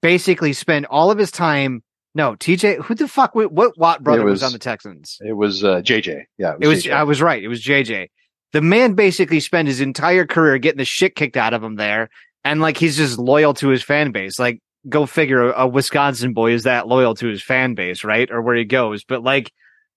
basically spent all of his time. No, TJ, who the fuck, what Watt brother was, was, on the Texans? It was uh, JJ. Yeah. It was, it was I was right. It was JJ the man basically spent his entire career getting the shit kicked out of him there. And like he's just loyal to his fan base. Like, go figure a Wisconsin boy is that loyal to his fan base, right? Or where he goes. But like,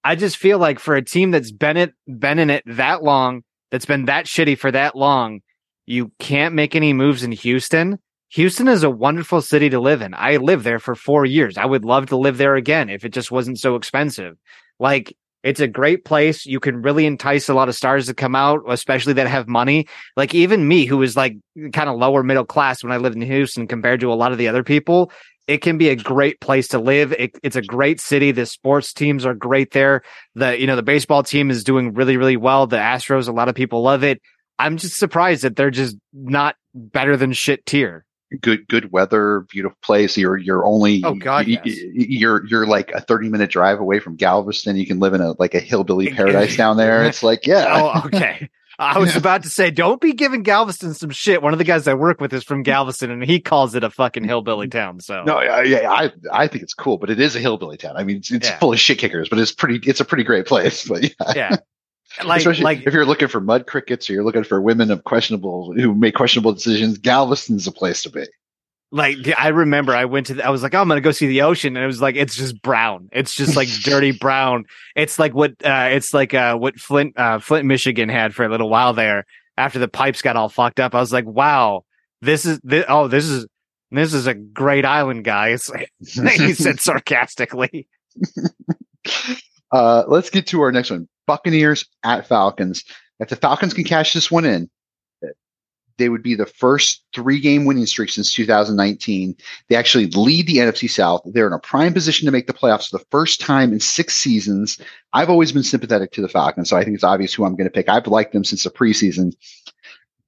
I just feel like for a team that's been it, been in it that long, that's been that shitty for that long, you can't make any moves in Houston. Houston is a wonderful city to live in. I lived there for four years. I would love to live there again if it just wasn't so expensive. Like, it's a great place. You can really entice a lot of stars to come out, especially that have money. Like even me, who was like kind of lower middle class when I lived in Houston compared to a lot of the other people, it can be a great place to live. It, it's a great city. The sports teams are great there. The, you know, the baseball team is doing really, really well. The Astros, a lot of people love it. I'm just surprised that they're just not better than shit tier good good weather, beautiful place. You're you're only oh god, you, yes. you're you're like a thirty minute drive away from Galveston. You can live in a like a hillbilly paradise [LAUGHS] down there. It's like yeah. Oh okay. I was [LAUGHS] about to say, don't be giving Galveston some shit. One of the guys I work with is from Galveston, and he calls it a fucking hillbilly town. So no, yeah, yeah I I think it's cool, but it is a hillbilly town. I mean, it's, it's yeah. full of shit kickers, but it's pretty. It's a pretty great place. [LAUGHS] But yeah, yeah. Like, Especially like if you're looking for mud crickets or you're looking for women of questionable who make questionable decisions, Galveston's a place to be. Like I remember I went to the, I was like oh, I'm gonna go see the ocean and it was like it's just brown. It's just like [LAUGHS] dirty brown. It's like what uh it's like uh what Flint uh Flint Michigan had for a little while there after the pipes got all fucked up. I was like wow this is this, oh this is this is a great island guys [LAUGHS] he said sarcastically [LAUGHS] uh let's get to our next one Buccaneers at Falcons if the Falcons can cash this one in they would be the first three game winning streak since 2019. They actually lead the NFC South. They're in a prime position to make the playoffs for the first time in six seasons. I've always been sympathetic to the Falcons, so I think it's obvious who I'm going to pick. I've liked them since the preseason.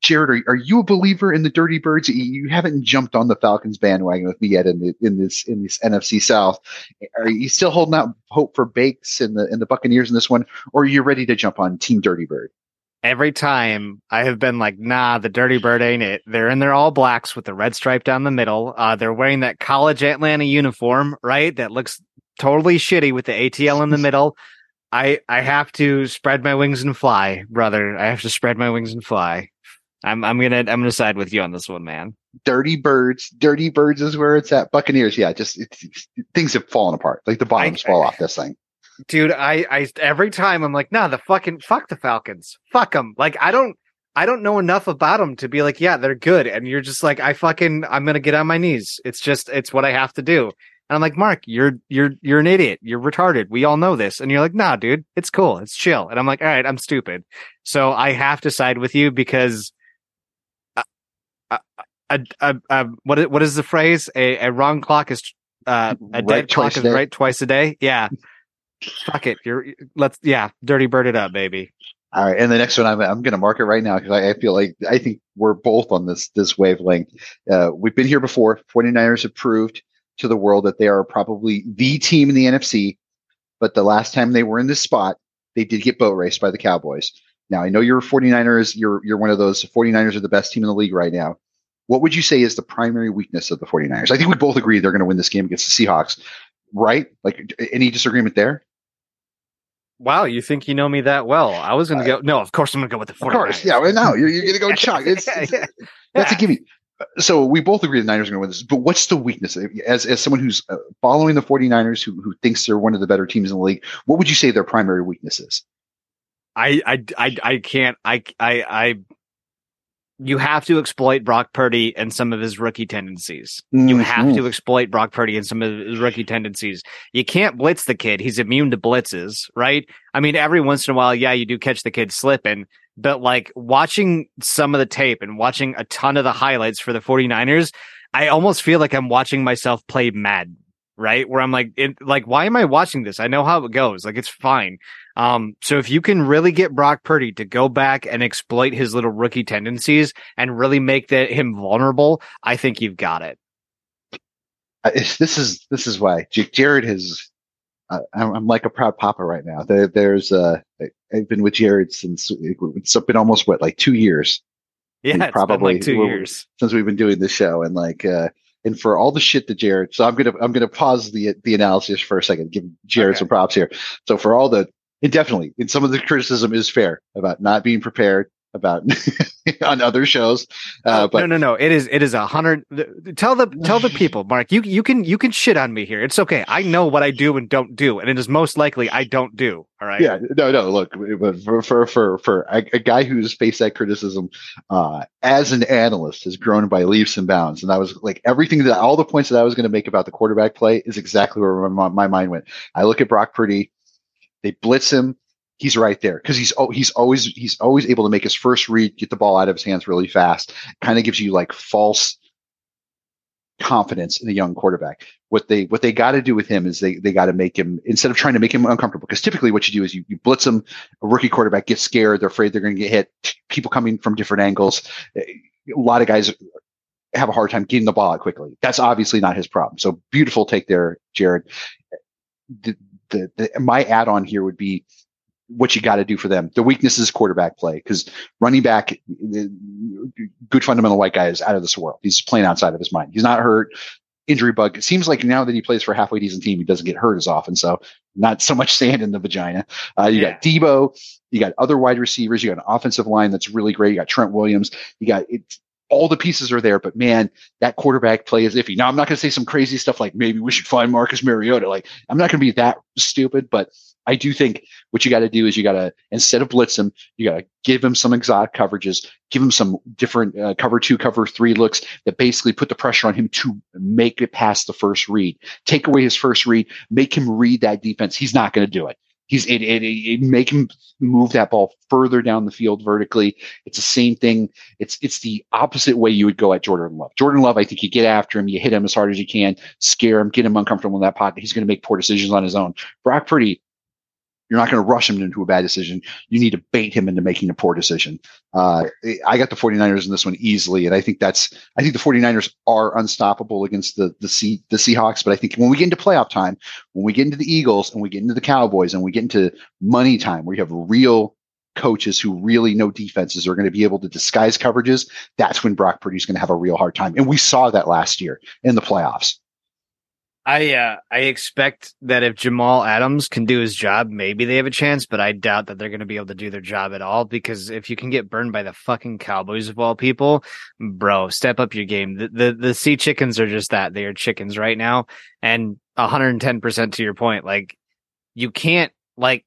Jared, are, are you a believer in the Dirty Birds? You haven't jumped on the Falcons bandwagon with me yet in, the, in this in this NFC South. Are you still holding out hope for Bakes and the and the Buccaneers in this one, or are you ready to jump on Team Dirty Bird? every time I have been like, nah, the Dirty Bird ain't it. They're in their all blacks with the red stripe down the middle. Uh, they're wearing that college Atlanta uniform, right? That looks totally shitty with the ATL in the middle. I I have to spread my wings and fly, brother. I have to spread my wings and fly. I'm I'm gonna I'm gonna side with you on this one, man. Dirty birds, dirty birds is where it's at. Buccaneers, yeah, just things have fallen apart. Like the bottoms I, fall off this thing dude, I, I every time I'm like, nah, the fucking fuck the Falcons, fuck them. Like I don't, I don't know enough about them to be like, yeah, they're good. And you're just like, I fucking, I'm gonna get on my knees. It's just, it's what I have to do. And I'm like, Mark, you're you're you're an idiot. You're retarded. We all know this. And you're like, nah, dude, it's cool. It's chill. And I'm like, all right, I'm stupid. So I have to side with you because. A, a, a, what what is the phrase? A, a wrong clock is uh, a dead right clock is right twice a day. Yeah. Fuck it. You're let's yeah, dirty bird it up, baby. All right, and the next one I'm I'm going to mark it right now because I, I, feel like I think we're both on this this wavelength. Uh, we've been here before. 49ers have proved to the world that they are probably the team in the NFC. But the last time they were in this spot, they did get boat raced by the Cowboys. Now I know you're 49ers. You're you're one of those 49ers are the best team in the league right now. What would you say is the primary weakness of the 49ers? I think we both agree they're going to win this game against the Seahawks, right? Like any disagreement there? Wow, you think you know me that well? I was going to go. No, of course I'm going to go with the 49ers. Of course, yeah. Right now you're, you're going to go Chuck. It's, yeah, [LAUGHS] yeah. That's a gimme. So we both agree the Niners are going to win this. But what's the weakness? As as someone who's uh, following the 49ers, who who thinks they're one of the better teams in the league, what would you say their primary weakness is? I I I, I can't. I I I you have to exploit Brock Purdy and some of his rookie tendencies. You mm-hmm. have to exploit Brock Purdy and some of his rookie tendencies. You can't blitz the kid. He's immune to blitzes, right? I mean, every once in a while, yeah, you do catch the kid slipping, but like watching some of the tape and watching a ton of the highlights for the 49ers, I almost feel like I'm watching myself play Mad, right? Where I'm like, it, like, why am I watching this? I know how it goes. Like, it's fine. Um, so if you can really get Brock Purdy to go back and exploit his little rookie tendencies and really make that him vulnerable, I think you've got it. Uh, this is this is why Jared has. Uh, I'm, I'm like a proud papa right now. There, there's uh, I've been with Jared since it's been almost what like two years. Yeah, been like 2 years. since we've been doing this show, and like uh, and for all the shit that Jared. So I'm gonna I'm gonna pause the the analysis for a second. Give Jared some props here. So for all the and definitely, and some of the criticism is fair about not being prepared about [LAUGHS] on other shows. Uh, but no, no, no. It is. It is a hundred. Tell the tell the people, Mark. You you can you can shit on me here. It's okay. I know what I do and don't do, and it is most likely I don't do. All right. Yeah, no, no. Look, but for for for for a, a guy who's faced that criticism uh, as an analyst has grown by leaps and bounds, and I was like everything that all the points that I was going to make about the quarterback play is exactly where my, my mind went. I look at Brock Purdy, they blitz him, he's right there because he's oh, he's always he's always able to make his first read, get the ball out of his hands really fast. Kind of gives you like false confidence in a young quarterback. What they what they got to do with him is they they got to make him instead of trying to make him uncomfortable because typically what you do is you, you blitz him, a rookie quarterback gets scared, they're afraid they're going to get hit. People coming from different angles, eh, a lot of guys have a hard time getting the ball out quickly. That's obviously not his problem. So beautiful take there, Jared. The, the, the my add on here would be what you got to do for them. The weakness is quarterback play because running back, good fundamental white guy is out of this world. He's playing outside of his mind. He's not hurt. Injury bug. It seems like now that he plays for a halfway decent team, he doesn't get hurt as often. So not so much [LAUGHS] sand in the vagina. Uh, you got Deebo. You got other wide receivers. You got an offensive line that's really great. You got Trent Williams. You got it. All the pieces are there, but man, that quarterback play is iffy. Now, I'm not going to say some crazy stuff like maybe we should find Marcus Mariota. Like, I'm not going to be that stupid, but I do think what you got to do is you got to instead of blitz him, you got to give him some exotic coverages, give him some different uh, cover two, cover three looks that basically put the pressure on him to make it past the first read. Take away his first read, make him read that defense. He's not going to do it. He's it, it, it make him move that ball further down the field vertically. It's the same thing. It's it's the opposite way you would go at Jordan Love. Jordan Love, I think you get after him, you hit him as hard as you can, scare him, get him uncomfortable in that pocket. He's going to make poor decisions on his own. Brock Purdy, you're not going to rush him into a bad decision. You need to bait him into making a poor decision. Uh, I got the 49ers in this one easily. And I think that's, I think the 49ers are unstoppable against the, the C, the Seahawks. But I think when we get into playoff time, when we get into the Eagles and we get into the Cowboys and we get into money time where you have real coaches who really know defenses are going to be able to disguise coverages, that's when Brock Purdy's going to have a real hard time. And we saw that last year in the playoffs. I uh, I expect that if Jamal Adams can do his job, maybe they have a chance, but I doubt that they're going to be able to do their job at all because if you can get burned by the fucking Cowboys of all people, bro, step up your game. The the, the sea chickens are just that. They are chickens right now. And 110% to your point, like you can't like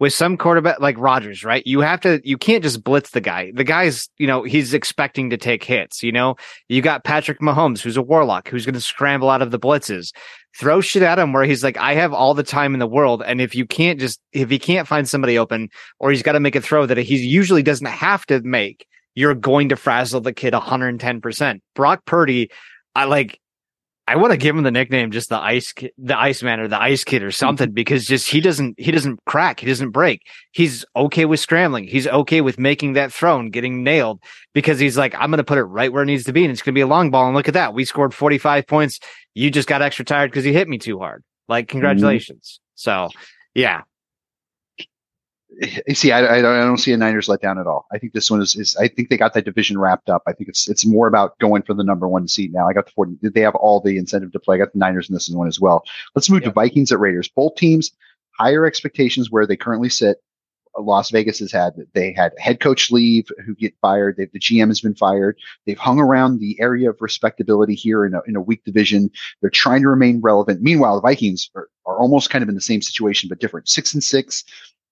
with some quarterback like Rodgers, right? You have to, you can't just blitz the guy. The guy's, you know, he's expecting to take hits. You know, you got Patrick Mahomes, who's a warlock, who's going to scramble out of the blitzes. Throw shit at him where he's like, I have all the time in the world. And if you can't just, if he can't find somebody open or he's got to make a throw that he usually doesn't have to make, you're going to frazzle the kid 110%. Brock Purdy, I like, I want to give him the nickname just the ice the Iceman or the Ice Kid or something because just he doesn't he doesn't crack he doesn't break. He's okay with scrambling. He's okay with making that throw and getting nailed because he's like I'm going to put it right where it needs to be and it's going to be a long ball and look at that. We scored 45 points. You just got extra tired because you hit me too hard. Like mm-hmm. congratulations. So yeah see, I, I, don't, see a Niners let down at all. I think this one is, is, I think they got that division wrapped up. I think it's, it's more about going for the number one seat now. I got the 40, they have all the incentive to play. I got the Niners in this one as well. Let's move to Vikings at Raiders. Both teams, higher expectations where they currently sit. Las Vegas has had, they had head coach leave who get fired. They, the GM has been fired. They've hung around the area of respectability here in a, in a weak division. They're trying to remain relevant. Meanwhile, the Vikings are, are almost kind of in the same situation, but different. Six and six,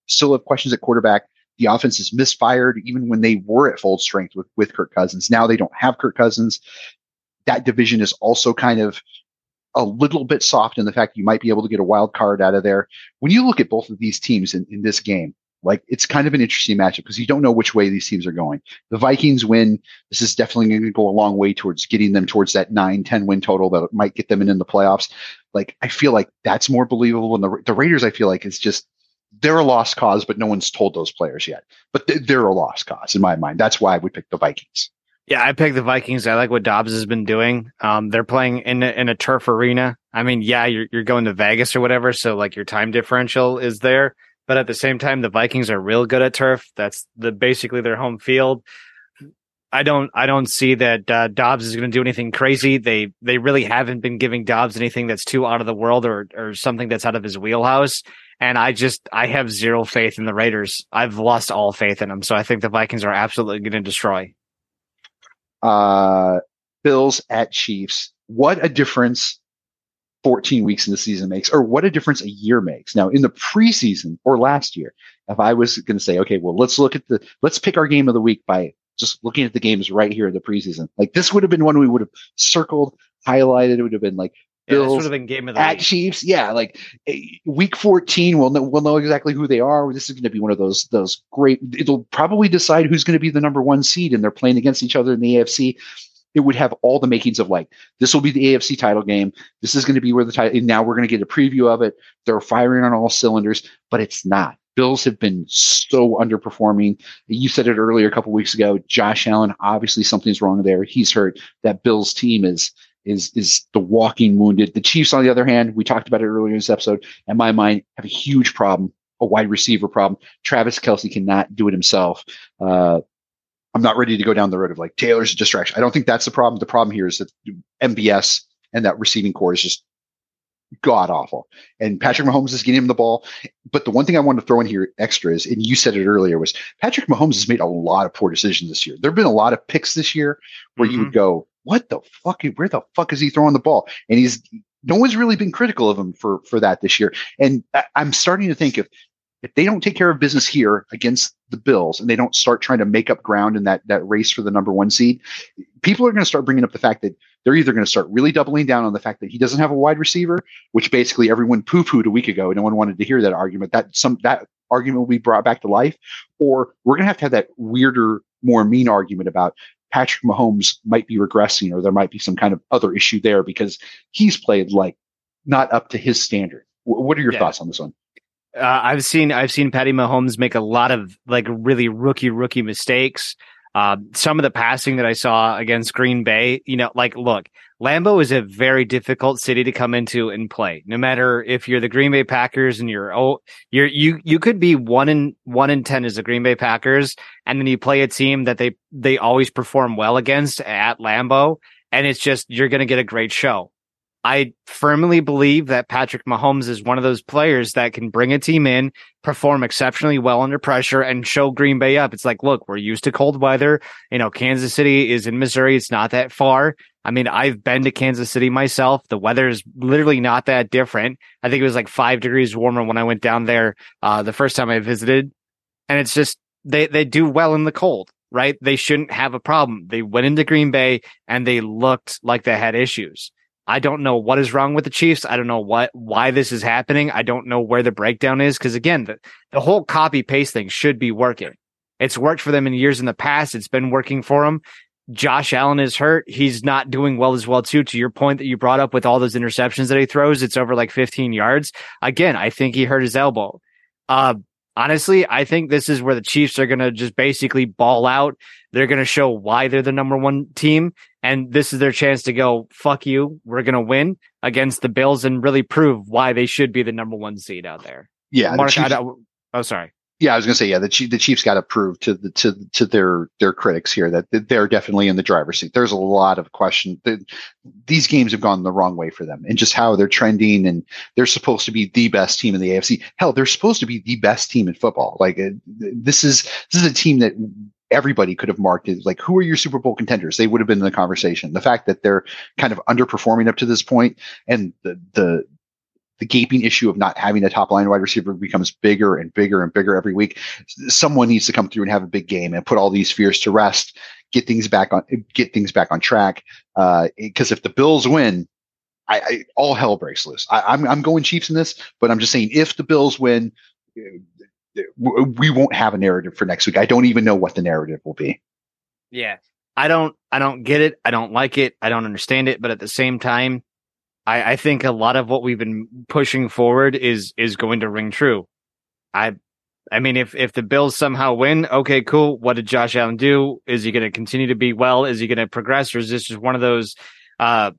still have questions at quarterback. The offense is misfired even when they were at full strength with, with Kirk Cousins. Now they don't have Kirk Cousins. That division is also kind of a little bit soft in the fact you might be able to get a wild card out of there. When you look at both of these teams in, in this game, like it's kind of an interesting matchup because you don't know which way these teams are going. The Vikings win. This is definitely going to go a long way towards getting them towards that 9, 10 win total that might get them in, in the playoffs. Like I feel like that's more believable. And the, the Raiders, I feel like it's just, they're a lost cause, but no one's told those players yet. But they're a lost cause in my mind. That's why I would pick the Vikings. Yeah, I picked the Vikings. I like what Dobbs has been doing. Um, they're playing in a, in a turf arena. I mean, yeah, you're you're going to Vegas or whatever, so like your time differential is there. But at the same time, the Vikings are real good at turf. That's the basically their home field. I don't I don't see that uh, Dobbs is going to do anything crazy. They they really haven't been giving Dobbs anything that's too out of the world or or something that's out of his wheelhouse. And I just I have zero faith in the Raiders. I've lost all faith in them. So I think the Vikings are absolutely going to destroy uh, Bills at Chiefs. What a difference 14 weeks in the season makes, or what a difference a year makes. Now, in the preseason or last year, if I was going to say, okay, well, let's look at the, let's pick our game of the week by just looking at the games right here in the preseason. Like this would have been one we would have circled, highlighted. It would have been like Bills yeah, would have been game of the at week. Chiefs. Yeah, like eh, week 14, we'll know, we'll know exactly who they are. This is going to be one of those those great. It'll probably decide who's going to be the number one seed, and they're playing against each other in the AFC. It would have all the makings of like this will be the AFC title game. This is going to be where the title. now we're going to get a preview of it. They're firing on all cylinders, but it's not. Bills have been so underperforming. You said it earlier a couple weeks ago. Josh Allen, obviously something's wrong there. He's hurt. That Bills team is is is the walking wounded. The Chiefs, on the other hand, we talked about it earlier in this episode, in my mind, have a huge problem, a wide receiver problem. Travis Kelce cannot do it himself. Uh, I'm not ready to go down the road of like Taylor's a distraction. I don't think that's the problem. The problem here is that MVS and that receiving corps is just god awful. And Patrick Mahomes is getting him the ball. But the one thing I wanted to throw in here extra is, and you said it earlier, was Patrick Mahomes has made a lot of poor decisions this year. There have been a lot of picks this year where mm-hmm. you would go, what the fuck? Where the fuck is he throwing the ball? And he's no one's really been critical of him for for that this year. And I'm starting to think if if they don't take care of business here against the Bills and they don't start trying to make up ground in that that race for the number one seed, people are going to start bringing up the fact that they're either going to start really doubling down on the fact that he doesn't have a wide receiver, which basically everyone poo pooed a week ago. No one wanted to hear that argument. That some that argument will be brought back to life, or we're going to have to have that weirder, more mean argument about Patrick Mahomes might be regressing or there might be some kind of other issue there because he's played like not up to his standard. W- what are your yeah. thoughts on this one? Uh, I've seen I've seen Patty Mahomes make a lot of like really rookie rookie mistakes. Uh, some of the passing that I saw against Green Bay, you know, like look, Lambeau is a very difficult city to come into and play. No matter if you're the Green Bay Packers and you're oh you're you you could be one in one in ten as the Green Bay Packers, and then you play a team that they they always perform well against at Lambeau, and it's just you're gonna get a great show. I firmly believe that Patrick Mahomes is one of those players that can bring a team in, perform exceptionally well under pressure, and show Green Bay up. It's like, look, we're used to cold weather. You know, Kansas City is in Missouri. It's not that far. I mean, I've been to Kansas City myself. The weather is literally not that different. I think it was like five degrees warmer when I went down there uh, the first time I visited. And it's just, they, they do well in the cold, right? They shouldn't have a problem. They went into Green Bay and they looked like they had issues. I don't know what is wrong with the Chiefs. I don't know what why this is happening. I don't know where the breakdown is because again, the, the whole copy paste thing should be working. It's worked for them in years in the past. It's been working for them. Josh Allen is hurt. He's not doing well as well too. To your point that you brought up with all those interceptions that he throws, it's over like 15 yards. Again, I think he hurt his elbow. Uh, honestly, I think this is where the Chiefs are going to just basically ball out. They're going to show why they're the number one team. And this is their chance to go, fuck you. We're going to win against the Bills and really prove why they should be the number one seed out there. Yeah. Mark, the Chiefs, oh, sorry. Yeah, I was going to say, yeah, the Chief, the Chiefs got to prove to the to to their their critics here that they're definitely in the driver's seat. There's a lot of question. The, these games have gone the wrong way for them, and just how they're trending. And they're supposed to be the best team in the AFC. Hell, they're supposed to be the best team in football. Like uh, this is this is a team that everybody could have marked as like, who are your Super Bowl contenders? They would have been in the conversation. The fact that they're kind of underperforming up to this point and the, the, the gaping issue of not having a top line wide receiver becomes bigger and bigger and bigger every week. Someone needs to come through and have a big game and put all these fears to rest, get things back on, get things back on track. Uh, cause if the Bills win, I, I all hell breaks loose. I, I'm, I'm going Chiefs in this, but I'm just saying if the Bills win, uh, we won't have a narrative for next week. I don't even know what the narrative will be. Yeah. I don't I don't get it. I don't like it. I don't understand it. But at the same time, I, I think a lot of what we've been pushing forward is is going to ring true. I I mean if if the Bills somehow win, okay, cool. What did Josh Allen do? Is he gonna continue to be well? Is he gonna progress? Or is this just one of those uh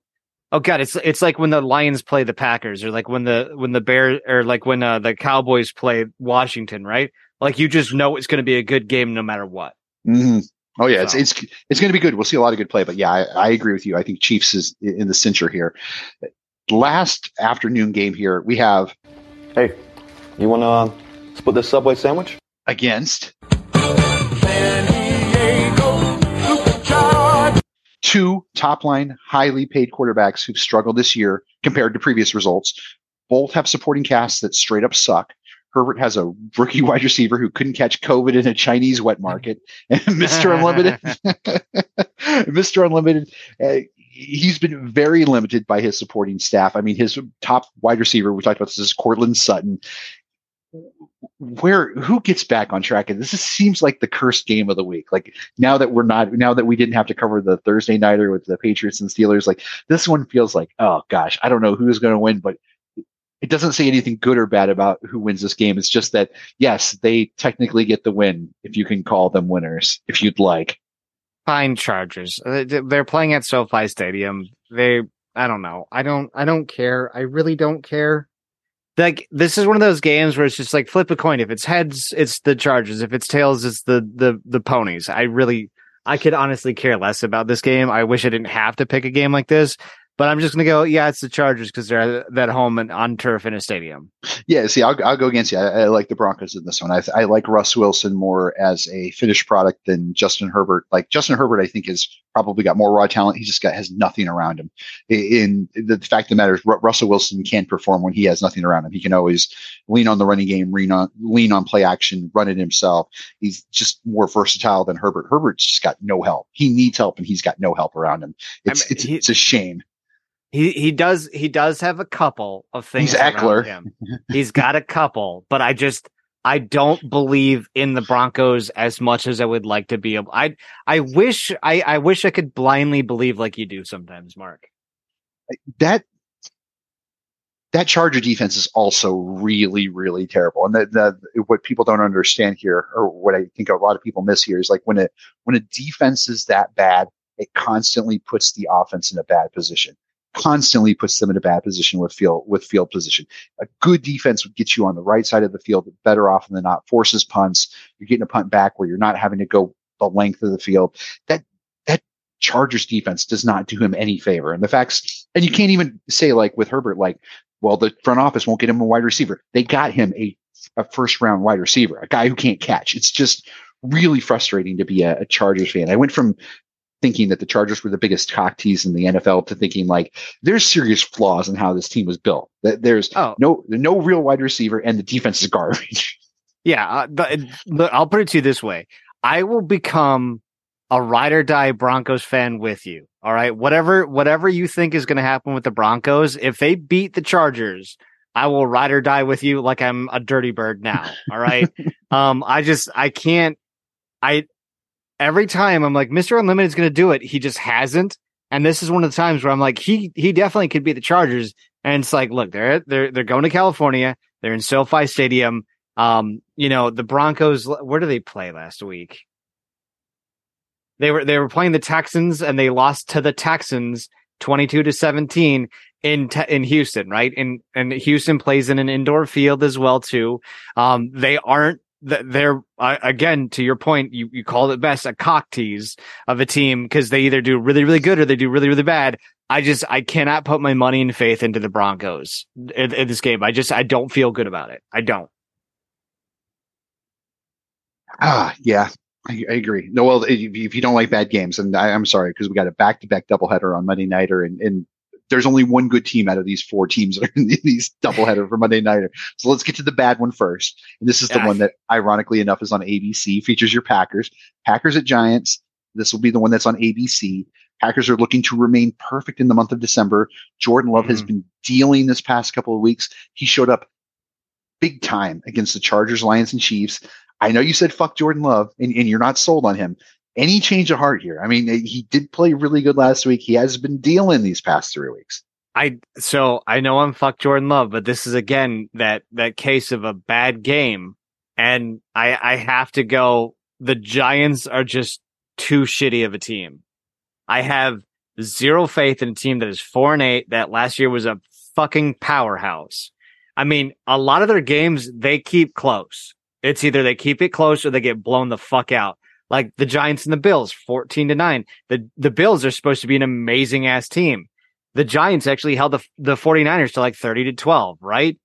Oh god, it's it's like when the Lions play the Packers, or like when the when the Bear, or like when uh, the Cowboys play Washington, right? Like you just know it's going to be a good game no matter what. Mm-hmm. Oh yeah, so. it's it's it's going to be good. We'll see a lot of good play, but yeah, I, I agree with you. I think Chiefs is in the cincher here. Last afternoon game here, we have. Hey, you want to split this Subway sandwich? Against. Two top line, highly paid quarterbacks who've struggled this year compared to previous results. Both have supporting casts that straight up suck. Herbert has a rookie [LAUGHS] wide receiver who couldn't catch COVID in a Chinese wet market. [LAUGHS] And Mr. Unlimited, [LAUGHS] Mr. Unlimited, uh, he's been very limited by his supporting staff. I mean, his top wide receiver, we talked about this, is Courtland Sutton. Where who gets back on track? And this is, seems like the cursed game of the week. Like now that we're not, now that we didn't have to cover the Thursday nighter with the Patriots and Steelers, like this one feels like, oh gosh, I don't know who's going to win, but it doesn't say anything good or bad about who wins this game. It's just that yes, they technically get the win if you can call them winners, if you'd like. Fine, Chargers. Uh, they're playing at SoFi Stadium. They, I don't know. I don't. I don't care. I really don't care. Like this is one of those games where it's just like flip a coin. If it's heads, it's the Chargers. If it's tails, it's the the the ponies. I really, I could honestly care less about this game. I wish I didn't have to pick a game like this. But I'm just going to go, yeah, it's the Chargers because they're at home and on turf in a stadium. Yeah, see, I'll, I'll go against you. I, I like the Broncos in this one. I, I like Russ Wilson more as a finished product than Justin Herbert. Like Justin Herbert, I think has probably got more raw talent. He just got has nothing around him. In, in the fact of the matter is, Russell Wilson can perform when he has nothing around him. He can always lean on the running game, lean on lean on play action, run it himself. He's just more versatile than Herbert. Herbert's just got no help. He needs help, and he's got no help around him. It's I mean, it's, he, it's a shame. He he does he does have a couple of things. He's Ekeler. Him. He's got a couple, but I just I don't believe in the Broncos as much as I would like to be able. I I wish I I wish I could blindly believe like you do sometimes, Mark. That that Charger defense is also really really terrible, and the, the what people don't understand here, or what I think a lot of people miss here, is like when a when a defense is that bad, it constantly puts the offense in a bad position constantly puts them in a bad position with field with field position. A good defense would get you on the right side of the field better often than not. Forces punts. You're getting a punt back where you're not having to go the length of the field. That that Chargers defense does not do him any favor. And the facts, and you can't even say like with Herbert, like, well, the front office won't get him a wide receiver. They got him a a first round wide receiver, a guy who can't catch. It's just really frustrating to be a, a Chargers fan. I went from thinking that the Chargers were the biggest cock tease in the NFL to thinking like there's serious flaws in how this team was built. That there's oh. no no real wide receiver and the defense is garbage. [LAUGHS] Yeah, uh, I'll put it to you this way: I will become a ride or die Broncos fan with you. All right, whatever whatever you think is going to happen with the Broncos, if they beat the Chargers. I will ride or die with you like I'm a dirty bird now. All right. [LAUGHS] um, I just, I can't, I, every time I'm like, Mr. Unlimited is going to do it. He just hasn't. And this is one of the times where I'm like, he he definitely could be the Chargers. And it's like, look, they're they're they're going to California. They're in SoFi Stadium. Um, you know, the Broncos. Where did they play last week? They were they were playing the Texans and they lost to the Texans twenty two to seventeen in in Houston, right? And and Houston plays in an indoor field as well too. Um, they aren't they're uh, again to your point you, you called it best a cock tease of a team because they either do really really good or they do really really bad. I just i cannot put my money and faith into the broncos in, in this game. I just i don't feel good about it. I don't. Ah yeah. I, I agree. No well if, you don't like bad games and I, am sorry because we got a back-to-back doubleheader on monday nighter and, and there's only one good team out of these four teams that are in [LAUGHS] these doubleheader for Monday Nighter. So let's get to the bad one first. And this is the Yeah. one that, ironically enough, is on ABC. Features your Packers. Packers at Giants. This will be the one that's on ABC. Packers are looking to remain perfect in the month of December. Jordan Love has mm-hmm. been dealing this past couple of weeks. He showed up big time against the Chargers, Lions, and Chiefs. I know you said fuck Jordan Love, and, and you're not sold on him. Any change of heart here? I mean, eh, he did play really good last week. He has been dealing these past three weeks. I so I know I'm fuck Jordan Love, but this is again that that case of a bad game, and I I have to go. The Giants are just too shitty of a team. I have zero faith in a team that is four and eight. That last year was a fucking powerhouse. I mean, a lot of their games they keep close. It's either they keep it close or they get blown the fuck out. Like the Giants and the Bills, 14 to 9. The the Bills are supposed to be an amazing ass team. The Giants actually held the the 49ers to like 30 to 12, right?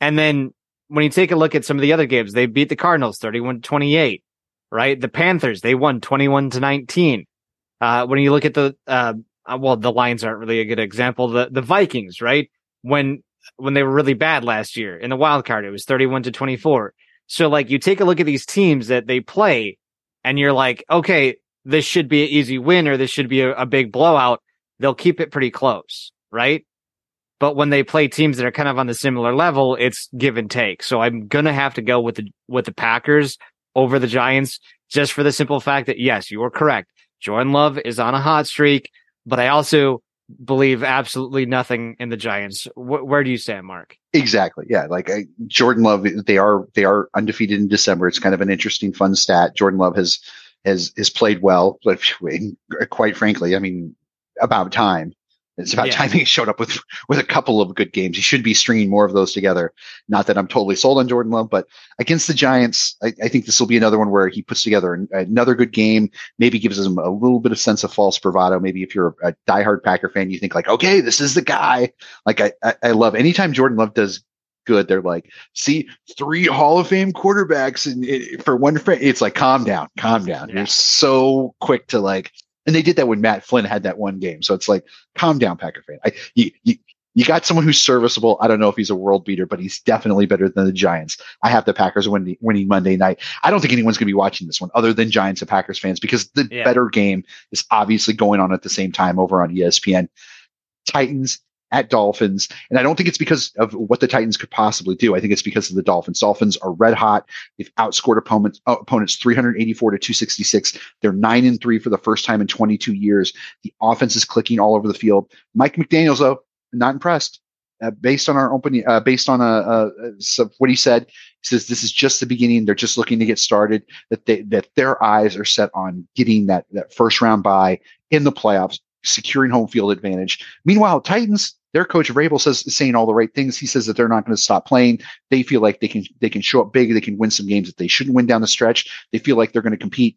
And then when you take a look at some of the other games, they beat the Cardinals 31 to 28, right? The Panthers, they won 21 to 19. Uh, when you look at the, uh, uh, well, the Lions aren't really a good example. The, the Vikings, right? When, when they were really bad last year in the wild card, it was 31 to 24. So like you take a look at these teams that they play and you're like, okay, this should be an easy win or this should be a, a big blowout. They'll keep it pretty close, right? But when they play teams that are kind of on the similar level, it's give and take. So I'm gonna have to go with the with the Packers over the Giants, just for the simple fact that yes, you are correct. Jordan Love is on a hot streak, but I also believe absolutely nothing in the Giants. Wh- where do you stand, Mark? Exactly. Yeah. Like Jordan Love, they are they are undefeated in December. It's kind of an interesting, fun stat. Jordan Love has has has played well, but [LAUGHS] quite frankly, I mean, about time. It's about Yeah. time he showed up with with a couple of good games. He should be stringing more of those together. Not that I'm totally sold on Jordan Love, but against the Giants, I, I think this will be another one where he puts together an, another good game. Maybe gives him a little bit of sense of false bravado. Maybe if you're a, a diehard Packer fan, you think like, okay, this is the guy. Like I, I, I love anytime Jordan Love does good. They're like, see, three Hall of Fame quarterbacks, and it, for one friend, it's like, calm down, calm down. You're so quick to like, and they did that when Matt Flynn had that one game. So it's like, calm down, Packer fan. I, you, you, you got someone who's serviceable. I don't know if he's a world beater, but he's definitely better than the Giants. I have the Packers winning, winning Monday night. I don't think anyone's going to be watching this one other than Giants and Packers fans because the Yeah. better game is obviously going on at the same time over on ESPN. Titans at Dolphins. And I don't think it's because of what the Titans could possibly do. I think it's because of the Dolphins. Dolphins are red hot. They've outscored opponents, uh, opponents 384 to 266. They're nine and three for the first time in 22 years. The offense is clicking all over the field. Mike McDaniels, though, not impressed. Uh, based on our opening, uh, based on uh, uh, so what he said, he says this is just the beginning. They're just looking to get started. That they that their eyes are set on getting that that first round bye in the playoffs, securing home field advantage. Meanwhile, Titans, their coach Vrabel says saying all the right things. He says that they're not going to stop playing. They feel like they can they can show up big. They can win some games that they shouldn't win down the stretch. They feel like they're going to compete.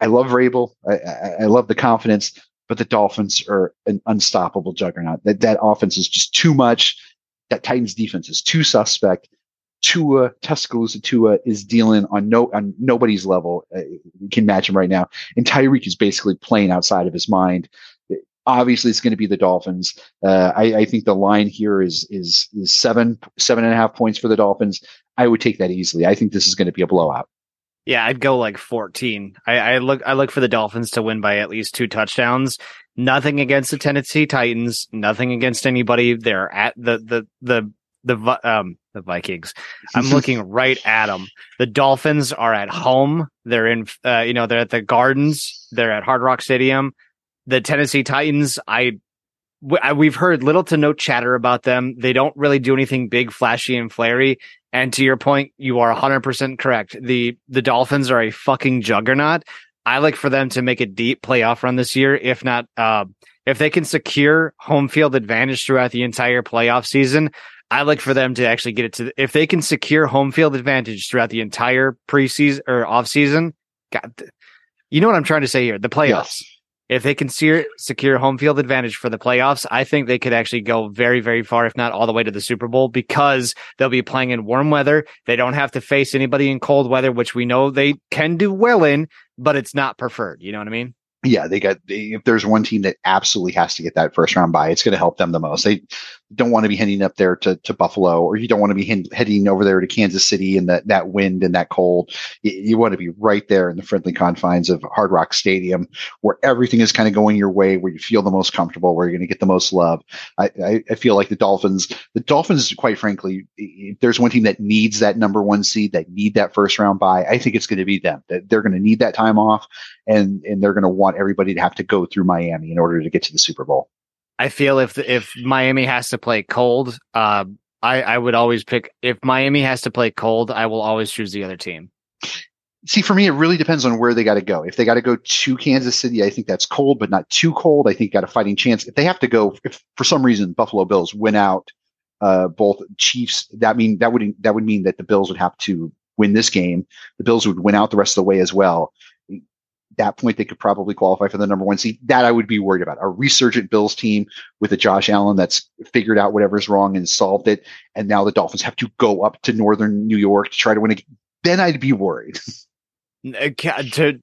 I love Vrabel. I, I, I love the confidence, but the Dolphins are an unstoppable juggernaut. That that offense is just too much. That Titans defense is too suspect. Tua Tuscaloosa Tua is dealing on no on nobody's level. Uh, you can match him right now, and Tyreek is basically playing outside of his mind. Obviously, it's going to be the Dolphins. Uh, I, I think the line here is, is is seven seven and a half points for the Dolphins. I would take that easily. I think this is going to be a blowout. Yeah, I'd go like 14. I, I look I look for the Dolphins to win by at least two touchdowns. Nothing against the Tennessee Titans. Nothing against anybody. They're at the the the the um the Vikings. I'm [LAUGHS] looking right at them. The Dolphins are at home. They're in uh, you know they're at the Gardens. They're at Hard Rock Stadium. The Tennessee Titans. I w- I- we've heard little to no chatter about them. They don't really do anything big, flashy, and flary. And to your point, you are 100% correct. The the Dolphins are a fucking juggernaut. I like for them to make a deep playoff run this year. If not, uh, if they can secure home field advantage throughout the entire playoff season, I like for them to actually get it to. If they can secure home field advantage throughout the entire preseason or off season, God, you know what I'm trying to say here. The playoffs. If they can secure, secure home field advantage for the playoffs, I think they could actually go very, very far, if not all the way to the Super Bowl, because they'll be playing in warm weather. They don't have to face anybody in cold weather, which we know they can do well in, but it's not preferred. You know what I mean? yeah, they got. They, if there's one team that absolutely has to get that first round bye, it's going to help them the most. They don't want to be heading up there to, to Buffalo, or you don't want to be he- heading over there to Kansas City in that that wind and that cold. You, you want to be right there in the friendly confines of Hard Rock Stadium, where everything is kind of going your way, where you feel the most comfortable, where you're going to get the most love. I, I, I feel like the Dolphins, the Dolphins, quite frankly, there's one team that needs that number one seed, that need that first round bye, I think it's going to be them. That they're going to need that time off, and and they're going to want everybody to have to go through Miami in order to get to the Super Bowl. I feel if if Miami has to play cold, uh, I I would always pick if Miami has to play cold, I will always choose the other team. See, for me, it really depends on where they got to go. If they got to go to Kansas City, I think that's cold, but not too cold. I think got a fighting chance. If they have to go, if for some reason Buffalo Bills win out, uh, both Chiefs, that mean that would that would mean that the Bills would have to win this game. The Bills would win out the rest of the way as well. That point, they could probably qualify for the number one seed. That I would be worried about. A resurgent Bills team with a Josh Allen that's figured out whatever's wrong and solved it, and now the Dolphins have to go up to northern New York to try to win it. Then I'd be worried. [LAUGHS] Uh, To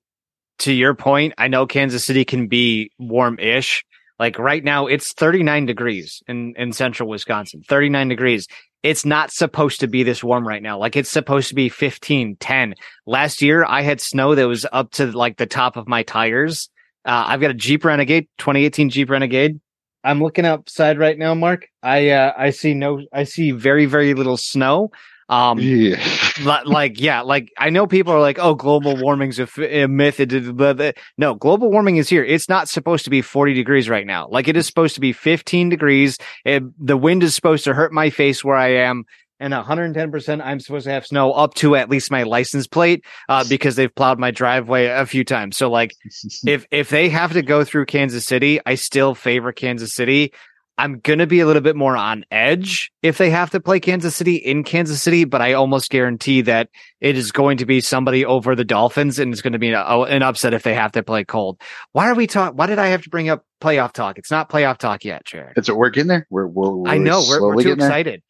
to your point, I know Kansas City can be warm-ish. Like right now, it's 39 degrees in in central Wisconsin. 39 degrees. It's not supposed to be this warm right now. Like it's supposed to be 15, 10. Last year, I had snow that was up to like the top of my tires. Uh, I've got a Jeep Renegade, 2018 Jeep Renegade. I'm looking outside right now, Mark. I uh, I see no, I see very very little snow. Um, yeah. like yeah, like I know people are like, oh, global warming's a, f- a myth. It did- blah, blah. No, global warming is here. It's not supposed to be 40 degrees right now. Like it is supposed to be 15 degrees. It, the wind is supposed to hurt my face where I am. And 110%, I'm supposed to have snow up to at least my license plate, uh, because they've plowed my driveway a few times. So like, [LAUGHS] if, if they have to go through Kansas City, I still favor Kansas City. I'm going to be a little bit more on edge if they have to play Kansas City in Kansas City, but I almost guarantee that it is going to be somebody over the Dolphins and it's going to be an, oh, an upset if they have to play cold. Why are we talking? Why did I have to bring up playoff talk? It's not playoff talk yet, Jared. It's we're getting there. We're, we're, we're I know we're, we're too getting there. excited.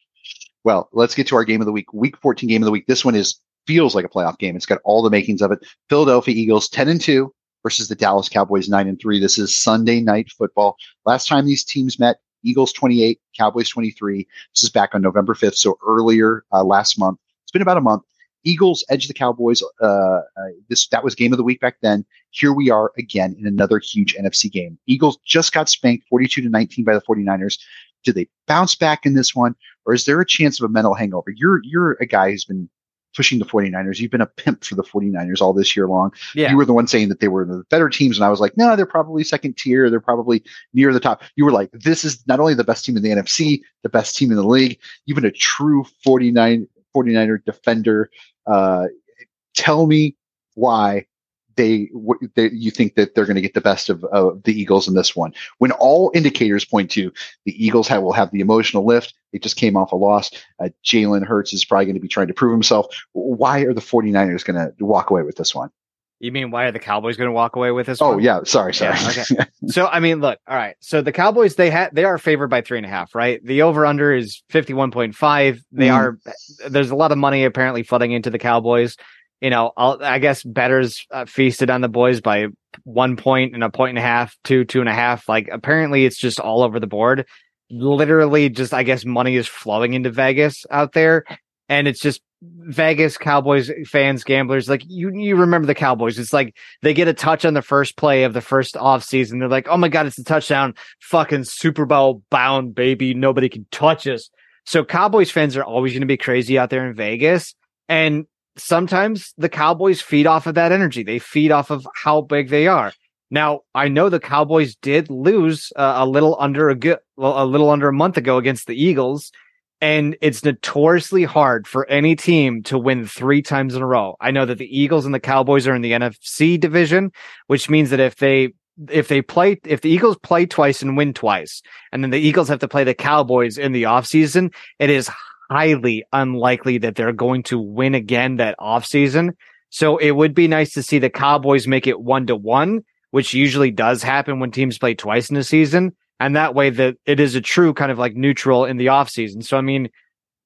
Well, let's get to our game of the week. Week 14 game of the week. This one is feels like a playoff game. It's got all the makings of it. Philadelphia Eagles 10 and 2 versus the Dallas Cowboys 9 and 3. This is Sunday night football. Last time these teams met, Eagles 28, Cowboys 23. This is back on November 5th, so earlier uh, last month. It's been about a month. Eagles edge the Cowboys. Uh, uh, this that was game of the week back then. Here we are again in another huge NFC game. Eagles just got spanked 42 to 19 by the 49ers. Did they bounce back in this one, or is there a chance of a mental hangover? You're you're a guy who's been pushing the 49ers. You've been a pimp for the 49ers all this year long. Yeah. You were the one saying that they were the better teams. And I was like, no, they're probably second tier. They're probably near the top. You were like, this is not only the best team in the NFC, the best team in the league. You've been a true 49, 49er defender. Uh, tell me why they, they you think that they're going to get the best of, of the Eagles in this one when all indicators point to the Eagles have, will have the emotional lift. They just came off a loss. Uh, Jalen Hurts is probably going to be trying to prove himself. Why are the 49ers going to walk away with this one? You mean why are the Cowboys going to walk away with this? Oh one? yeah, sorry, sorry. Yeah, okay. [LAUGHS] so I mean, look, all right. So the Cowboys they had they are favored by three and a half, right? The over under is fifty one point five. They Mhm. are. There's a lot of money apparently flooding into the Cowboys. You know, I'll, I guess bettors uh, feasted on the boys by one point and a point and a half, two, two and a half. Like apparently, it's just all over the board. Literally, just I guess money is flowing into Vegas out there, and it's just Vegas Cowboys fans, gamblers, like you, you remember the Cowboys. It's like they get a touch on the first play of the first off season. They're like, Oh my God, it's a touchdown. Fucking Super Bowl bound, baby. Nobody can touch us. So Cowboys fans are always going to be crazy out there in Vegas. And sometimes the Cowboys feed off of that energy. They feed off of how big they are. Now, I know the Cowboys did lose uh, a little under a good, well, a little under a month ago against the Eagles and it's notoriously hard for any team to win three times in a row. I know that the Eagles and the Cowboys are in the NFC division, which means that if they if they play if the Eagles play twice and win twice, and then the Eagles have to play the Cowboys in the offseason, it is highly unlikely that they're going to win again that offseason. So it would be nice to see the Cowboys make it one to one, which usually does happen when teams play twice in a season and that way that it is a true kind of like neutral in the offseason. So I mean,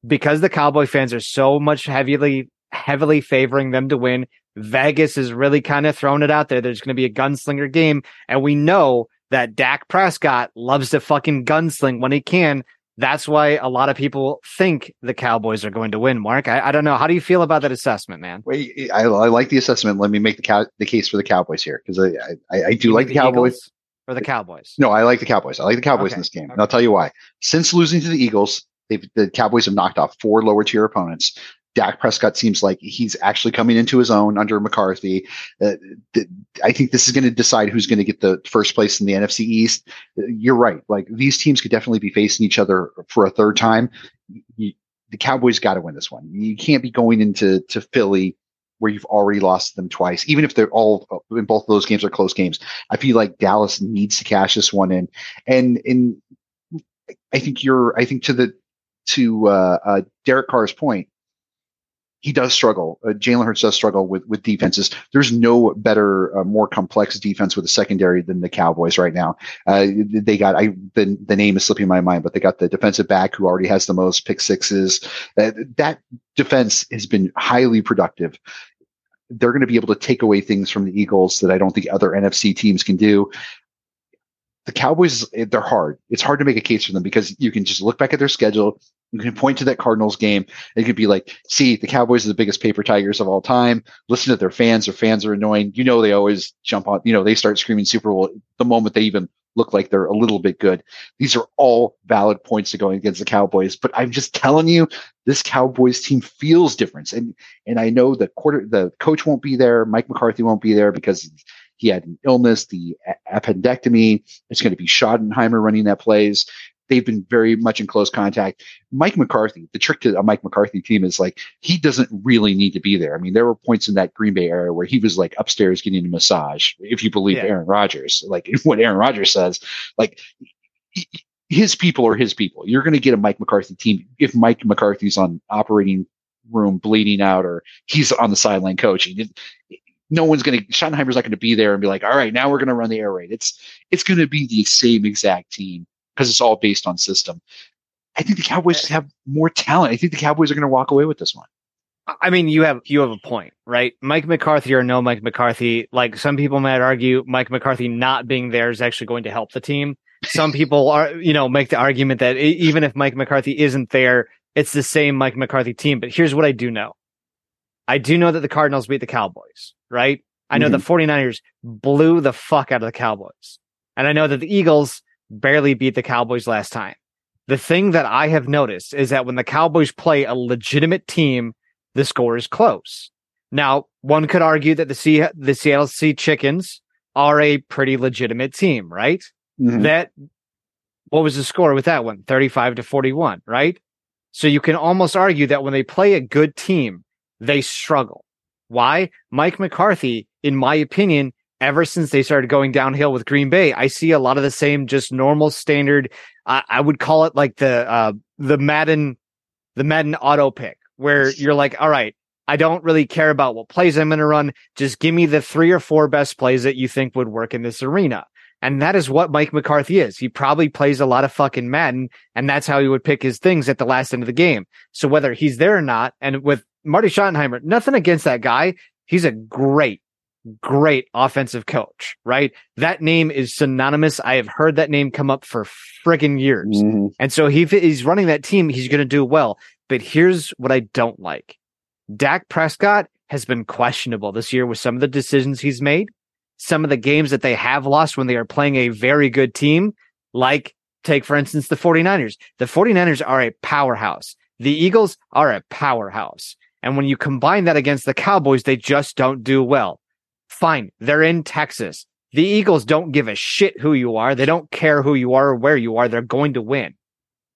because the Cowboy fans are so much heavily heavily favoring them to win, Vegas is really kind of throwing it out there. There's going to be a gunslinger game. And we know that Dak Prescott loves to fucking gunsling when he can. That's why a lot of people think the Cowboys are going to win. Mark, I, I don't know. How do you feel about that assessment, man? Wait, I, I like the assessment. Let me make the cow- the case for the Cowboys here because I, I, I do You like think the Cowboys. Eagles or the Cowboys? No, I like the Cowboys. I like the Cowboys Okay, in this game, and I'll tell you why. Since losing to the Eagles, they've, the Cowboys have knocked off four lower tier opponents. Dak Prescott seems like he's actually coming into his own under McCarthy. Uh, th- I think this is going to decide who's going to get the first place in the NFC East. Uh, You're right. Like these teams could definitely be facing each other for a third time. You, the Cowboys got to win this one. You can't be going into to Philly where you've already lost them twice, even if they're all in both of those games are close games. I feel like Dallas needs to cash this one in, and and I think you're. I think to the to uh, uh, Derek Carr's point, he does struggle. Uh, Jalen Hurts does struggle with with defenses. There's no better, uh, more complex defense with a secondary than the Cowboys right now. Uh, they got I the the name is slipping my mind, but they got the defensive back who already has the most pick sixes. Uh, that defense has been highly productive. They're going to be able to take away things from the Eagles that I don't think other NFC teams can do the Cowboys, eh, they're hard. It's hard to make a case for them because you can just look back at their schedule. You can point to that Cardinals game. And you could be like, see, the Cowboys are the biggest paper tigers of all time. Listen to their fans. Their fans are annoying. You know, they always jump on, you know, they start screaming Super Bowl the moment they even look like they're a little bit good. These are all valid points to going against the Cowboys, but I'm just telling you, this Cowboys team feels different. And, and I know the quarter, the coach won't be there. Mike McCarthy won't be there because he had an illness, the appendectomy. It's going to be Schottenheimer running that plays. They've been very much in close contact. Mike McCarthy, the trick to a Mike McCarthy team is like, he doesn't really need to be there. I mean, there were points in that Green Bay area where he was like upstairs getting a massage, if you believe Yeah. Aaron Rodgers, like [LAUGHS] what Aaron Rodgers says, like he- his people are his people. You're going to get a Mike McCarthy team if Mike McCarthy's on operating room bleeding out or he's on the sideline coaching. No one's going to Schottenheimer's not going to be there and be like, all right, now we're going to run the air raid. It's it's going to be the same exact team because it's all based on system. I think the Cowboys eh. have more talent. I think the Cowboys are going to walk away with this one. I mean, you have you have a point, right? Mike McCarthy or no Mike McCarthy, like some people might argue, Mike McCarthy not being there is actually going to help the team. Some people are, you know, make the argument that even if Mike McCarthy isn't there, it's the same Mike McCarthy team. But here's what I do know: I do know that the Cardinals beat the Cowboys, right? I know the mm-hmm. 49ers blew the fuck out of the Cowboys, and I know that the Eagles barely beat the Cowboys last time. The thing that I have noticed is that when the Cowboys play a legitimate team the score is close. Now, one could argue that the C- the Seattle Sea Chickens are a pretty legitimate team, right? Mm-hmm. That what was the score with that one? 35 to 41, right? So you can almost argue that when they play a good team, they struggle. Why? Mike McCarthy, in my opinion, ever since they started going downhill with Green Bay, I see a lot of the same, just normal standard. I, I would call it like the uh, the Madden, the Madden auto pick, where you're like, all right, I don't really care about what plays I'm going to run. Just give me the three or four best plays that you think would work in this arena. And that is what Mike McCarthy is. He probably plays a lot of fucking Madden, and that's how he would pick his things at the last end of the game. So whether he's there or not, and with Marty Schottenheimer, nothing against that guy. He's a great, great offensive coach, right? That name is synonymous. I have heard that name come up for friggin' years. Mm-hmm. And so he, if he's running that team, he's going to do well. But here's what I don't like. Dak Prescott has been questionable this year with some of the decisions he's made, some of the games that they have lost when they are playing a very good team, like take, for instance, the 49ers. The 49ers are a powerhouse. The Eagles are a powerhouse. And when you combine that against the Cowboys, they just don't do well. Fine. They're in Texas. The Eagles don't give a shit who you are. They don't care who you are or where you are. They're going to win.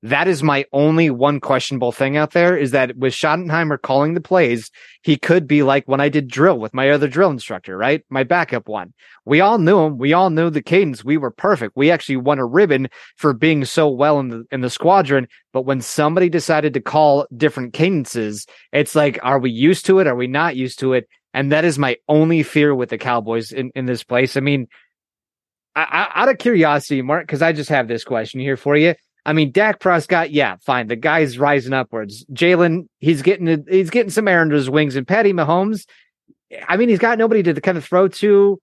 That is my only one questionable thing out there is that with Schottenheimer calling the plays, he could be like when I did drill with my other drill instructor, right? My backup one. We all knew him. We all knew the cadence. We were perfect. We actually won a ribbon for being so well in the in the squadron. But when somebody decided to call different cadences, it's like, are we used to it? Are we not used to it? And that is my only fear with the Cowboys in, in this place. I mean, I, I, out of curiosity, Mark, because I just have this question here for you. I mean, Dak Prescott, yeah, fine. The guy's rising upwards. Jalen, he's getting he's getting some air under his wings, and Patty Mahomes, I mean, he's got nobody to kind of throw to.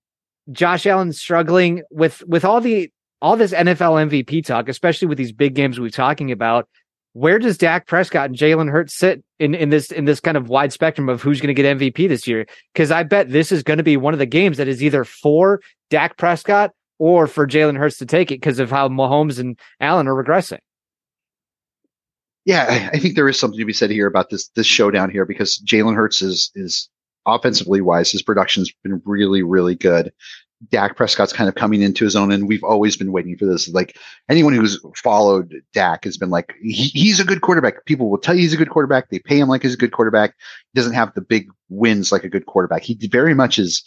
Josh Allen struggling with with all the all this NFL MVP talk, especially with these big games we're talking about. Where does Dak Prescott and Jalen Hurts sit in, in this in this kind of wide spectrum of who's going to get MVP this year? Because I bet this is going to be one of the games that is either for Dak Prescott or for Jalen Hurts to take it because of how Mahomes and Allen are regressing. Yeah, I, think there is something to be said here about this this showdown here because Jalen Hurts is is offensively wise, his production's been really, really good. Dak Prescott's kind of coming into his own, and we've always been waiting for this. Like anyone who's followed Dak has been like, he, he's a good quarterback. People will tell you he's a good quarterback. They pay him like he's a good quarterback. He doesn't have the big wins like a good quarterback. He very much is.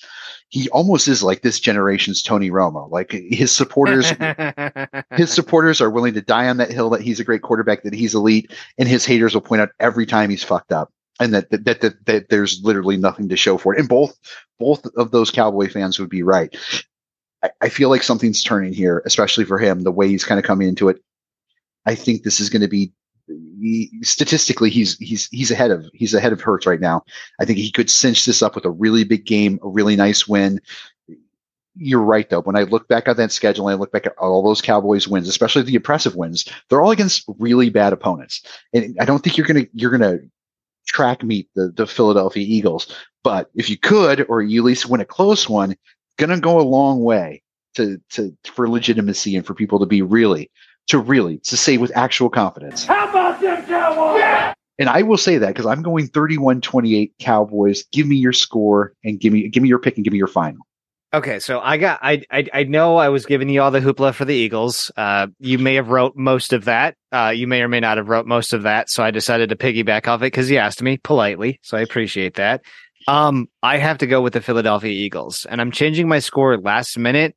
He almost is like this generation's Tony Romo. Like his supporters, [LAUGHS] his supporters are willing to die on that hill that he's a great quarterback, that he's elite, and his haters will point out every time he's fucked up and that that, that that that there's literally nothing to show for it. And both both of those Cowboy fans would be right. I, I feel like something's turning here, especially for him, the way he's kind of coming into it. I think this is going to be he, statistically he's he's he's ahead of he's ahead of Hurts right now. I think he could cinch this up with a really big game, a really nice win. You're right though. When I look back at that schedule and I look back at all those Cowboys wins, especially the impressive wins, they're all against really bad opponents. And I don't think you're gonna you're gonna track meet the, the Philadelphia Eagles. But if you could, or you at least win a close one, gonna go a long way to, to, for legitimacy and for people to be really, to really, to say with actual confidence. How about them Cowboys? Yeah! And I will say that because I'm going 31-28 Cowboys. Give me your score and give me, give me your pick and give me your final. Okay, so I got I, I I know I was giving you all the hoopla for the Eagles. Uh, you may have wrote most of that. Uh, you may or may not have wrote most of that. So I decided to piggyback off it because you asked me politely. So I appreciate that. Um, I have to go with the Philadelphia Eagles, and I'm changing my score last minute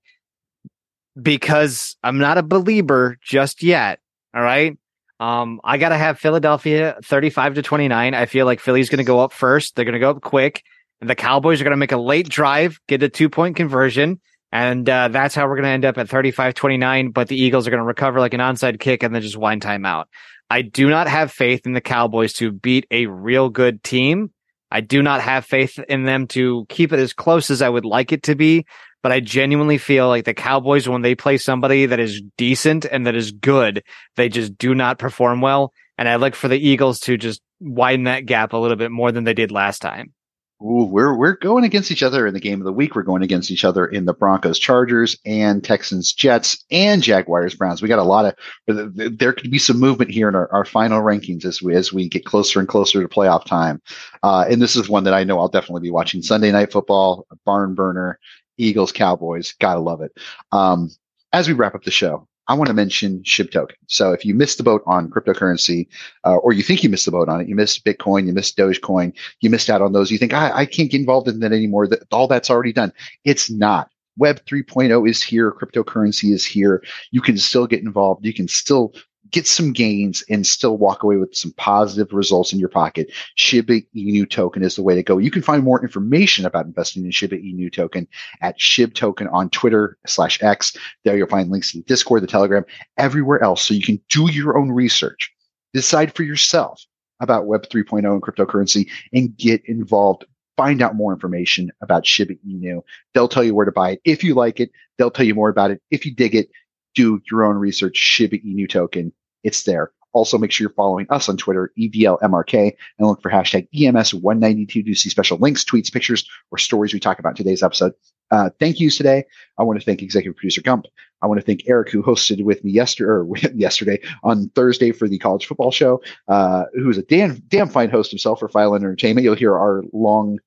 because I'm not a believer just yet. All right. Um, I gotta have Philadelphia 35 to 29. I feel like Philly's gonna go up first. They're gonna go up quick. The Cowboys are going to make a late drive, get a two point conversion. And uh, that's how we're going to end up at 35 29. But the Eagles are going to recover like an onside kick and then just wind time out. I do not have faith in the Cowboys to beat a real good team. I do not have faith in them to keep it as close as I would like it to be. But I genuinely feel like the Cowboys, when they play somebody that is decent and that is good, they just do not perform well. And I look for the Eagles to just widen that gap a little bit more than they did last time. Ooh, we're we're going against each other in the game of the week. We're going against each other in the Broncos, Chargers, and Texans, Jets, and Jaguars, Browns. We got a lot of. There could be some movement here in our, our final rankings as we as we get closer and closer to playoff time. Uh, and this is one that I know I'll definitely be watching Sunday night football, barn burner, Eagles, Cowboys. Gotta love it. Um, as we wrap up the show, I want to mention SHIB token. So if you missed the boat on cryptocurrency, uh, or you think you missed the boat on it, you missed Bitcoin, you missed Dogecoin, you missed out on those. You think I, I can't get involved in that anymore. That all that's already done. It's not. Web 3.0 is here. Cryptocurrency is here. You can still get involved. You can still get some gains and still walk away with some positive results in your pocket. Shiba Inu token is the way to go. You can find more information about investing in Shiba Inu token at SHIB token on Twitter slash X. There you'll find links to Discord, the Telegram, everywhere else. So you can do your own research, decide for yourself about Web 3.0 and cryptocurrency and get involved. Find out more information about Shiba Inu. They'll tell you where to buy it. If you like it, they'll tell you more about it. If you dig it, do your own research. Shiba Inu token. It's there. Also, make sure you're following us on Twitter, EVLMRK, and look for hashtag EMS192 to see special links, tweets, pictures, or stories we talk about today's episode. Uh, thank yous today. I want to thank executive producer Gump. I want to thank Eric, who hosted with me yesterday, [LAUGHS] yesterday on Thursday for the college football show, uh, who's a damn, damn fine host himself for File Entertainment. You'll hear our long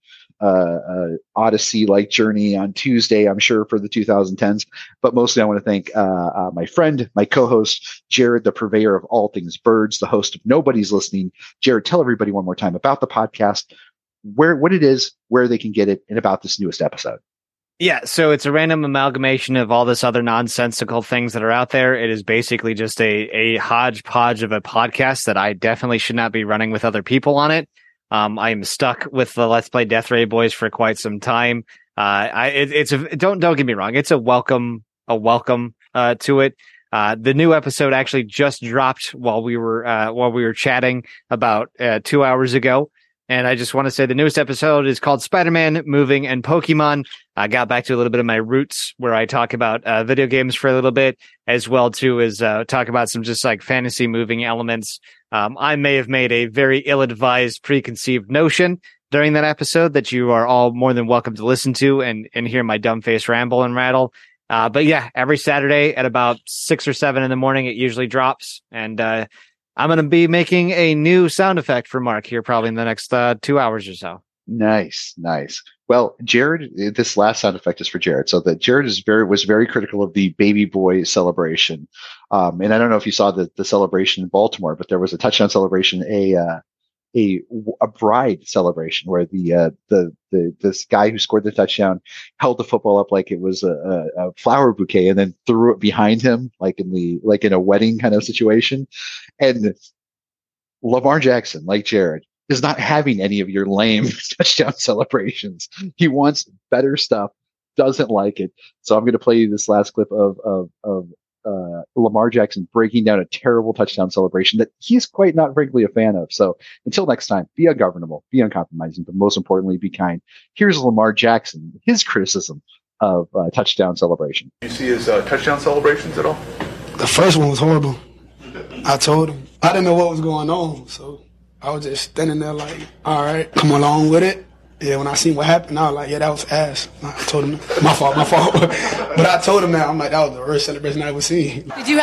Odyssey like journey on Tuesday, I'm sure, for the 2010s. But mostly, I want to thank uh, uh, my friend, my co host, Jared, the purveyor of all things birds, the host of Nobody's Listening. Jared, tell everybody one more time about the podcast, where what it is, where they can get it, and about this newest episode. Yeah, so it's a random amalgamation of all this other nonsensical things that are out there. It is basically just a a hodgepodge of a podcast that I definitely should not be running with other people on it. Um, I am stuck with the Let's Play Death Ray Boys for quite some time. Uh, I it, it's a don't don't get me wrong, it's a welcome a welcome uh, to it. Uh, the new episode actually just dropped while we were uh, while we were chatting about uh, two hours ago, And I just want to say the newest episode is called Spider Man, Moving, and Pokemon. I got back to a little bit of my roots where I talk about uh, video games for a little bit, as well too as uh, talk about some just like fantasy moving elements. Um, I may have made a very ill advised preconceived notion during that episode that you are all more than welcome to listen to and, and hear my dumb face ramble and rattle. Uh, but yeah, every Saturday at about six or seven in the morning, it usually drops. And, uh, I'm going to be making a new sound effect for Mark here probably in the next, uh, two hours or so. Nice, nice. Well, Jared, this last sound effect is for Jared. So that Jared is very was very critical of the baby boy celebration, um, and I don't know if you saw the the celebration in Baltimore, but there was a touchdown celebration, a uh, a a bride celebration where the uh, the the this guy who scored the touchdown held the football up like it was a, a, flower bouquet and then threw it behind him like in the like in a wedding kind of situation, and Lamar Jackson, like Jared, is not having any of your lame [LAUGHS] touchdown celebrations. He wants better stuff. Doesn't like it. So I'm going to play you this last clip of of of uh, Lamar Jackson breaking down a terrible touchdown celebration that he's quite not frankly a fan of. So until next time, be ungovernable, be uncompromising, but most importantly, be kind. Here's Lamar Jackson, his criticism of uh, touchdown celebration. You see his uh, touchdown celebrations at all? The first one was horrible. I told him I didn't know what was going on, so I was just standing there like, all right, come along with it. Yeah, when I seen what happened, I was like, yeah, that was ass. I told him, my fault, my fault. [LAUGHS] but I told him that, I'm like, that was the worst celebration I ever seen. Did you have